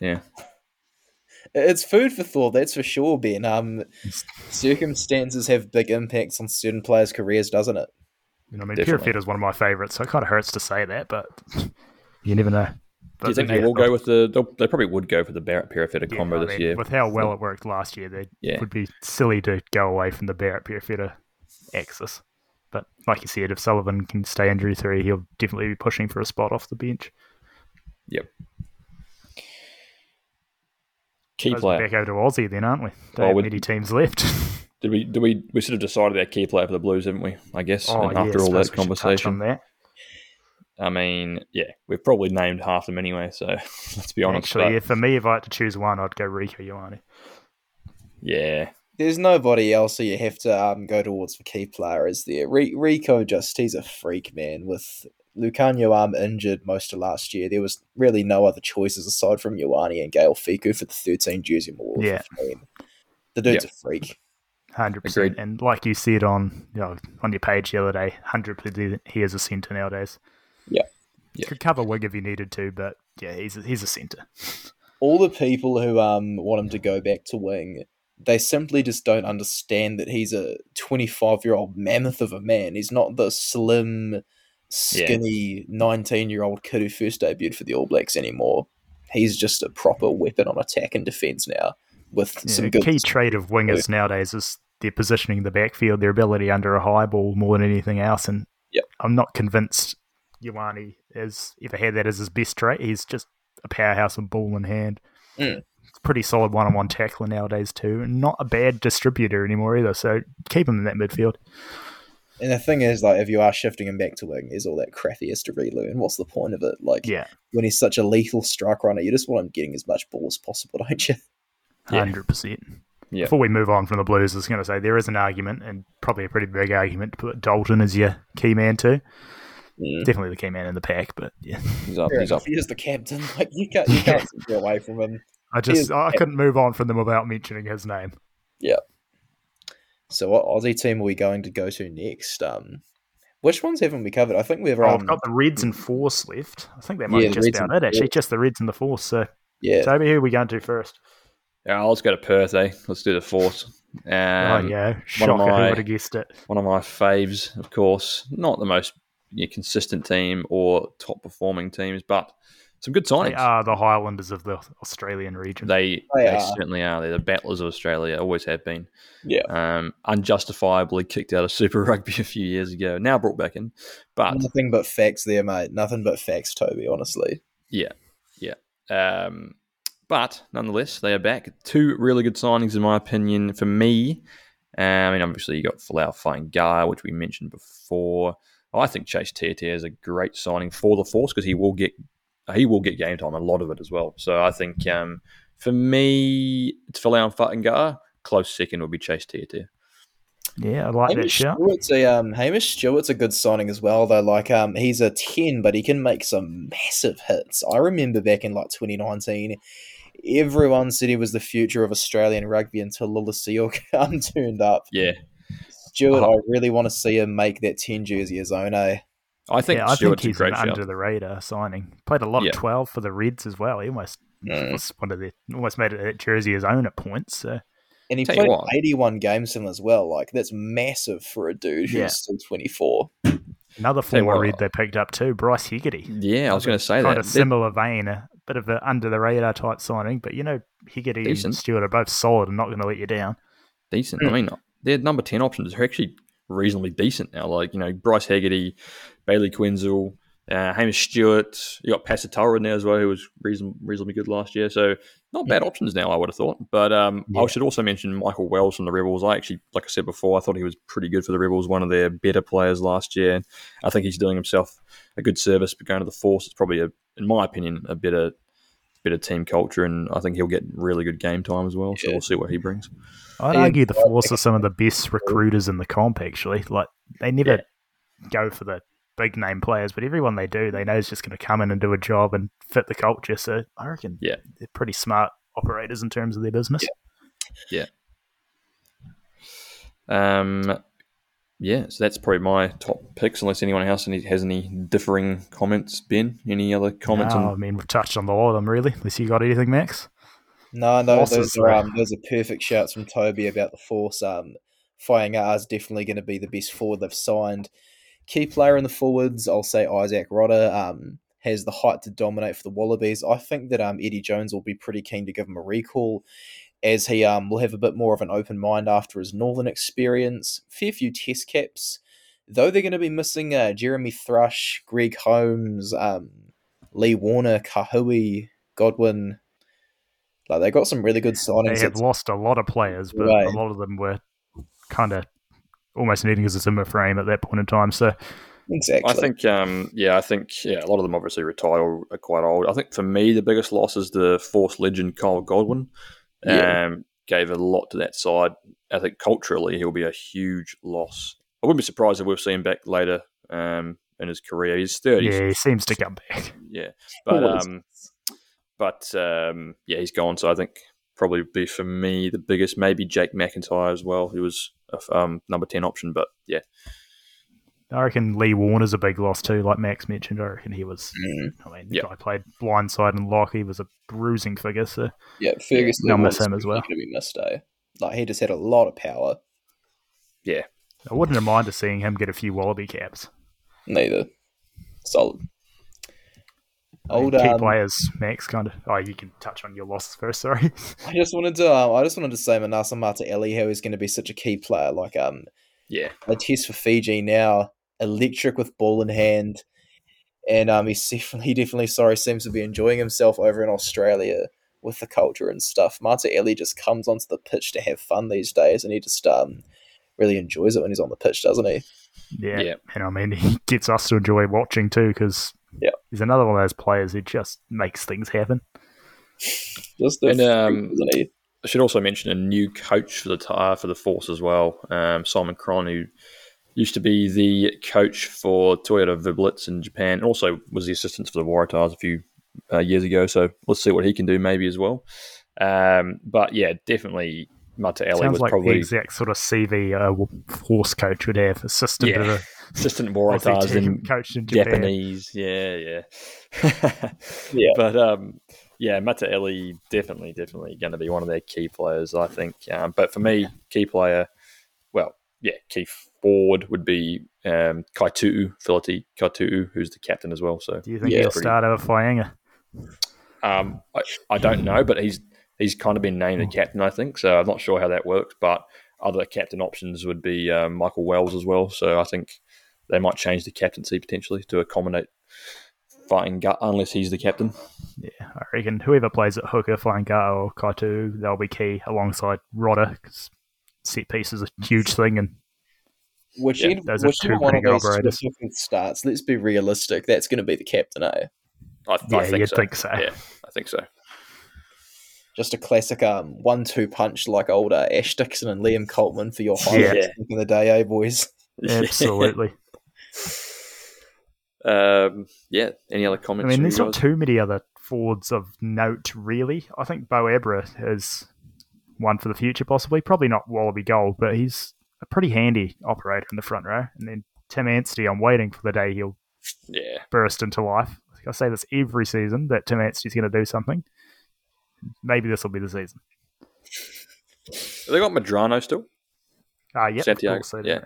Yeah. It's food for thought, that's for sure, Ben. Um, circumstances have big impacts on certain players' careers, doesn't it? You know, I mean, Definitely. Perofeta is one of my favourites, so it kind of hurts to say that, but you never know. Do you think they yeah, will go with the? they'll- probably would go for the Barrett Perofeta yeah, combo I this mean, year. With how well it worked last year, they Yeah. would be silly to go away from the Barrett Perofeta axis. But like you said, if Sullivan can stay injury free, he'll definitely be pushing for a spot off the bench. Yep. Key Suppose we're player. Back over to Aussie then, aren't we? Don't Well, have many teams left. Did we? Did we? We sort of decided our key player for the Blues, haven't we? I guess. oh, and yeah, after all that we on conversation, that. I mean, yeah, we've probably named half them anyway. So let's be honest. Actually, but, yeah, for me, if I had to choose one, I'd go Rieko Ioane. yeah, There's nobody else who you have to um, go towards for key player, is there? Re- Rico just, he's a freak, man. With Lucanio arm injured most of last year, there was really no other choices aside from Ioane and Gail Fiku for the 13 jersey more. Yeah. The dude's Yeah. a freak. Hundred percent, and like you said on you know, on your page the other day, hundred percent he is a centre nowadays. Yeah. Yeah. could cover wing if he needed to, but yeah, he's a, he's a centre. All the people who um want him to go back to wing, they simply just don't understand that he's a 25 year old mammoth of a man. He's not the slim, skinny 19 year old kid who first debuted for the All Blacks anymore. He's just a proper weapon on attack and defence now with Yeah, some the good. key trait of wingers nowadays is their positioning in the backfield, their ability under a high ball more than anything else. And Yep. I'm not convinced Ioane has ever had that as his best trait. He's just a powerhouse and ball in hand. Mm. Pretty solid one on one tackler nowadays too, and not a bad distributor anymore either. So keep him in that midfield. And the thing is, like, if you are shifting him back to wing, is all that crap he has to relearn. What's the point of it? Like, Yeah, when he's such a lethal strike runner, you just want him getting as much ball as possible, don't you? Yeah. hundred percent. Yeah. Before we move on from the Blues, I was going to say there is an argument, and probably a pretty big argument, to put Dalton as your key man too. Mm. Definitely the key man in the pack, but yeah, he's up. He's up. He is the captain. Like you can't, you can't get away from him. I just is- I couldn't move on from them without mentioning his name. Yeah. So, what Aussie team are we going to go to next? Um, which ones haven't we covered? I think we've Oh, um, I've got the Reds and Force left. I think that might Yeah, be just Reds about it. Actually, Force. just the Reds and the Force. So, yeah. Toby, who are we going to first? Yeah, let's go to Perth. Eh? Let's do the Force. Um, oh yeah, one of shocker! Who my- would have guessed it? one of my faves, of course. Not the most you know, consistent team or top performing teams, but some good They signings. are the Highlanders of the Australian region. They They they, are. certainly are. They're the battlers of Australia. Always have been. Yeah. Um, unjustifiably kicked out of Super Rugby a few years ago. Now brought back in, but Nothing but facts there, mate. Nothing but facts, Toby. Honestly. yeah, yeah. Um, but nonetheless, they are back. Two really good signings, in my opinion. For me, uh, I mean, obviously you got Folau Fainga'a, which we mentioned before. I think Chase Tiatia is a great signing for the Force because he will get he will get game time, a lot of it as well. So I think um, for me, it's Folau Fainga'a. Close second would be Chase Tiatia. yeah, I like that Hamish shout. Stewart's a um, Hamish Stewart's a good signing as well, though. Like um, he's a ten, but he can make some massive hits. I remember back in like 2019, everyone said he was the future of Australian rugby until Lolesio um, turned up. Yeah, Stewart, Uh-huh. I really want to see him make that ten jersey his own. Eh? I think yeah, I think Stewart's a he's great an under the radar signing. Played a lot Yeah. of twelve for the Reds as well. He almost Mm. was one of the almost made it that jersey his own at points. So And he Tell played 81 games in as well. Like that's massive for a dude who's Yeah. still 24. another Tell you former. Red they picked up too, Bryce Hegarty. Yeah, I was going to say kind that. of similar vein, a bit of the under the radar type signing, but you know Hegarty Decent. and Stewart are both solid and not going to let you down. decent. Hmm. I mean, their number 10 options are actually reasonably decent now. Like, you know, Bryce Hegarty, Bailey Quinzel, uh, Hamish Stewart. You got Pasatara in there as well, who was reason, reasonably good last year. So, not bad options now, I would have thought. But um, I should also mention Michael Wells from the Rebels. I actually, like I said before, I thought he was pretty good for the Rebels, one of their better players last year. I think he's doing himself a good service but going to the Force. It's probably, a, in my opinion, a better. Bit of team culture, and I think he'll get really good game time as well. So Yeah. we'll see what he brings. I'd Yeah, argue the Force are some of the best recruiters in the comp. Actually, like they never Yeah. go for the big name players, but everyone they do, they know is just going to come in and do a job and fit the culture. So I reckon Yeah. they're pretty smart operators in terms of their business. Yeah. Um, yeah, so that's probably my top picks. Unless anyone else has any differing comments, Ben. Any other comments? No, I mean, we've touched on a lot of them, really. Unless you got anything, Max? No, no, Losses, those are um, those are perfect shouts from Toby about the Force. Um, Fainga'a is definitely going to be the best forward they've signed. Key player in the forwards, I'll say Izack Rodda um, has the height to dominate for the Wallabies. I think that um, Eddie Jones will be pretty keen to give him a recall, as he um, will have a bit more of an open mind after his Northern experience. Fair few Test caps, though they're going to be missing uh, Jeremy Thrush, Greg Holmes, um, Lee Warner, Kahui, Godwin. Like they got some really good signings. They have It's- lost a lot of players, but Right. a lot of them were kind of almost needing as a Zimmer frame at that point in time. So Exactly. I think, um, yeah, I think, yeah, a lot of them obviously retired or are quite old. I think for me, the biggest loss is the Force legend Kyle Godwin. Yeah. Um, gave a lot to that side. I think culturally, he'll be a huge loss. I wouldn't be surprised if we'll see him back later um, in his career. He's thirty, yeah, he seems to come back. yeah, but Always. um, but um, yeah, he's gone. So I think probably be for me the biggest. Maybe Jake McIntyre as well. He was a um, number ten option, but yeah, I reckon Lee Warner's a big loss too, like Max mentioned. I reckon he was. Mm. I mean, Yeah. I played blindside and lock. He was a bruising figure. So Yeah, Ferguson They'll was miss him as well. Going to be missed, eh? Like he just had a lot of power. Yeah, I wouldn't have minded seeing him get a few Wallaby caps. Neither. Solid. I mean, Old, key um, players, Max. Kind of. Oh, you can touch on your losses first. Sorry. I just wanted to. Um, I just wanted to say Manasa Mataele, how he's going to be such a key player. Like um, yeah, a test for Fiji now, electric with ball in hand, and um, he's definitely, he definitely, sorry, seems to be enjoying himself over in Australia with the culture and stuff. Mataele just comes onto the pitch to have fun these days, and he just um, really enjoys it when he's on the pitch, doesn't he? Yeah. Yeah. And I mean, he gets us to enjoy watching too because Yeah. he's another one of those players who just makes things happen. Just a And, freak, um, isn't he? I should also mention a new coach for the uh, for the Force as well, um, Simon Cron, who used to be the coach for Toyota Verblitz in Japan, and also was the assistant for the Waratahs a few uh, years ago. So let's see what he can do maybe as well. Um, but yeah, definitely Mataele Sounds was like the exact sort of CV a horse coach would have. Assistant to Yeah. the assistant Waratahs in coached in Japan. Japanese. Yeah, yeah. Yeah. But um, yeah, Mataele definitely, definitely going to be one of their key players, I think. Um, but for me, key player, well, yeah, key forward would be um, Kaitu'u, Feleti Kaitu'u, who's the captain as well. So Do you think Yeah. he'll start over Fainga'a? um, I, I don't know, but he's he's kind of been named the captain, I think. So I'm not sure how that works. But other captain options would be um, Michael Wells as well. So I think they might change the captaincy potentially to accommodate fighting gut unless he's the captain. Yeah, I reckon whoever plays at hooker, Fainga'a or Kaitu, they'll be key alongside Rodda because set piece is a huge thing. And Whichever, those are whichever two one of those operators. specific starts, let's be realistic. That's going to be the captain, eh? I, yeah, I think you'd so. think so. Yeah, I think so. Just a classic um, one-two punch like old uh, Ash Dixon and Liam Coltman for your highlights Yeah. back in the day, eh, boys? Absolutely. um, yeah. Any other comments? I mean, there's not guys? too many other forwards of note, really. I think Bo Abra is one for the future, possibly. Probably not Wallaby Gold, but he's a pretty handy operator in the front row. And then Tim Anstee, I'm waiting for the day he'll Yeah, burst into life. I say this every season that Tim Anstee's going to do something. Maybe this will be the season. Have they got Medrano still. Ah, yep, Santiago. of course. Yeah,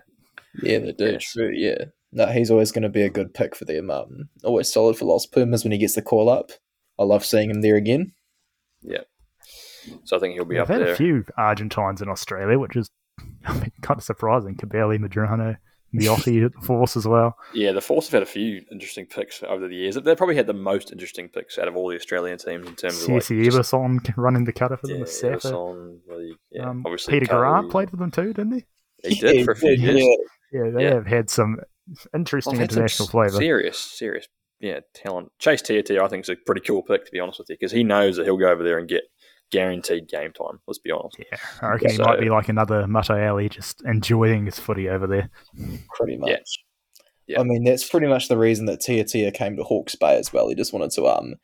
Yeah, they do. Yeah. True, yeah. No, he's always going to be a good pick for them. Um, always solid for Los Pumas when he gets the call up. I love seeing him there again. yeah. So I think he'll be We've up had there. a few Argentines in Australia, which is I mean, kind of surprising. Cubelli, Medrano, Miotti at the Force as well. Yeah, the Force have had a few interesting picks over the years. They've probably had the most interesting picks out of all the Australian teams in terms of like CC just- Eberson running the cutter for them yeah, with Safa. Everson, the- yeah, Um, obviously Peter Curry. Grant played for them too, didn't he? He did for a few Yeah, years. Yeah, they Yeah. have had some interesting I've some international s- flavour. Serious, serious, yeah, talent. Chase Tiatia, I think, is a pretty cool pick to be honest with you, because he knows that he'll go over there and get guaranteed game time. Let's be honest. Yeah, I reckon he might be like another Mato Ali, just enjoying his footy over there. pretty much. Yeah. Yeah. I mean, that's pretty much the reason that Tia Tia came to Hawke's Bay as well. He just wanted to um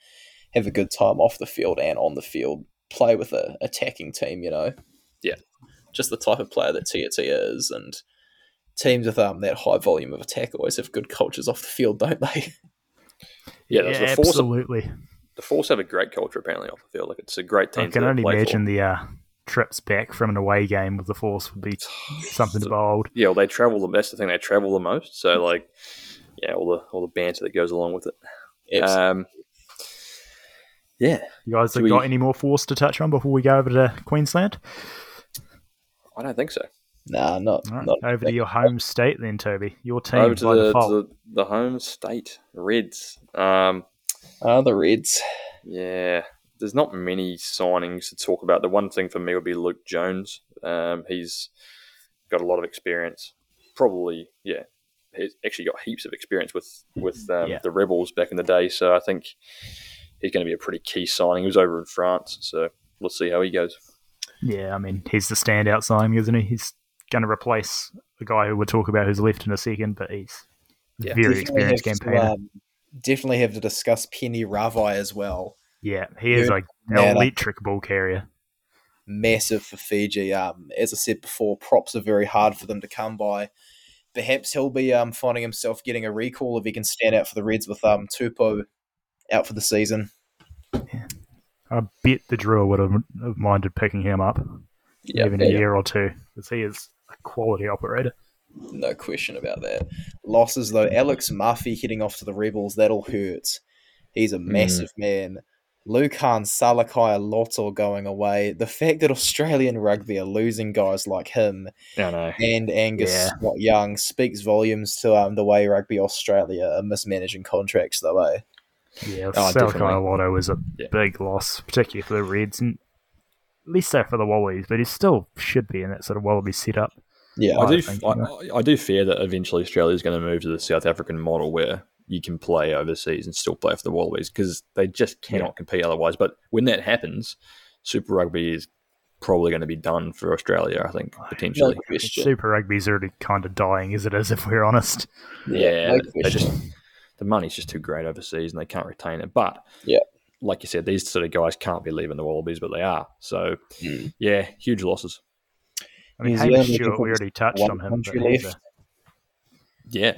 have a good time off the field and on the field, play with a attacking team. You know. Yeah. Just the type of player that Tia Tia is, and teams with um that high volume of attack always have good cultures off the field, don't they? Yeah, Yeah, the force. Absolutely. The force have a great culture apparently off the field. Like it's a great team. I can to only play imagine For. the uh, trips back from an away game with the Force would be something to behold. Yeah, well, they travel the. That's the thing. They travel the most. So like, yeah, all the all the banter that goes along with it. Um, yeah, You guys Should have got any more Force to touch on before we go over to Queensland? I don't think so. nah, not All right, not over to your home state then, Toby. Your team Over to by the, default. to the the home state Reds. Um, uh, the Reds. Yeah, there's not many signings to talk about. The one thing for me would be Luke Jones. Um, he's got a lot of experience. Probably, yeah, he's actually got heaps of experience with with um, Yeah. the Rebels back in the day. So I think he's going to be a pretty key signing. He was over in France, so let's see how he goes. Yeah, I mean, he's the standout signing, isn't he? He's going to replace the guy who we'll talk about who's left in a second, but he's Yeah. very Definitely experienced have to, campaigner. um, definitely have to discuss Peni Ravai as well. yeah, he is like man. an electric ball carrier. massive for Fiji. Um, as I said before, props are very hard for them to come by. Perhaps he'll be um, finding himself getting a recall if he can stand out for the Reds with um, Tupou out for the season. I bet the drill would have, have minded picking him up even a year or two because he is a quality operator. No question about that. Losses though, Alex Murphy heading off to the Rebels, that'll hurt. He's a massive man. Lukhan Salakaia-Loto going away. The fact that Australian rugby are losing guys like him I know. and Angus Yeah. Scott Young speaks volumes to um, the way Rugby Australia are mismanaging contracts, though. Eh? Yeah, Oh, Salakai definitely. Lotto was a Yeah. big loss, particularly for the Reds, and at least so for the Wallabies, but he still should be in that sort of Wallaby setup. Yeah, I I do. think, I, you I do fear that eventually Australia is going to move to the South African model where you can play overseas and still play for the Wallabies because they just cannot Yeah. compete otherwise. But when that happens, Super Rugby is probably going to be done for Australia. I think potentially. question. Super Rugby's already kind of dying is it? as if we're honest. Yeah, no they question. just the money's just too great overseas and they can't retain it. But Yeah. like you said, these sort of guys can't be leaving the Wallabies, but they are. So Mm. yeah, huge losses. I mean, New Hamish Stewart, we already touched on him. But left. Yeah,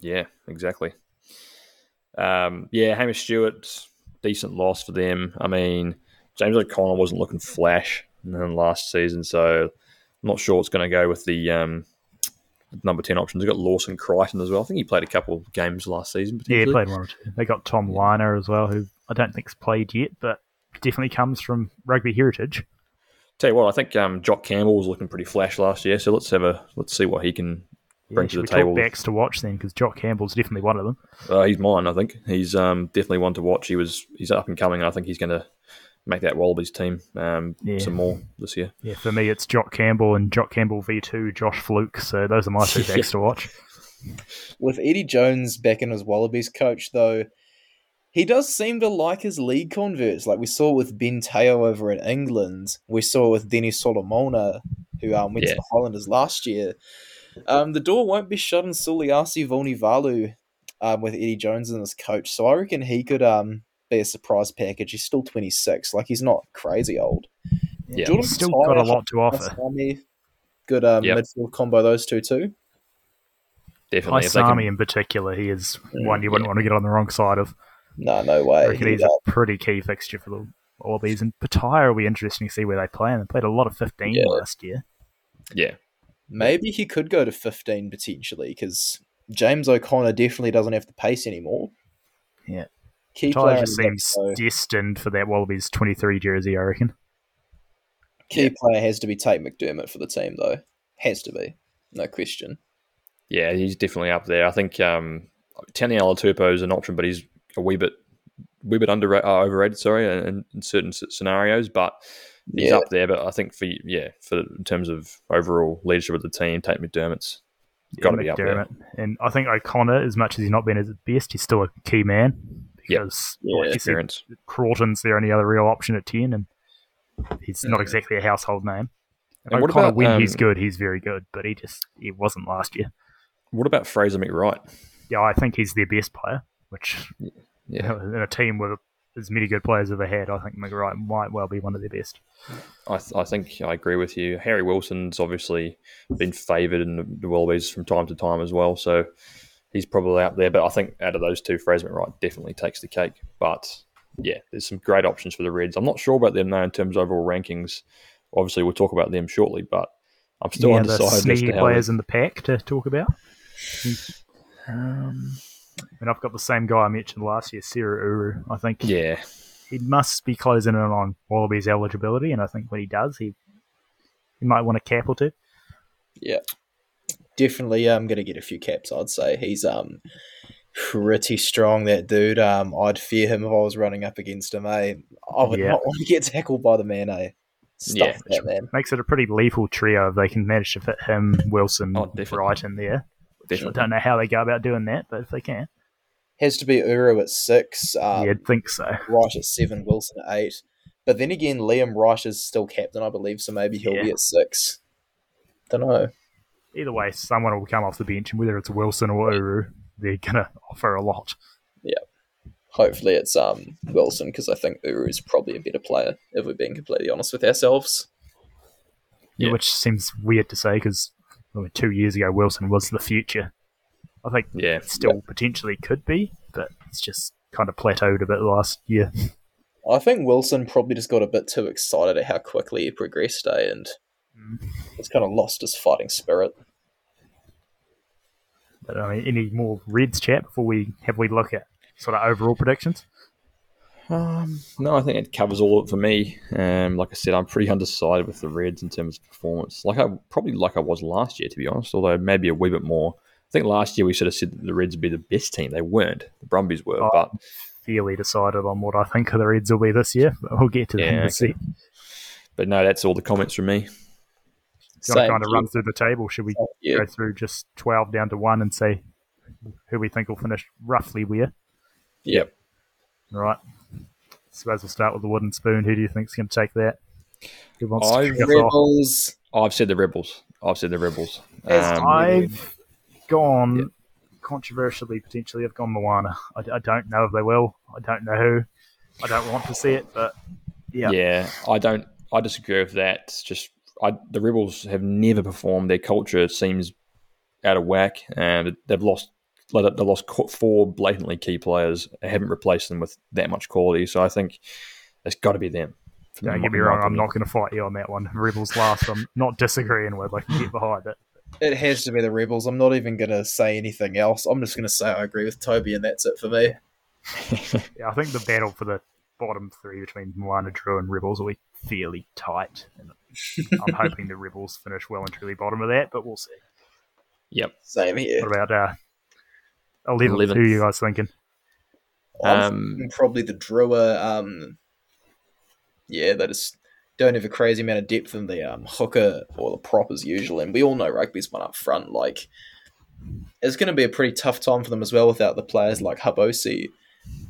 yeah, exactly. Um, yeah, Hamish Stewart, decent loss for them. I mean, James O'Connor wasn't looking flash in last season, so I'm not sure what's going to go with the um, number ten options. They've got Lawson Creighton as well. I think he played a couple of games last season. yeah, he played one or two. They got Tom Lynagh as well, who I don't think's played yet, but definitely comes from rugby heritage. Tell you what, I think um, Jock Campbell was looking pretty flash last year, so let's have a let's see what he can bring should to the we table. talk backs to watch then? Because Jock Campbell's definitely one of them. Uh, he's mine, I think. He's um, definitely one to watch. He was he's up and coming. and I think he's going to make that Wallabies team um, Yeah. some more this year. Yeah, for me, it's Jock Campbell and Jock Campbell v2, Josh Flook. So those are my two backs to watch. With Eddie Jones back in as Wallabies coach, though, he does seem to like his league converts. Like we saw with Ben Te'o over in England. We saw with Denis Solomona, who um, went Yeah. to the Highlanders last year. Um, the door won't be shut on Suliasi Vunivalu um, with Eddie Jones in as coach. So I reckon he could um, be a surprise package. He's still 26. Like he's not crazy old. Yeah. Jordan He's still Tyre, got a lot to offer. Hassami, Good um, Yep. midfield combo, those two too. Definitely. If Isami can, in particular, he is Mm, one you wouldn't yeah. want to get on the wrong side of. No, no way. I way. reckon he's a pretty key fixture for the Wallabies. And Petaia will be interesting to see where they play. And they played a lot of 15 Yeah. last year. yeah. maybe he could go to 15 potentially because James O'Connor definitely doesn't have the pace anymore. Yeah. Key Petaia player, just seems though. destined for that Wallabies 23 jersey, I reckon. key player has to be Tate McDermott for the team though. Has to be, no question. Yeah, he's definitely up there. I think um, Taniela Tupou is an option, but he's a wee bit, wee bit under uh, overrated. Sorry, in, in certain scenarios, but he's Yeah, up there. But I think for yeah, for in terms of overall leadership of the team, Tate McDermott's got to be up there. And I think O'Connor, as much as he's not been at his best, he's still a key man. Yeah. Because, Yeah, like you said, Crawton's the only other real option at 10, and he's not Mhm. exactly a household name. And what O'Connor, about, when he's um, good, he's very good, but he just he wasn't last year. What about Fraser McReight? yeah, I think he's their best player. Which Yeah, in a team with as many good players as they had, I think McReight might well be one of their best. I, th- I think I agree with you. Harry Wilson's obviously been favoured in the, the Wallabies from time to time as well, so he's probably out there. But I think out of those two, Fraser McReight definitely takes the cake. But yeah, there's some great options for the Reds. I'm not sure about them though in terms of overall rankings. Obviously, we'll talk about them shortly, but I'm still yeah, the undecided sneaky players in the pack to talk about. Um, And I've got the same guy I mentioned last year, Seru Uru. I think yeah, he must be closing in on Wallabies eligibility, and I think when he does, he he might want a cap or two. Yeah, definitely. I'm going to get a few caps. I'd say he's um pretty strong. That dude. Um, I'd fear him if I was running up against him. Eh? I would Yeah. not want to get tackled by the man. Eh? Stuff Yeah, that man. Makes it a pretty lethal trio if they can manage to fit him, Wilson, Oh, definitely. In there. I don't know how they go about doing that, but if they can, Has to be Uru at six. Um, yeah, I'd think so. Wright at seven. Wilson at eight. But then again, Liam Wright is still captain, I believe. So maybe he'll be at six. Don't know. Either way, someone will come off the bench, and whether it's Wilson or Uru, they're gonna offer a lot. Yeah. Hopefully it's um Wilson because I think Uru is probably a better player. If we're being completely honest with ourselves. Yeah. Which seems weird to say because two years ago Wilson was the future. I think Yeah, it still potentially could be, but it's just kind of plateaued a bit last year. I think Wilson probably just got a bit too excited at how quickly he progressed, eh, and Mm. it's kind of lost his fighting spirit. But I mean, any more Reds chat before we have we look at sort of overall predictions? Um, no, I think it covers all of it for me. Um, like I said, I'm pretty undecided with the Reds in terms of performance. Like I probably like I was last year, to be honest. Although maybe a wee bit more. I think last year we sort of said that the Reds would be the best team. They weren't. The Brumbies were, Oh, but Fairly decided on what I think the Reds will be this year, but we'll get to that Yeah, in a okay. but no, that's all the comments from me. Do you want to kind of run through the table? Should we Yeah, go through just 12 down to 1 and say who we think will finish roughly where? Yep. All right. Suppose we'll start with the wooden spoon. Who do you think's going to take that? Who wants to I've kick off? Rebels. I've said the Rebels. I've said the Rebels. As Um, I've gone Yeah. controversially, potentially. I've gone Moana. I, I don't know if they will. I don't know who. I don't want to see it, but yeah, Yeah, I don't. I disagree with that. It's just I, the Rebels have never performed. Their culture seems out of whack, and they've lost. like, They lost four blatantly key players. They haven't replaced them with that much quality. So I think it's got to be them. don't get me wrong. I'm not going to fight you on that one. Rebels last. I'm not disagreeing with. I can get behind it. It has to be the Rebels. I'm not even going to say anything else. I'm just going to say I agree with Toby, and that's it for me. Yeah, I think the battle for the bottom three between Moana, Drua, and Rebels will be fairly tight. And I'm hoping the Rebels finish well and truly bottom of that, but we'll see. Yep. Same here. What about uh, 11th? Who are you guys thinking? I'm Um, thinking probably the Drua. Um, yeah, they just don't have a crazy amount of depth in the um, hooker or the proppers usually, and we all know rugby's one up front. Like, it's going to be a pretty tough time for them as well without the players like Habosi,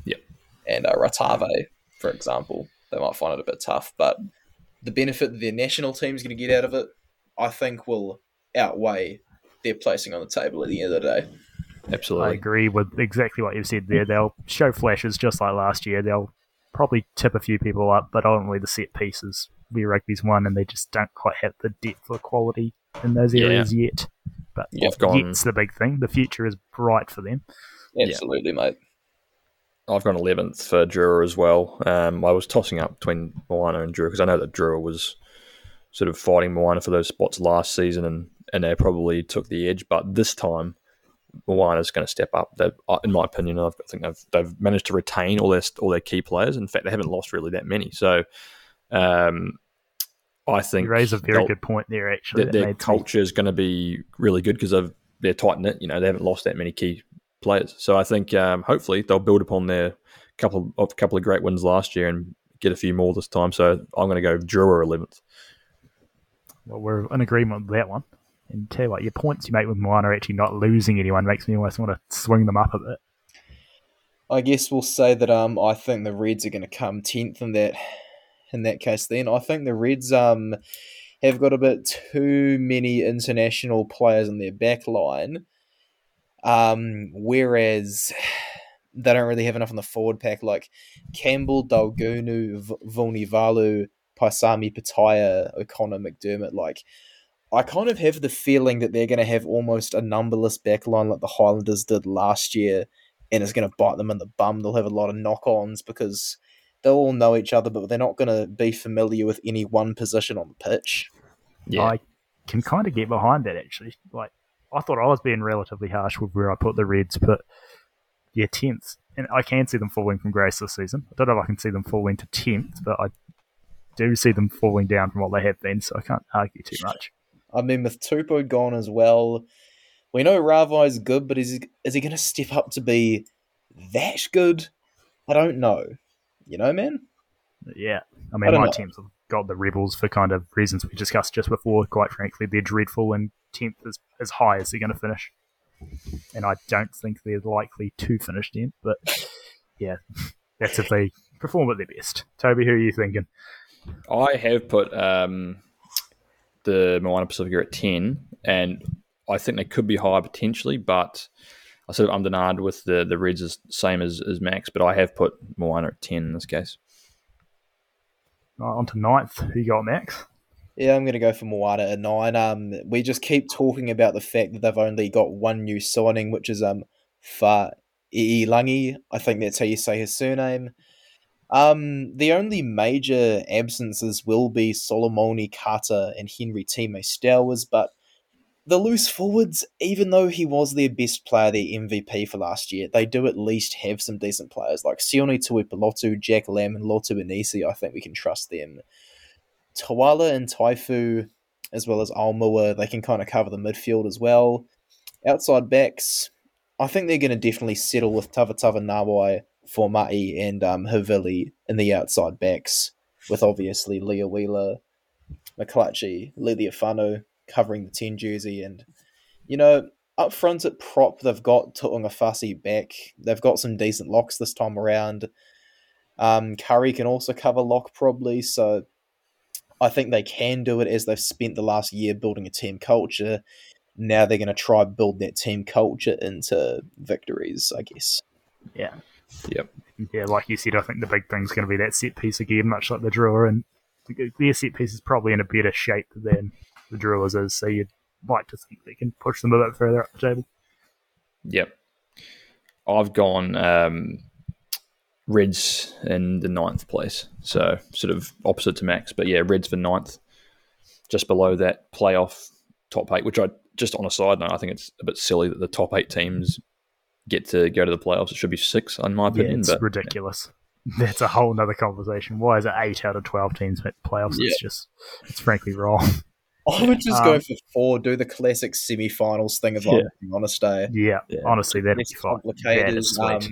Yep. and uh, Ratave, for example. They might find it a bit tough, but the benefit that their national team's going to get out of it, I think, will outweigh their placing on the table at the end of the day. Absolutely. I agree with exactly what you've said there. They'll show flashes just like last year. They'll probably tip a few people up, but ultimately the set pieces where rugby's won, and they just don't quite have the depth or quality in those Yeah. areas yet. But Yeah, I've gone. yet's the big thing. The future is bright for them. Absolutely, mate. I've gone 11th for Drua as well. Um, I was tossing up between Moana and Drua because I know that Drua was sort of fighting Moana for those spots last season and, and they probably took the edge. But this time, Moana's going to step up. They've, uh, in my opinion, I've, I think they've, they've managed to retain all their all their key players. In fact, they haven't lost really that many. So um, I think You raise a very good point there, actually. their, that their me- culture is going to be really good because they've they're tight knit. You know, they haven't lost that many key players. So I think um, hopefully they'll build upon their couple of couple of great wins last year and get a few more this time. So I'm going to go Drua eleventh. Well, we're in agreement with that one. And tell you what, your points you make with Moana are actually not losing anyone makes me almost want to swing them up a bit. I guess we'll say that um I think the Reds are going to come tenth in that in that case. Then I think the Reds um have got a bit too many international players in their back line. Um, whereas they don't really have enough in the forward pack, like Campbell, Daugunu, v- Vunivalu, Paisami, Petaia, O'Connor, McDermott. Like, I kind of have the feeling that they're going to have almost a numberless backline like the Highlanders did last year, and it's going to bite them in the bum. They'll have a lot of knock ons because they'll all know each other, but they're not going to be familiar with any one position on the pitch. Yeah, I can kind of get behind that actually. Like, I thought I was being relatively harsh with where I put the Reds, but yeah, tenth, and I can see them falling from grace this season. I don't know if I can see them falling to tenth, but I do see them falling down from what they have been, so I can't argue too much. I mean, with Tupou gone as well, we know Ravai is good, but is he, is he going to step up to be that good? I don't know. You know, man. Yeah, I I mean, don't my know. teams have got the Rebels for kind of reasons we discussed just before. Quite frankly, they're dreadful, and tenth is as high as they're going to finish. And I don't think they're likely to finish tenth, but yeah, that's if they perform at their best. Toby, who are you thinking? I have put um, the Moana Pasifika at 10, and I think they could be higher potentially, but I sort of undernard with the, the Reds is same as, as Max, but I have put Moana at 10 in this case. Uh, on to ninth. Who you got, Max? Yeah, I'm going to go for Moana at nine. Um, we just keep talking about the fact that they've only got one new signing, which is um Fa Langi. I think that's how you say his surname. Um, the only major absences will be Solomone Kata and Henry Time Stowers, but the loose forwards, even though he was their best player, their MVP for last year, they do at least have some decent players like Sione Tuipulotu, Jack Lamb, and Lotu Inisi. I think we can trust them. Tawala and Taifu, as well as Almua, they can kind of cover the midfield as well. Outside backs, I think they're going to definitely settle with Tava Tavatava Nawai, Formai, and um, Havili in the outside backs, with obviously Leah Wheeler, McClutchie, Liliafano covering the 10 jersey. And, you know, up front at prop, they've got Tuungafasi back. They've got some decent locks this time around. Um, Curry can also cover lock probably, so I think they can do it as they've spent the last year building a team culture. Now they're going to try build that team culture into victories, I guess. Yeah. Yep. Yeah, like you said, I think the big thing's going to be that set piece again, much like the drawer, and their set piece is probably in a better shape than the drawers is, so you'd like to think they can push them a bit further up the table. Yep. I've gone um, Reds in the ninth place. So sort of opposite to Max. But yeah, Reds for ninth, just below that playoff top eight, which I just on a side note, I think it's a bit silly that the top eight teams get to go to the playoffs. It should be six, in my opinion. Yeah, it's but ridiculous. That's a whole nother conversation. Why is it eight out of twelve teams make playoffs? It's just, it's frankly wrong. I would just go Um, for four, do the classic semi-finals thing of Yeah. like on a day. Yeah, Yeah. honestly, that'd be It's fun. complicated That is sweet.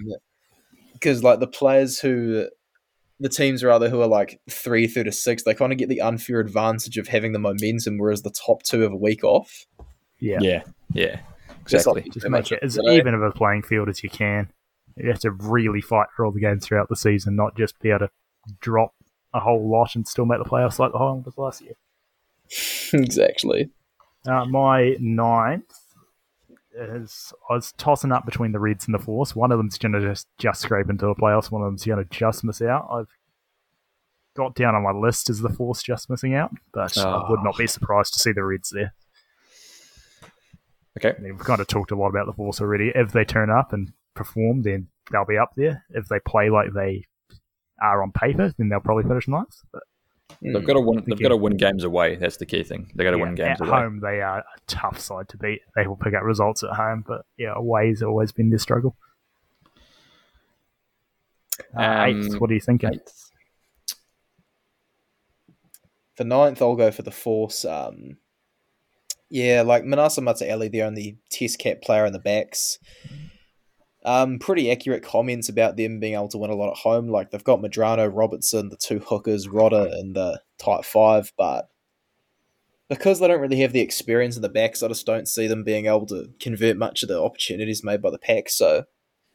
because like the players who, the teams rather who are like three through to six, they kind of get the unfair advantage of having the momentum, whereas the top two have a week off. yeah, yeah, yeah, Just like- exactly. just They make make it as you know? even of a playing field as you can. You have to really fight for all the games throughout the season, not just be able to drop a whole lot and still make the playoffs like the Highlanders last year. exactly. Uh, my ninth is I was tossing up between the Reds and the Force. One of them's going to just just scrape into the playoffs. One of them's going to just miss out. I've got down on my list as the Force just missing out, but I would not be surprised to see the Reds there. Okay. We've kind of talked a lot about the Force already. If they turn up and perform, then they'll be up there. If they play like they are on paper, then they'll probably finish ninth. But They've got to win. They've Thank got to win games away. That's the key thing. They got to yeah, win games away. at away. home, they are a tough side to beat. They will pick up results at home, but yeah, away's always been their struggle. Uh, Um, eighth, what do you think? Eighth. For ninth, I'll go for the Force. Um, yeah, like Manasa Mataele, the only test cap player in the backs. Um, pretty accurate comments about them being able to win a lot at home. Like they've got Medrano, Robertson, the two hookers, Rodda, and the tight five, but because they don't really have the experience in the backs, I just don't see them being able to convert much of the opportunities made by the pack. So,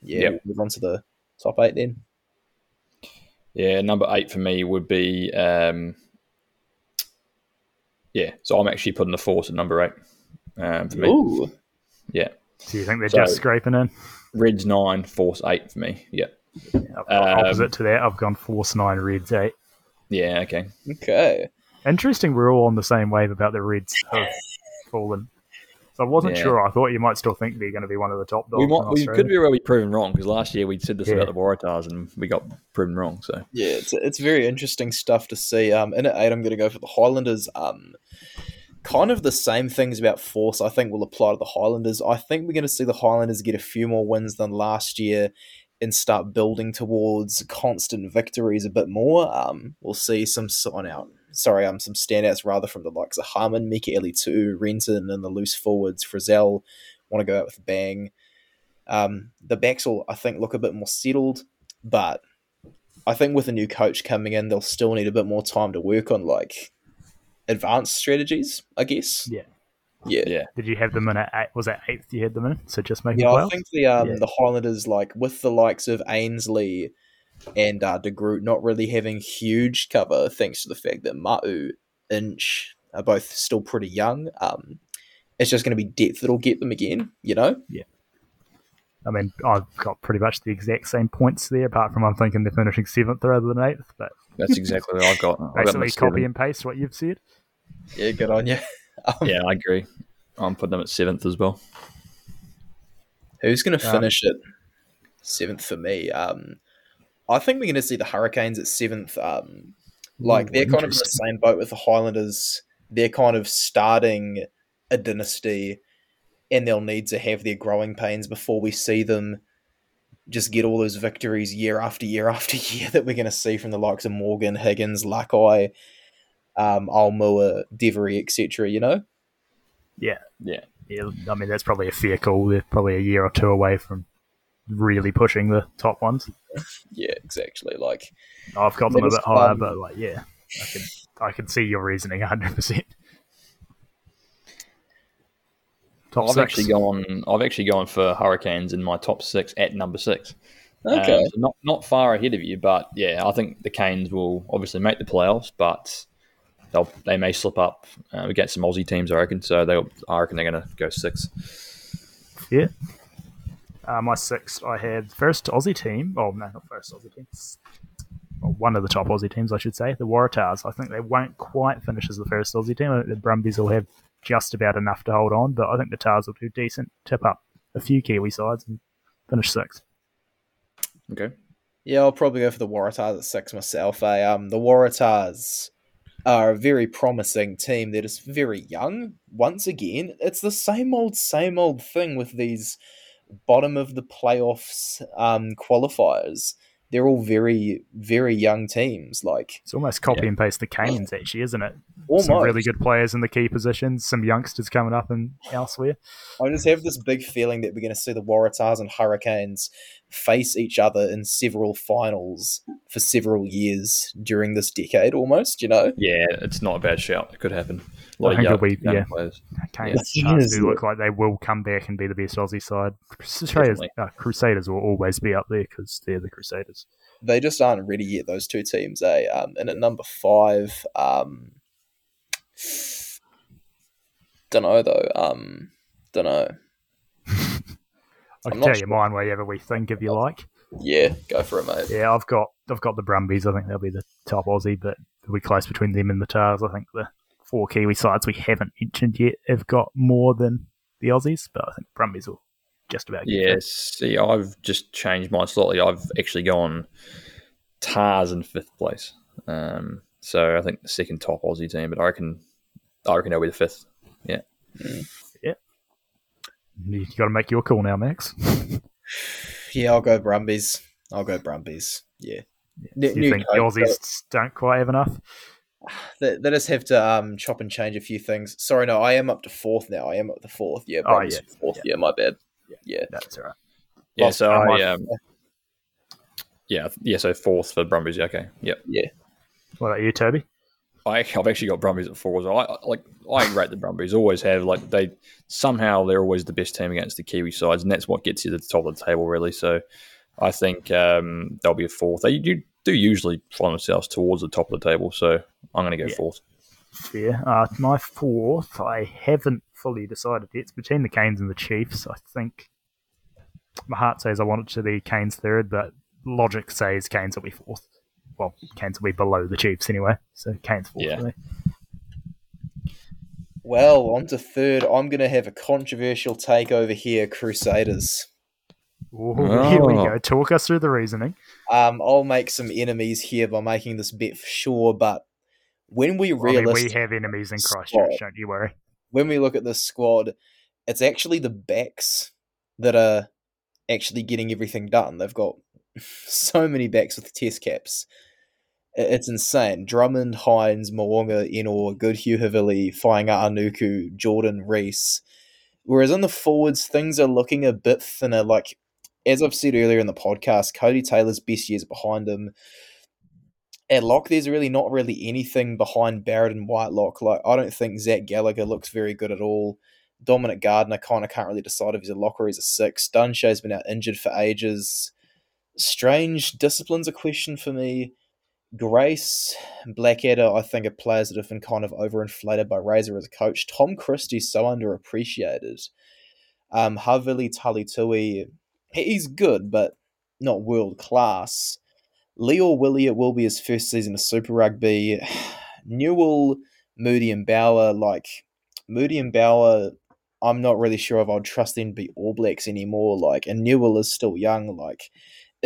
yeah, Yep. we'll move on to the top eight then. Yeah, number eight for me would be. Um, yeah, so I'm actually putting the force at number eight um, for me. Ooh, Yeah. Do you think they're So- just scraping in? Reds nine, Force eight for me. Yeah, I've Um, opposite to that. I've gone Force nine, Reds eight. yeah, okay. Okay. Interesting. We're all on the same wave about the Reds have fallen. So I wasn't Yeah. sure. I thought you might still think they're going to be one of the top dogs. We in might, we Australia. could very well be proven wrong because last year we said this Yeah. about the Waratahs and we got proven wrong. So Yeah, it's it's very interesting stuff to see. Um, in at eight, I'm going to go for the Highlanders. Um, kind of the same things about Force. I think will apply to the Highlanders. I think we're going to see the Highlanders get a few more wins than last year and start building towards constant victories a bit more. Um, we'll see some sign out. Sorry, um, some standouts rather from the likes of Harmon, Mika Ellie too, Renton, and the loose forwards. Frizzell want to go out with a bang. Um, the backs will, I think, look a bit more settled, but I think with a new coach coming in, they'll still need a bit more time to work on like advanced strategies, I guess. Yeah. Yeah. yeah, Did you have them in at eight? Was that eighth you had them in? So just making Yeah, I think the um Yeah. the Highlanders like with the likes of Ainsley and uh, De Groot not really having huge cover thanks to the fact that Ma'u Inch are both still pretty young. Um, it's just going to be depth that'll get them again. You know. I mean, I've got pretty much the exact same points there, apart from I'm thinking they're finishing seventh rather than eighth. But that's exactly what I've got. I've got basically, copy and paste what you've said. Yeah, good on you. Um, Yeah, I agree. I'm putting them at seventh as well. Who's going to Um, finish at seventh for me? Um, I think we're going to see the Hurricanes at seventh. Um, like Ooh, they're kind of in the same boat with the Highlanders. They're kind of starting a dynasty, and they'll need to have their growing pains before we see them just get all those victories year after year after year that we're going to see from the likes of Morgan, Higgins, Lakai, um, Aumua, Devery, etc. You know? Yeah. Yeah. Yeah, I mean that's probably a fair call. They're probably a year or two away from really pushing the top ones. Yeah, exactly. Like I've got them a That is bit higher, fun. but like, yeah, I can I can see your reasoning 100. percent I've six. actually gone. I've actually gone for Hurricanes in my top six at number six. okay. Um, so not not far ahead of you, but yeah, I think the Canes will obviously make the playoffs, but they'll they may slip up uh, against some Aussie teams. I reckon. So they, I reckon they're going to go six. Yeah. Uh, my six, I had first Aussie team. Oh no, not first Aussie team. Well, one of the top Aussie teams, I should say, the Waratahs. I think they won't quite finish as the first Aussie team. I think the Brumbies will have just about enough to hold on, but I think the Tars will do decent, tip up a few Kiwi sides and finish sixth. Okay. Yeah, I'll probably go for the Waratahs at six myself. Eh? Um, the Waratahs are a very promising team. They're just very young. Once again, it's the same old, same old thing with these bottom of the playoffs um, qualifiers. They're all very, very young teams. Like It's almost copy Yeah. and paste the Canes, actually, isn't it? almost, Some really good players in the key positions, some youngsters coming up and elsewhere. I just have this big feeling that we're going to see the Waratahs and Hurricanes face each other in several finals for several years during this decade, almost. You know. Yeah, it's not a bad shout. It could happen. Like, lot I of think young, it'll be- yeah. players. Canes Yeah. Do look like they will come back and be the best Aussie side. Crusaders, Definitely. uh, Crusaders will always be up there because they're the Crusaders. they just aren't ready yet. Those two teams, eh? Um, and at number five, um, don't know though. Um, don't know. I can not tell you mine wherever we think if you like. Yeah, go for it, mate. Yeah, I've got I've got the Brumbies. I think they'll be the top Aussie, but it'll be close between them and the Tars. I think the four Kiwi sides we haven't mentioned yet have got more than the Aussies, but I think Brumbies will just about get Yeah, through. see, I've just changed mine slightly. I've actually gone Tars in fifth place. Um, so I think the second top Aussie team, but I reckon I reckon they'll be the fifth. You got to make your call now, Max. Yeah, I'll go Brumbies. I'll go Brumbies. Yeah. New- Do you new think the coach, Aussies don't quite have enough? They, they just have to um, chop and change a few things. Sorry, no, I am up to fourth now. I am up to fourth. Yeah, Oh, Brumbies fourth. Yeah. my bad. Yeah. That's all right. Yeah, Lost so my- I um, yeah, yeah, so fourth for Brumbies. Yeah, okay, yep. Yeah. What about you, Toby? I, I've actually got Brumbies at four well. I like I rate the Brumbies. Always have like they somehow they're always the best team against the Kiwi sides, and that's what gets you to the top of the table really. So I think um, they'll be a fourth. They do, do usually find themselves towards the top of the table, so I'm going to go Yeah. fourth. Fair. Uh, my fourth, I haven't fully decided yet. It's between the Canes and the Chiefs. I think my heart says I want it to be Canes third, but logic says Canes will be fourth. Well, Canes will be below the Chiefs anyway, so Canes fourth Yeah. for. Well, on to third. I'm going to have a controversial takeover here, Crusaders. Ooh, Here we Oh. go. Talk us through the reasoning. Um, I'll make some enemies here by making this bet for sure, but when we I mean, we have enemies in Christchurch, Squad. don't you worry. when we look at this squad, it's actually the backs that are actually getting everything done. They've got so many backs with test caps. It's insane. Drummond, Hines, Mo'unga, Ennor, Goodhue Havili, Fainga'anuku, Jordan Reece. Whereas in the forwards, things are looking a bit thinner. Like, as I've said earlier in the podcast, Codie Taylor's best years behind him. At lock, there's really not really anything behind Barrett and Whitelock. Like, I don't think Zach Gallagher looks very good at all. Dominic Gardiner kind of can't really decide if he's a lock or he's a six. Dunshea's been out injured for ages. Strange discipline's a question for me. Grace, Blackadder, I think are players that have been kind of overinflated by Razor as a coach. Tom Christie's so underappreciated. Um, Havili Talitui, he's good, but not world class. Lio-Willie, it will be his first season of Super Rugby. Newell, Moody, and Bower, like Moody and Bower, I'm not really sure if I'd trust them to be All Blacks anymore. Like, and Newell is still young. Like,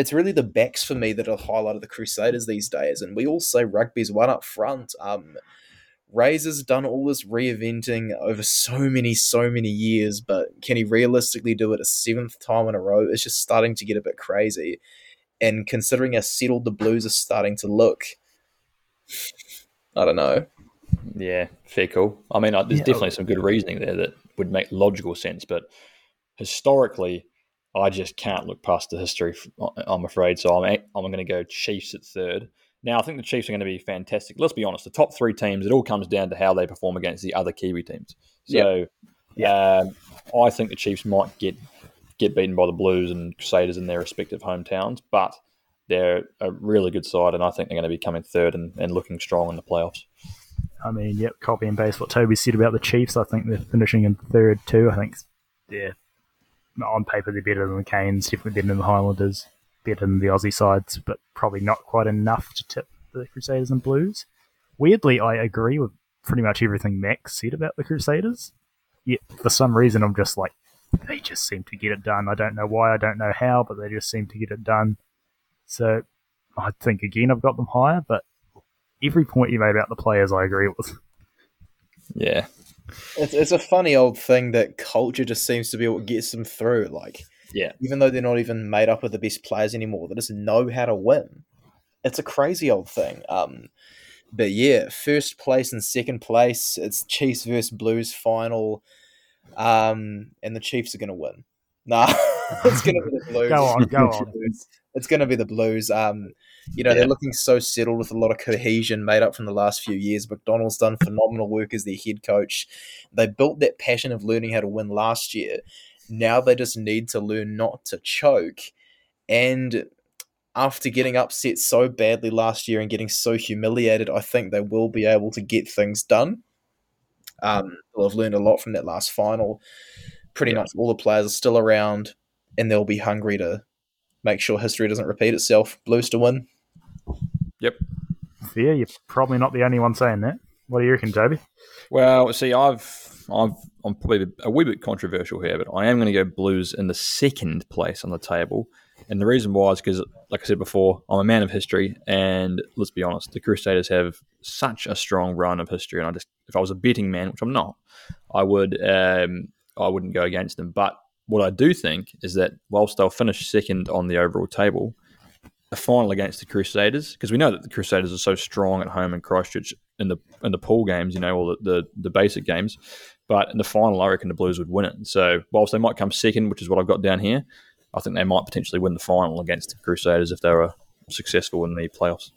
it's really the backs for me that are the highlight of the Crusaders these days. And we all say rugby's one up front. Um, Razor's done all this reinventing over so many, so many years, but can he realistically do it a seventh time in a row? It's just starting to get a bit crazy. And considering how settled the Blues are starting to look, I don't know. Yeah, fair call. I mean, uh, there's Yeah. definitely some good reasoning there that would make logical sense, but historically, I just can't look past the history. I'm afraid, so I'm I'm going to go Chiefs at third. Now, I think the Chiefs are going to be fantastic. Let's be honest, the top three teams, it all comes down to how they perform against the other Kiwi teams. So, um, I think the Chiefs might get get beaten by the Blues and Crusaders in their respective hometowns, but they're a really good side, and I think they're going to be coming third and, and looking strong in the playoffs. I mean, yep, copy and paste what Toby said about the Chiefs. I think they're finishing in third too. I think, yeah, on paper they're better than the Canes, definitely better than the Highlanders, better than the Aussie sides, but probably not quite enough to tip the Crusaders and Blues. Weirdly, I agree with pretty much everything Max said about the Crusaders. Yet for some reason, I'm just like, they just seem to get it done. I don't know why, I don't know how, but they just seem to get it done. So I think again I've got them higher, but every point you made about the players, I agree with. Yeah, It's, it's a funny old thing that culture just seems to be what gets them through. Like, yeah. even though they're not even made up of the best players anymore, they just know how to win. It's a crazy old thing. Um, but yeah, first place and second place, it's Chiefs versus Blues final, um, and the Chiefs are going to win. Nah, it's going to be the Blues. Go on, go on. It's going to be the Blues. Um, you know, Yeah. they're looking so settled with a lot of cohesion made up from the last few years. MacDonald's done phenomenal work as their head coach. They built that passion of learning how to win last year. Now they just need to learn not to choke. And after getting upset so badly last year and getting so humiliated, I think they will be able to get things done. Um, they'll have learned a lot from that last final. Pretty much all the players are still around, and they'll be hungry to make sure history doesn't repeat itself. Blues to win. Yep. Yeah, you're probably not the only one saying that. What do you reckon, Toby? Well, see, I've, I've, I'm probably a wee bit controversial here, but I am going to go Blues in the second place on the table, and the reason why is because, like I said before, I'm a man of history, and let's be honest, the Crusaders have such a strong run of history, and I just, if I was a betting man, which I'm not, I would, um, I wouldn't go against them. But what I do think is that whilst they'll finish second on the overall table, a final against the Crusaders because we know that the Crusaders are so strong at home in Christchurch in the in the pool games, you know, all the, the, the basic games. But in the final, I reckon the Blues would win it. So whilst they might come second, which is what I've got down here, I think they might potentially win the final against the Crusaders if they were successful in the playoffs.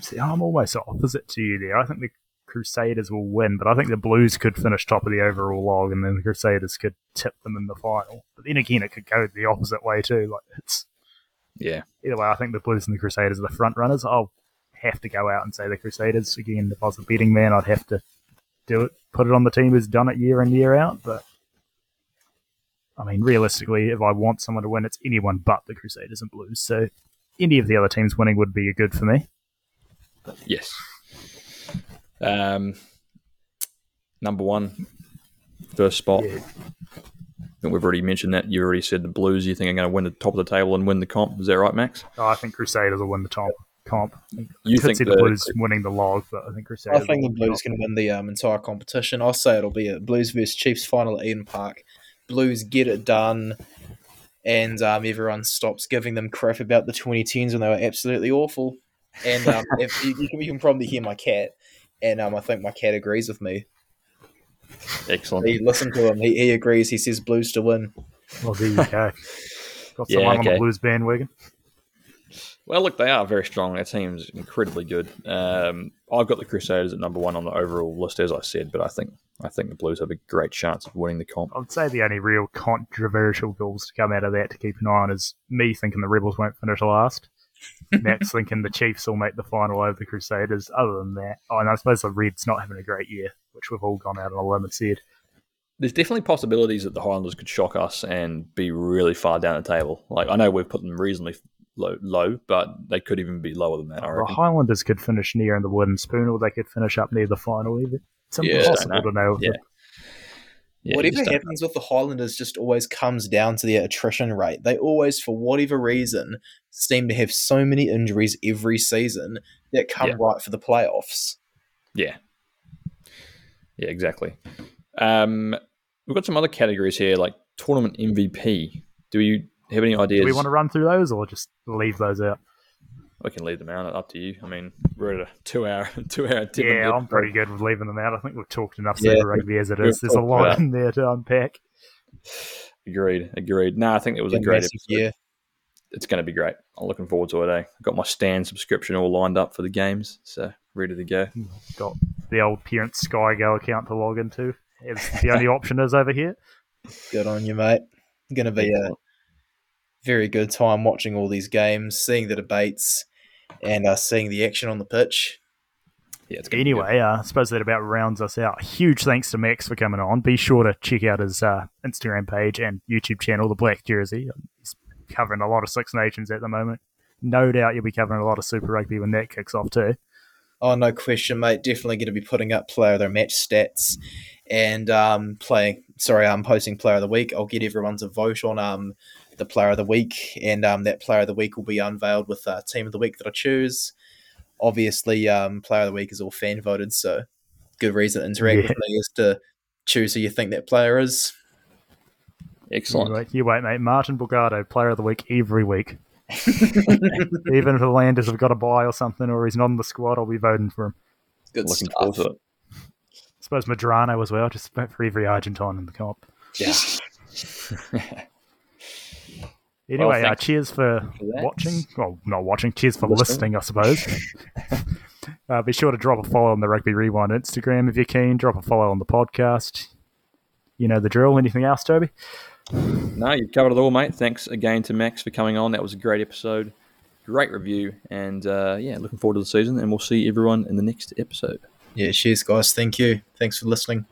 See, I'm almost opposite to you there. I think the Crusaders will win, but I think the Blues could finish top of the overall log, and then the Crusaders could tip them in the final. But then again, it could go the opposite way too. Like it's Yeah, either way. I think the Blues and the Crusaders are the front runners. I'll have to go out and say the Crusaders again. If I was a betting man, I'd have to do it, put it on the team who's done it year in year out. But I mean, realistically, if I want someone to win, it's anyone but the Crusaders and Blues. So any of the other teams winning would be good for me. Yes. Um, number one, first spot. Yeah. I think we've already mentioned that. You already said the Blues. You think are going to win the top of the table and win the comp? Is that right, Max? Oh, I think Crusaders will win the top comp. You Could think see the, the Blues winning the log, but I think Crusaders. I think the will win Blues can win the um, entire competition. I'll say it'll be a Blues versus Chiefs final at Eden Park. Blues get it done, and um, everyone stops giving them crap about the 2010s when they were absolutely awful. And um, if you, you, can, you can probably hear my cat, and um, I think my cat agrees with me. excellent. He listen to him. He, he agrees. He says Blues to win. Well, there you go. Got Yeah, someone on the Blues bandwagon. Well, look, they are very strong. Their team's incredibly good. Um, I've got the Crusaders at number one on the overall list, as I said, but I think I think the Blues have a great chance of winning the comp. I would say the only real controversial goals to come out of that to keep an eye on is me thinking the Rebels won't finish last. Max thinking the Chiefs will make the final over the Crusaders. Other than that, oh, and I suppose the Reds not having a great year, which we've all gone out on a limb and said. There's definitely possibilities that the Highlanders could shock us and be really far down the table. Like I know we've put them reasonably low, low but they could even be lower than that. I The. Highlanders could finish near in the wooden spoon, or they could finish up near the final. Even it's Yeah, impossible I to know. Yeah. Yeah, whatever just don't happens with the Highlanders just always comes down to their attrition rate. They always, for whatever reason, seem to have so many injuries every season that come Yeah. right for the playoffs. Yeah. Yeah, exactly. Um, we've got some other categories here, like tournament MVP. Do you have any ideas? Do we want to run through those, or just leave those out? We can leave them out. Up to you. I mean, we're at a two-hour, two-hour. 10 Yeah, I'm pretty good with leaving them out. I think we've talked enough Yeah, Super Rugby as it is. There's a lot about- in there to unpack. Agreed. Agreed. No, I think it was a great massive episode. year. It's going to be great. I'm looking forward to it. Eh? I've got my Stan subscription all lined up for the games, so ready to go. Got the old parent Sky Go account to log into. It's the only option is over here. Good on you, mate. Going to be a very good time watching all these games, seeing the debates, and uh, seeing the action on the pitch. Yeah, it's good. Anyway, uh, I suppose that about rounds us out. Huge thanks to Max for coming on. Be sure to check out his uh, Instagram page and YouTube channel, The Black Jersey. He's covering a lot of Six Nations at the moment. No doubt you'll be covering a lot of Super Rugby when that kicks off too. Oh, no question, mate. Definitely going to be putting up player of their match stats and um, playing. Sorry, I'm posting player of the week. I'll get everyone to vote on um, the player of the week, and um, that player of the week will be unveiled with uh, team of the week that I choose. Obviously, um, player of the week is all fan voted, so good reason to interact Yeah. with me is to choose who you think that player is. Excellent. You wait, you wait, mate. Martin Bogado, player of the week every week. Even if the Landers have got a buy or something, or he's not in the squad, I'll be voting for him. Good Looking stuff. forward to it. I suppose Medrano as well, just for every Argentine in the comp. Yeah. Anyway, uh, cheers for for watching. Well, not watching. Cheers for Listening. listening, I suppose. uh, be sure to drop a follow on the Rugby Rewind Instagram if you're keen. Drop a follow on the podcast. You know the drill. Anything else, Toby? No, you've covered it all, mate. Thanks again to Max for coming on. That was a great episode. Great review. And uh, yeah, looking forward to the season. And we'll see everyone in the next episode. Yeah, cheers, guys. Thank you. Thanks for listening.